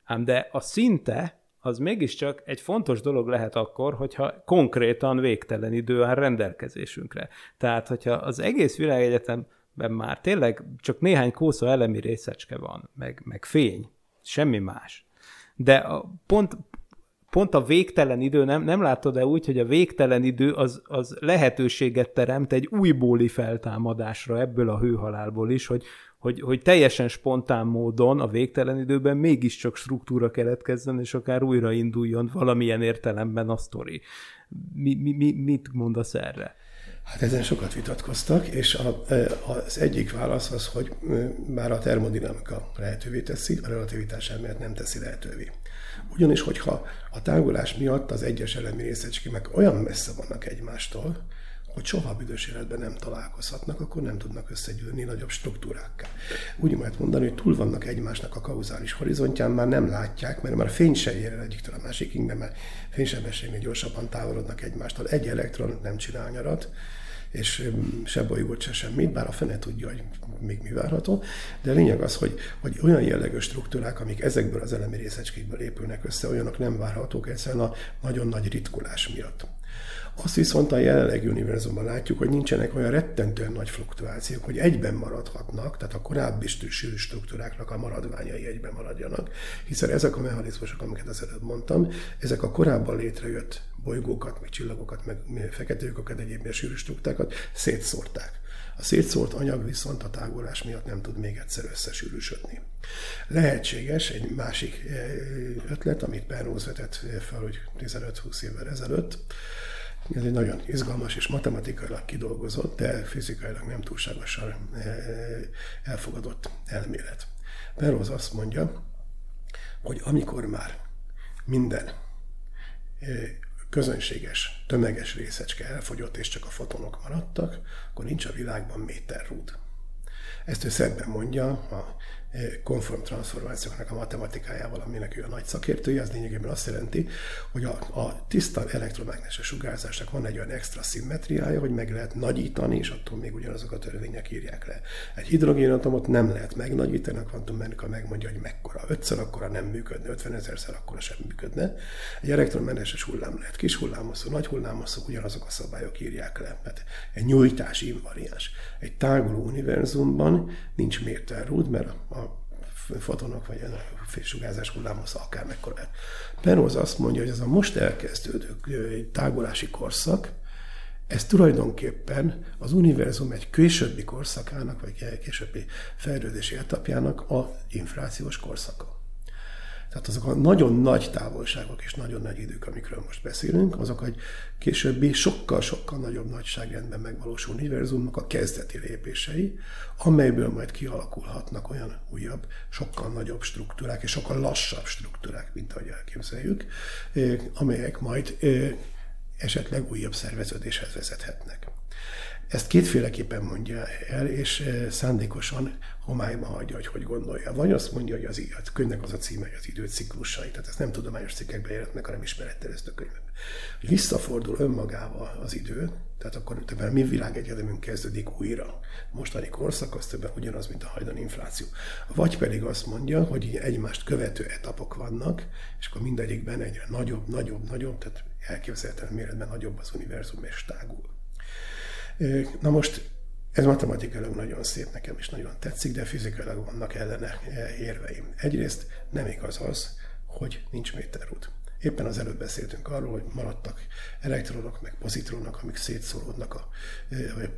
Ám de a szinte az mégiscsak egy fontos dolog lehet akkor, hogyha konkrétan végtelen idő áll rendelkezésünkre. Tehát, hogyha az egész világegyetemben már tényleg csak néhány kósza elemi részecske van, meg, meg fény, semmi más. De pont, pont a végtelen idő, nem, nem látod-e úgy, hogy a végtelen idő az, az lehetőséget teremt egy újbóli feltámadásra ebből a hőhalálból is, hogy, hogy, hogy teljesen spontán módon a végtelen időben mégiscsak struktúra keletkezzen, és akár újrainduljon valamilyen értelemben a sztori. Mi, mi, mi, mit mondasz erre? Hát ezen sokat vitatkoztak, és a, az egyik válasz az, hogy már a termodinamika lehetővé teszi, a relativitás elmélet nem teszi lehetővé. Ugyanis, hogyha a tágulás miatt az egyes elemi részecskémek olyan messze vannak egymástól, hogy soha büdös életben nem találkozhatnak, akkor nem tudnak összegyűlni nagyobb struktúrákká. Úgy lehet mondani, hogy túl vannak egymásnak a kauzális horizontján, már nem látják, mert már fény se ér el egyiktől a másikig, mert fénysebességnél gyorsabban távolodnak egymástól. Egy elektron nem csinál nyarat, és se bolygót, se semmit, bár a fene tudja, hogy még mi várható, de a lényeg az, hogy, hogy olyan jellegű struktúrák, amik ezekből az elemi részecskékből épülnek össze, olyanok nem várhatók egyszerűen a nagyon nagy ritkulás miatt. Azt viszont a jelenlegi univerzumban látjuk, hogy nincsenek olyan rettentően nagy fluktuációk, hogy egyben maradhatnak, tehát a korábbi sűrű struktúráknak a maradványai egyben maradjanak, hiszen ezek a mechanizmusok, amiket az előbb mondtam, ezek a korábban létrejött bolygókat, meg csillagokat, meg feketőköket, egyéb ilyen sűrű struktúrákat szétszórták. A szétszórt anyag viszont a tágulás miatt nem tud még egyszer összesűrűsödni. Lehetséges egy másik eh, ötlet, amit Penrose vetett fel, hogy 15-20 évvel ezelőtt, ez egy nagyon izgalmas és matematikailag kidolgozott, de fizikailag nem túlságosan eh, elfogadott elmélet. Penrose azt mondja, hogy amikor már minden eh, közönséges, tömeges részecske elfogyott, és csak a fotonok maradtak, akkor nincs a világban méterrúd. Ezt ő szebben mondja, a konform transformációknak a matematikájával, aminek ő a nagy szakértője, az lényegében azt jelenti, hogy a, a tiszta elektromágneses sugárzásnak van egy olyan extra szimmetriája, hogy meg lehet nagyítani, és attól még ugyanazok a törvények írják le. Egy hidrogénatomot nem lehet megnagyítani, a kvantummechanika megmondja, hogy mekkora. Ötször akkora nem működne, 50 ezerszer akkora sem működne. Egy elektromágneses hullám lehet kis hullámoszú, nagy hullámoszú, ugyanazok a szabályok írják le. Mert egy nyújtás invariáns. Egy táguló univerzumban nincs mértelrúd, mert a fotonok, vagy a félsugárzás hullámhoz akár mekkora. Penrose azt mondja, hogy ez a most elkezdődő tágulási korszak, ez tulajdonképpen az univerzum egy későbbi korszakának, vagy egy későbbi fejlődési etapjának a inflációs korszaka. Tehát azok a nagyon nagy távolságok és nagyon nagy idők, amikről most beszélünk, azok egy későbbi, sokkal-sokkal nagyobb nagyságrendben megvalósuló univerzumnak a kezdeti lépései, amelyből majd kialakulhatnak olyan újabb, sokkal nagyobb struktúrák és sokkal lassabb struktúrák, mint ahogy elképzeljük, amelyek majd esetleg újabb szerveződéshez vezethetnek. Ezt kétféleképpen mondja el, és eh, szándékosan homályba hagyja, hogy hogy gondolja. Vagy azt mondja, hogy az, a könyvnek az a címe, hogy az időciklusai, tehát ezt nem tudományos cikkekben jelent meg, hanem ismeretterjesztő könyvben. Hogy visszafordul önmagával az idő, tehát akkor többen a mi világegyetemünk kezdődik újra. Mostani korszak az többen ugyanaz, mint a hajdani infláció. Vagy pedig azt mondja, hogy egymást követő etapok vannak, és akkor mindegyikben egyre nagyobb, nagyobb, nagyobb, tehát elképzelhetően méretben nagyobb az univerzum és tágul. Na most ez matematikailag nagyon szép, nekem is nagyon tetszik, de fizikailag vannak ellene érveim. Egyrészt nem igaz az, hogy nincs méterút. Éppen az előbb beszéltünk arról, hogy maradtak elektronok, meg pozitronok, amik szétszóródnak a,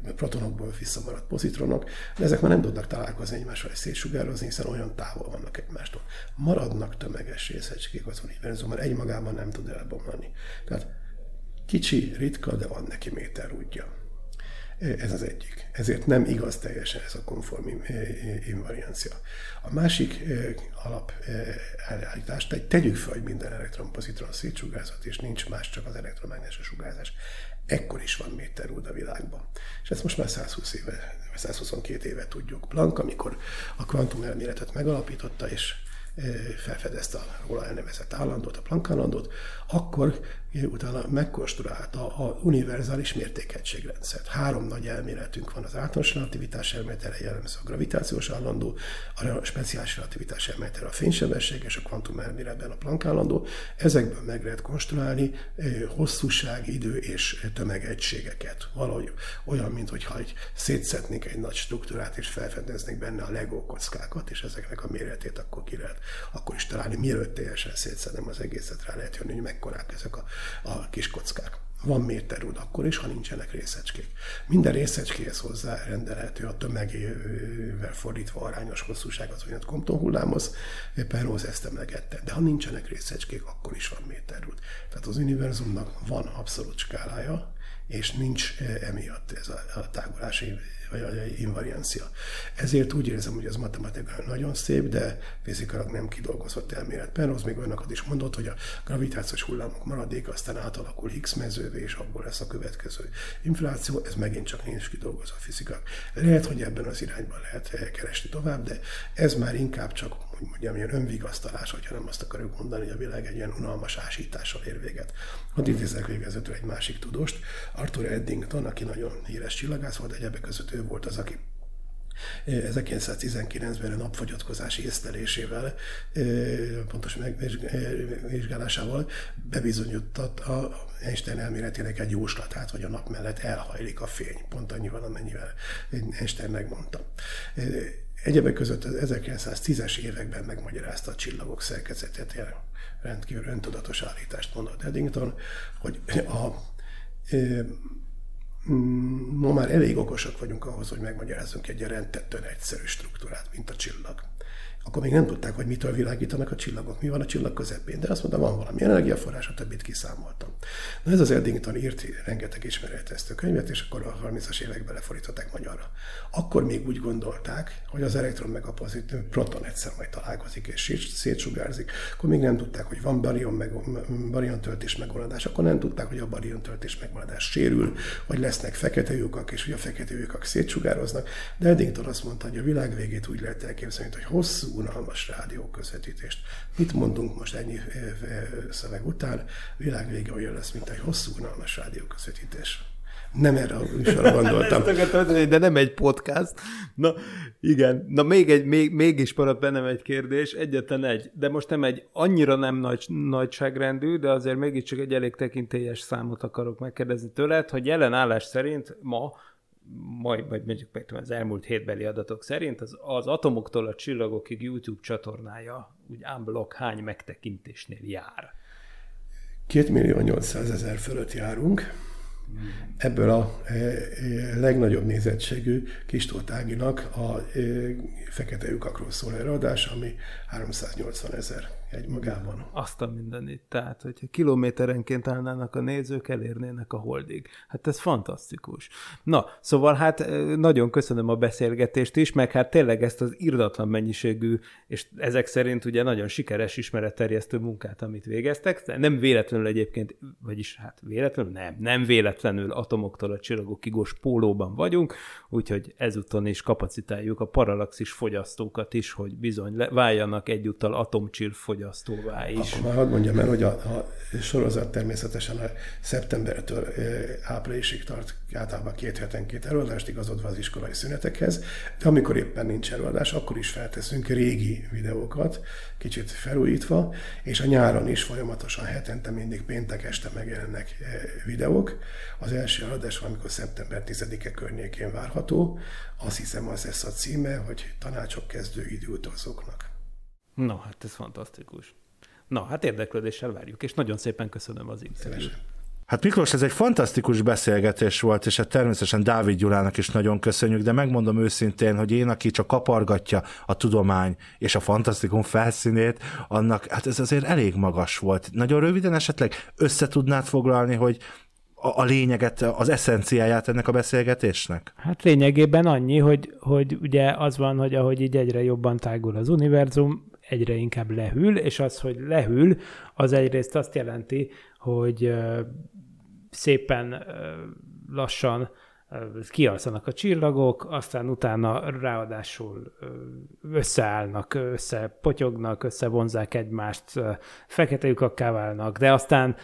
a protonokból visszamaradt pozitronok, de ezek már nem tudnak találkozni egymással és szétsugározni, hiszen olyan távol vannak egymástól. Maradnak tömeges részecskék az univerzumban, egymagában nem tud elbomlani. Tehát kicsi, ritka, de van neki méterútja. Ez az egyik. Ezért nem igaz teljesen ez a konform invariancia. A másik alap elállítás, tehát tegyük fel, hogy minden elektron-pozitron szétsugárzat, és nincs más, csak az elektromágneses sugárzás. Ekkor is van méterúd a világban. És ezt most már 120 éve, 122 éve tudjuk. Planck, amikor a kvantum elméletet megalapította, és felfedezte a róla elnevezett állandót, a Planck állandót, akkor utána megkonstruálta a univerzális mértékegységrendszert. Három nagy elméletünk van, az általános relativitás elméletere jellemző a gravitációs állandó, a speciális relativitás elméletere a fénysebesség és a kvantum elméletben a Planck állandó. Ezekből meg lehet konstruálni hosszúság, idő és tömegegységeket. Valahogy olyan, mintha egy szétszetnék egy nagy struktúrát és felfedeznék benne a Lego kockákat, és ezeknek a méretét akkor ki lehet akkor is találni, mielőtt teljesen szétszedem az egészet, rá lehet jönni, hogy mekkorák ezek a, a kis kockák. Van méterrúd akkor is, ha nincsenek részecskék. Minden részecskéhez hozzá rendelhető a tömegével fordítva arányos hosszúság az olyan Compton hullámhoz, Rose ezt emlegette. De ha nincsenek részecskék, akkor is van méterrúd. Tehát az univerzumnak van abszolút skálája, és nincs eh, emiatt ez a, a tágulási vagy a invariancia. Ezért úgy érzem, hogy ez matematikailag nagyon szép, de fizikailag nem kidolgozott elmélet. Penrose még olyanokat is mondott, hogy a gravitációs hullámok maradék aztán átalakul Higgs mezővé, és abból lesz a következő infláció, ez megint csak nincs kidolgozva a fizika. Lehet, hogy ebben az irányban lehet keresni tovább, de ez már inkább csak hogy mondjam, ilyen önvigasztalás, hogyha nem azt akarjuk mondani, hogy a világ egy ilyen unalmas ásítással ér véget. Hadd idézek végezetül egy másik tudóst, Arthur Eddington, aki nagyon híres csillagász volt, egyebek között ő volt az, aki 1919-ben a napfogyatkozási észlelésével, pontos megvizsgálásával bebizonyított a Einstein elméletének egy jóslatát, hogy a nap mellett elhajlik a fény, pont annyival, amennyivel Einstein megmondta. Egyebek között az 1910-es években megmagyarázta a csillagok szerkezetét, ilyen rendkívül öntudatos állítást mondott Eddington, hogy a, e, ma már elég okosak vagyunk ahhoz, hogy megmagyarázzunk egy rendtettően egyszerű struktúrát, mint a csillag akkor még nem tudták, hogy mitől világítanak a csillagok, mi van a csillag közepén, de azt mondta, van valami energiaforrás, a többit kiszámoltam. Na ez az Eddington írt rengeteg ismereteztő könyvet, és akkor a 30-as években lefordították magyarra. Akkor még úgy gondolták, hogy az elektron meg a pozitív proton egyszer majd találkozik és szétsugárzik. Akkor még nem tudták, hogy van barion, meg, barion töltés megoldás, akkor nem tudták, hogy a barion töltés megoldás sérül, hogy lesznek fekete lyukak, és hogy a fekete lyukak szétsugároznak. De Eddington azt mondta, hogy a világ végét úgy lehet elképzelni, hogy hosszú unalmas rádió közvetítést. Mit mondunk most ennyi szöveg után? Világ vége olyan lesz, mint egy hosszú unalmas rádió közvetítés. Nem erre a műsorra gondoltam. de nem egy podcast. Na, igen. Na, még egy, még, mégis maradt bennem egy kérdés, egyetlen egy, de most nem egy annyira nem nagy, nagyságrendű, de azért mégiscsak egy elég tekintélyes számot akarok megkérdezni tőled, hogy jelen állás szerint ma majd, majd mondjuk meg az elmúlt hétbeli adatok szerint az, az atomoktól a csillagokig YouTube csatornája úgy unblock hány megtekintésnél jár? 2 millió 800 ezer fölött járunk. Ebből a e, e, legnagyobb nézettségű Kistótáginak a e, fekete lyukakról szól előadás, ami 380 ezer egy magában. Azt a mindenit. Tehát, hogyha kilométerenként állnának a nézők, elérnének a holdig. Hát ez fantasztikus. Na, szóval hát nagyon köszönöm a beszélgetést is, meg hát tényleg ezt az irdatlan mennyiségű, és ezek szerint ugye nagyon sikeres ismeretterjesztő munkát, amit végeztek. Nem véletlenül egyébként, vagyis hát véletlenül, nem, nem véletlenül atomoktól a csillagokigos pólóban vagyunk, úgyhogy ezúton is kapacitáljuk a paralaxis fogyasztókat is, hogy bizony váljanak egyúttal atomcsill fogyasztóvá is. Akkor hadd mondjam el, hogy a, a sorozat természetesen a szeptembertől áprilisig tart általában két hetenként előadást, igazodva az iskolai szünetekhez, de amikor éppen nincs előadás, akkor is felteszünk régi videókat, kicsit felújítva, és a nyáron is folyamatosan hetente mindig péntek este megjelennek videók. Az első előadás amikor szeptember 10-e környékén várható. Azt hiszem az lesz a címe, hogy tanácsok kezdő időutazóknak. Na, hát ez fantasztikus. Na, hát érdeklődéssel várjuk, és nagyon szépen köszönöm az interjút. Hát Miklós, ez egy fantasztikus beszélgetés volt, és hát természetesen Dávid Gyulának is nagyon köszönjük, de megmondom őszintén, hogy én, aki csak kapargatja a tudomány és a fantasztikum felszínét, annak hát ez azért elég magas volt. Nagyon röviden esetleg összetudnád foglalni, hogy a, a lényeget, az eszenciáját ennek a beszélgetésnek? Hát lényegében annyi, hogy, hogy ugye az van, hogy ahogy így egyre jobban tágul az univerzum, egyre inkább lehűl, és az, hogy lehűl, az egyrészt azt jelenti, hogy szépen lassan kialszanak a csillagok, aztán utána ráadásul összeállnak, összepotyognak, összevonzák egymást, fekete lyukakká válnak, de aztán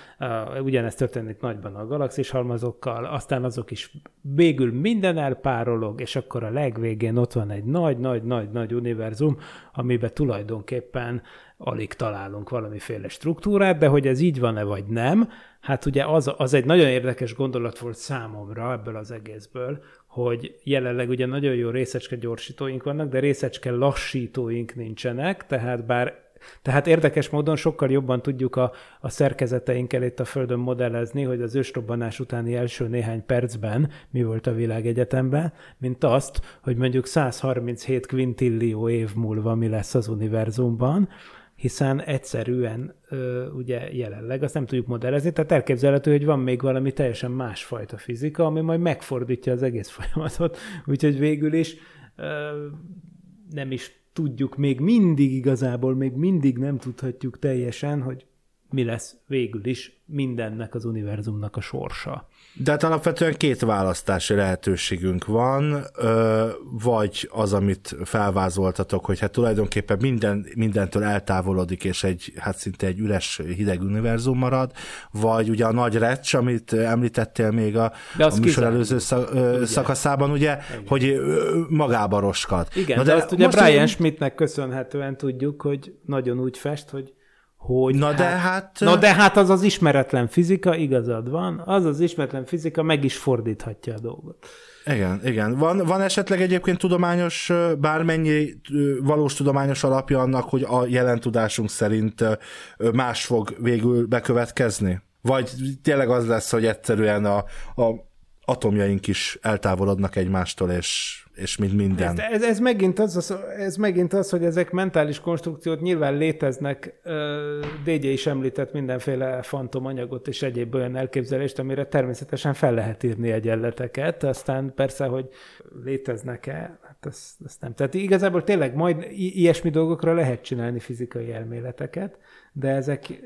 ugyanezt történik nagyban a galaxis halmazokkal, aztán azok is végül minden elpárolog, és akkor a legvégén ott van egy nagy-nagy-nagy-nagy univerzum, amiben tulajdonképpen alig találunk valamiféle struktúrát, de hogy ez így van-e vagy nem, hát ugye az, az egy nagyon érdekes gondolat volt számomra ebből az egészből, hogy jelenleg ugye nagyon jó részecske gyorsítóink vannak, de részecske lassítóink nincsenek, tehát bár tehát érdekes módon sokkal jobban tudjuk a, a szerkezeteinkkel itt a Földön modellezni, hogy az ősrobbanás utáni első néhány percben mi volt a világegyetemben, mint azt, hogy mondjuk 137 kvintillió év múlva mi lesz az univerzumban, hiszen egyszerűen ö, ugye jelenleg azt nem tudjuk modellezni, tehát elképzelhető, hogy van még valami teljesen másfajta fizika, ami majd megfordítja az egész *laughs* folyamatot, úgyhogy végül is ö, nem is tudjuk még mindig igazából, még mindig nem tudhatjuk teljesen, hogy mi lesz végül is mindennek az univerzumnak a sorsa. De hát alapvetően két választási lehetőségünk van, vagy az, amit felvázoltatok, hogy hát tulajdonképpen minden, mindentől eltávolodik, és egy, hát szinte egy üres, hideg univerzum marad, vagy ugye a nagy recs, amit említettél még a, a műsor előző szakaszában, ugye, Igen. hogy magába roskad. Igen, Na de, de azt ugye Brian én... Schmidtnek köszönhetően tudjuk, hogy nagyon úgy fest, hogy hogy na, hát, de hát... na de hát az az ismeretlen fizika, igazad van, az az ismeretlen fizika meg is fordíthatja a dolgot. Igen, igen. Van, van esetleg egyébként tudományos, bármennyi valós tudományos alapja annak, hogy a jelen tudásunk szerint más fog végül bekövetkezni? Vagy tényleg az lesz, hogy egyszerűen a, a atomjaink is eltávolodnak egymástól, és és mint minden. Ez, ez, ez, megint az, ez megint az, hogy ezek mentális konstrukciót nyilván léteznek. DJ is említett mindenféle fantomanyagot és egyéb olyan elképzelést, amire természetesen fel lehet írni egyenleteket, aztán persze, hogy léteznek-e, hát ezt, ezt nem. Tehát igazából tényleg majd ilyesmi dolgokra lehet csinálni fizikai elméleteket, de ezek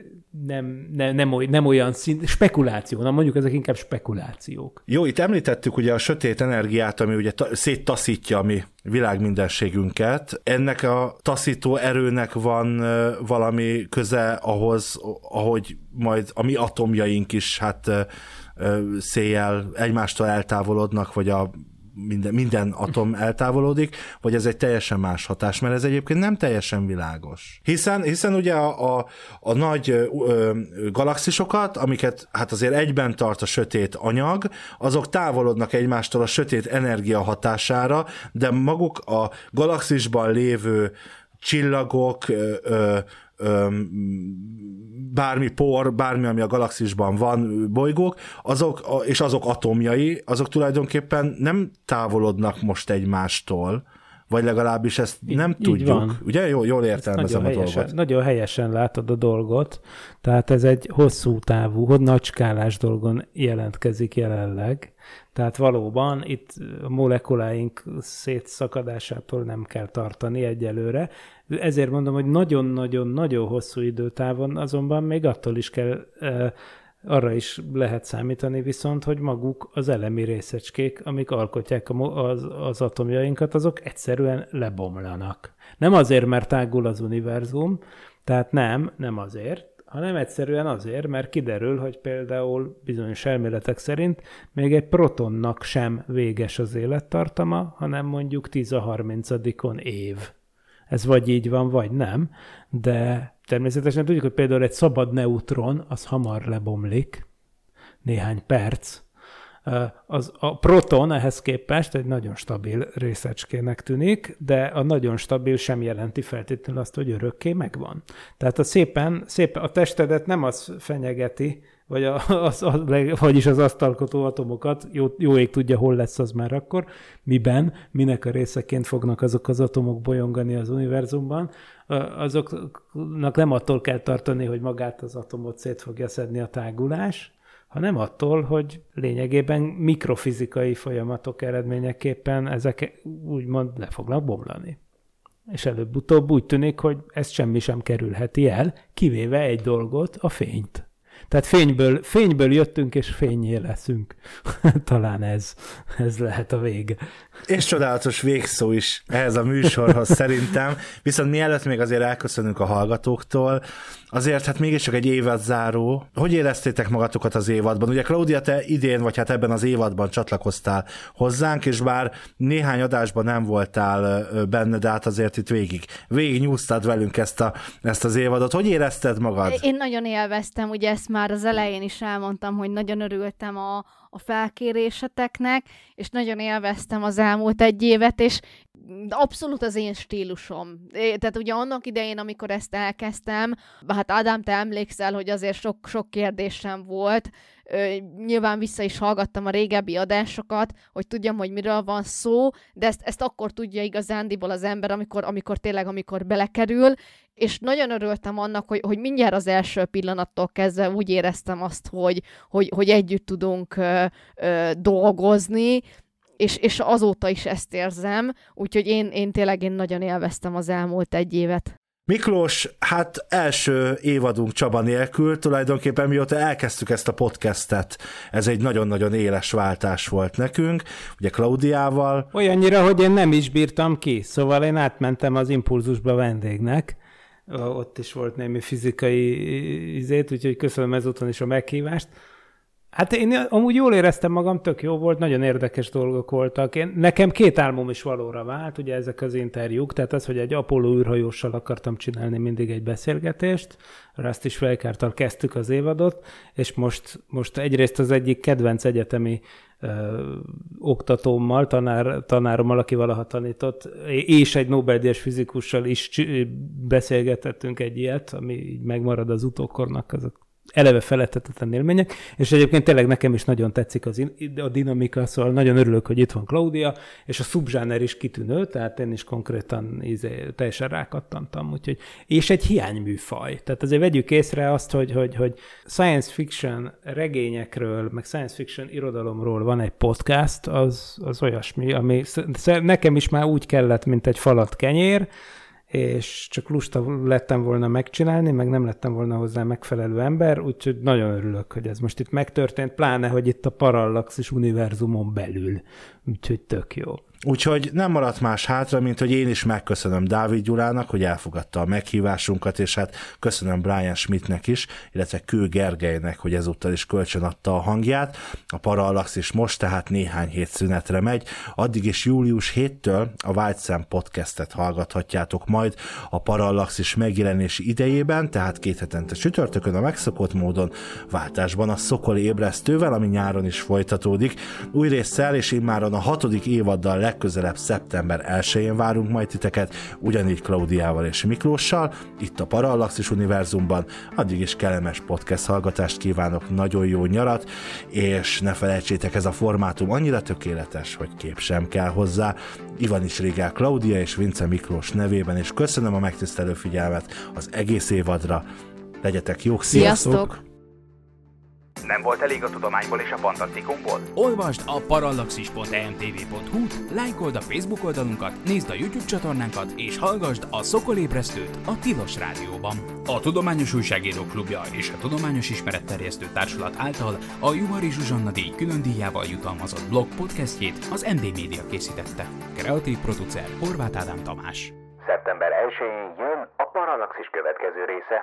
nem, nem, nem, nem olyan szint, spekuláció, na mondjuk ezek inkább spekulációk. Jó, itt említettük ugye a sötét energiát, ami ugye ta, széttaszítja a mi világmindenségünket. Ennek a taszító erőnek van valami köze ahhoz, ahogy majd a mi atomjaink is hát széjjel egymástól eltávolodnak, vagy a minden, minden atom *laughs* eltávolodik, vagy ez egy teljesen más hatás, mert ez egyébként nem teljesen világos. Hiszen, hiszen ugye a, a, a nagy ö, galaxisokat, amiket hát azért egyben tart a sötét anyag, azok távolodnak egymástól a sötét energia hatására, de maguk a galaxisban lévő csillagok, ö, ö, bármi por, bármi, ami a galaxisban van, bolygók, azok, és azok atomjai, azok tulajdonképpen nem távolodnak most egymástól, vagy legalábbis ezt így, nem így tudjuk. Van. Ugye? Jól, jól értelmezem a helyesen, dolgot. Nagyon helyesen látod a dolgot, tehát ez egy hosszú távú, nagy skálás dolgon jelentkezik jelenleg, tehát valóban itt a molekuláink szétszakadásától nem kell tartani egyelőre, ezért mondom, hogy nagyon-nagyon-nagyon hosszú időtávon azonban még attól is kell arra is lehet számítani viszont, hogy maguk az elemi részecskék, amik alkotják az, az atomjainkat, azok egyszerűen lebomlanak. Nem azért, mert tágul az univerzum, tehát nem, nem azért, hanem egyszerűen azért, mert kiderül, hogy például bizonyos elméletek szerint még egy protonnak sem véges az élettartama, hanem mondjuk 10 a 30 év. Ez vagy így van, vagy nem, de természetesen tudjuk, hogy például egy szabad neutron, az hamar lebomlik, néhány perc, az, a proton ehhez képest egy nagyon stabil részecskének tűnik, de a nagyon stabil sem jelenti feltétlenül azt, hogy örökké megvan. Tehát a szépen, szépen a testedet nem az fenyegeti, vagy a, *laughs* az, az, vagyis az asztalkotó atomokat, jó, jó ég tudja, hol lesz az már akkor, miben, minek a részeként fognak azok az atomok bolyongani az univerzumban, azoknak nem attól kell tartani, hogy magát az atomot szét fogja szedni a tágulás, hanem attól, hogy lényegében mikrofizikai folyamatok eredményeképpen ezek úgymond le fognak bomlani. És előbb-utóbb úgy tűnik, hogy ezt semmi sem kerülheti el, kivéve egy dolgot, a fényt. Tehát fényből, fényből jöttünk, és fényé leszünk. *laughs* Talán ez, ez lehet a vége. És csodálatos végszó is ehhez a műsorhoz *laughs* szerintem. Viszont mielőtt még azért elköszönünk a hallgatóktól, azért hát mégiscsak egy évad záró. Hogy éreztétek magatokat az évadban? Ugye Claudia, te idén, vagy hát ebben az évadban csatlakoztál hozzánk, és bár néhány adásban nem voltál benne, de hát azért itt végig, végig nyúztad velünk ezt, a, ezt az évadot. Hogy érezted magad? Én nagyon élveztem, ugye ezt már az elején is elmondtam, hogy nagyon örültem a, a felkéréseteknek, és nagyon élveztem az elmúlt egy évet, és abszolút az én stílusom. Tehát ugye annak idején, amikor ezt elkezdtem, hát Ádám, te emlékszel, hogy azért sok, sok kérdésem volt, nyilván vissza is hallgattam a régebbi adásokat, hogy tudjam, hogy miről van szó, de ezt, ezt akkor tudja igazándiból az ember, amikor, amikor tényleg, amikor belekerül, és nagyon örültem annak, hogy, hogy mindjárt az első pillanattól kezdve úgy éreztem azt, hogy, hogy, hogy együtt tudunk ö, ö, dolgozni, és, és azóta is ezt érzem, úgyhogy én, én tényleg én nagyon élveztem az elmúlt egy évet. Miklós, hát első évadunk Csaba nélkül, tulajdonképpen mióta elkezdtük ezt a podcastet, ez egy nagyon-nagyon éles váltás volt nekünk, ugye Klaudiával. Olyannyira, hogy én nem is bírtam ki, szóval én átmentem az impulzusba vendégnek, ott is volt némi fizikai izét, úgyhogy köszönöm ezúton is a meghívást. Hát én amúgy jól éreztem magam, tök jó volt, nagyon érdekes dolgok voltak. Én, nekem két álmom is valóra vált, ugye ezek az interjúk, tehát az, hogy egy Apollo űrhajóssal akartam csinálni mindig egy beszélgetést, Rust is Felkártal kezdtük az évadot, és most, most egyrészt az egyik kedvenc egyetemi ö, oktatómmal, tanár, tanárommal, aki valaha tanított, és egy Nobel-díjas fizikussal is beszélgetettünk egy ilyet, ami így megmarad az utókornak, azok eleve felettetetlen élmények, és egyébként tényleg nekem is nagyon tetszik az a dinamika, szóval nagyon örülök, hogy itt van Claudia, és a subzsáner is kitűnő, tehát én is konkrétan izé, teljesen rákattantam, úgyhogy, és egy hiányműfaj. Tehát azért vegyük észre azt, hogy, hogy, hogy science fiction regényekről, meg science fiction irodalomról van egy podcast, az, az olyasmi, ami nekem is már úgy kellett, mint egy falat kenyér, és csak lusta lettem volna megcsinálni, meg nem lettem volna hozzá megfelelő ember, úgyhogy nagyon örülök, hogy ez most itt megtörtént, pláne, hogy itt a Parallaxis univerzumon belül, úgyhogy tök jó. Úgyhogy nem maradt más hátra, mint hogy én is megköszönöm Dávid Gyulának, hogy elfogadta a meghívásunkat, és hát köszönöm Brian Schmidtnek is, illetve Kő Gergelynek, hogy ezúttal is kölcsön adta a hangját. A Parallax is most tehát néhány hét szünetre megy, addig is július 7-től a White podcastet hallgathatjátok majd a Parallax is megjelenési idejében, tehát két hetente csütörtökön a megszokott módon váltásban a Szokoli ébresztővel, ami nyáron is folytatódik. Új résszel és immáron a hatodik évaddal legközelebb szeptember 1-én várunk majd titeket, ugyanígy Klaudiával és Miklóssal, itt a Parallaxis Univerzumban. Addig is kellemes podcast hallgatást kívánok, nagyon jó nyarat, és ne felejtsétek, ez a formátum annyira tökéletes, hogy kép sem kell hozzá. Ivan is Rigál Klaudia és Vince Miklós nevében, és köszönöm a megtisztelő figyelmet az egész évadra. Legyetek jók, sziasztok! sziasztok! Nem volt elég a tudományból és a fantasztikumból? Olvasd a parallaxis.emtv.hu, lájkold a Facebook oldalunkat, nézd a YouTube csatornánkat, és hallgassd a Szokolébresztőt a Tilos Rádióban. A Tudományos Újságíró Klubja és a Tudományos Ismeretterjesztő Társulat által a Juhari Zsuzsanna díj külön díjával jutalmazott blog podcastjét az MD Media készítette. Kreatív producer Horváth Ádám Tamás. Szeptember 1-én jön a Parallaxis következő része.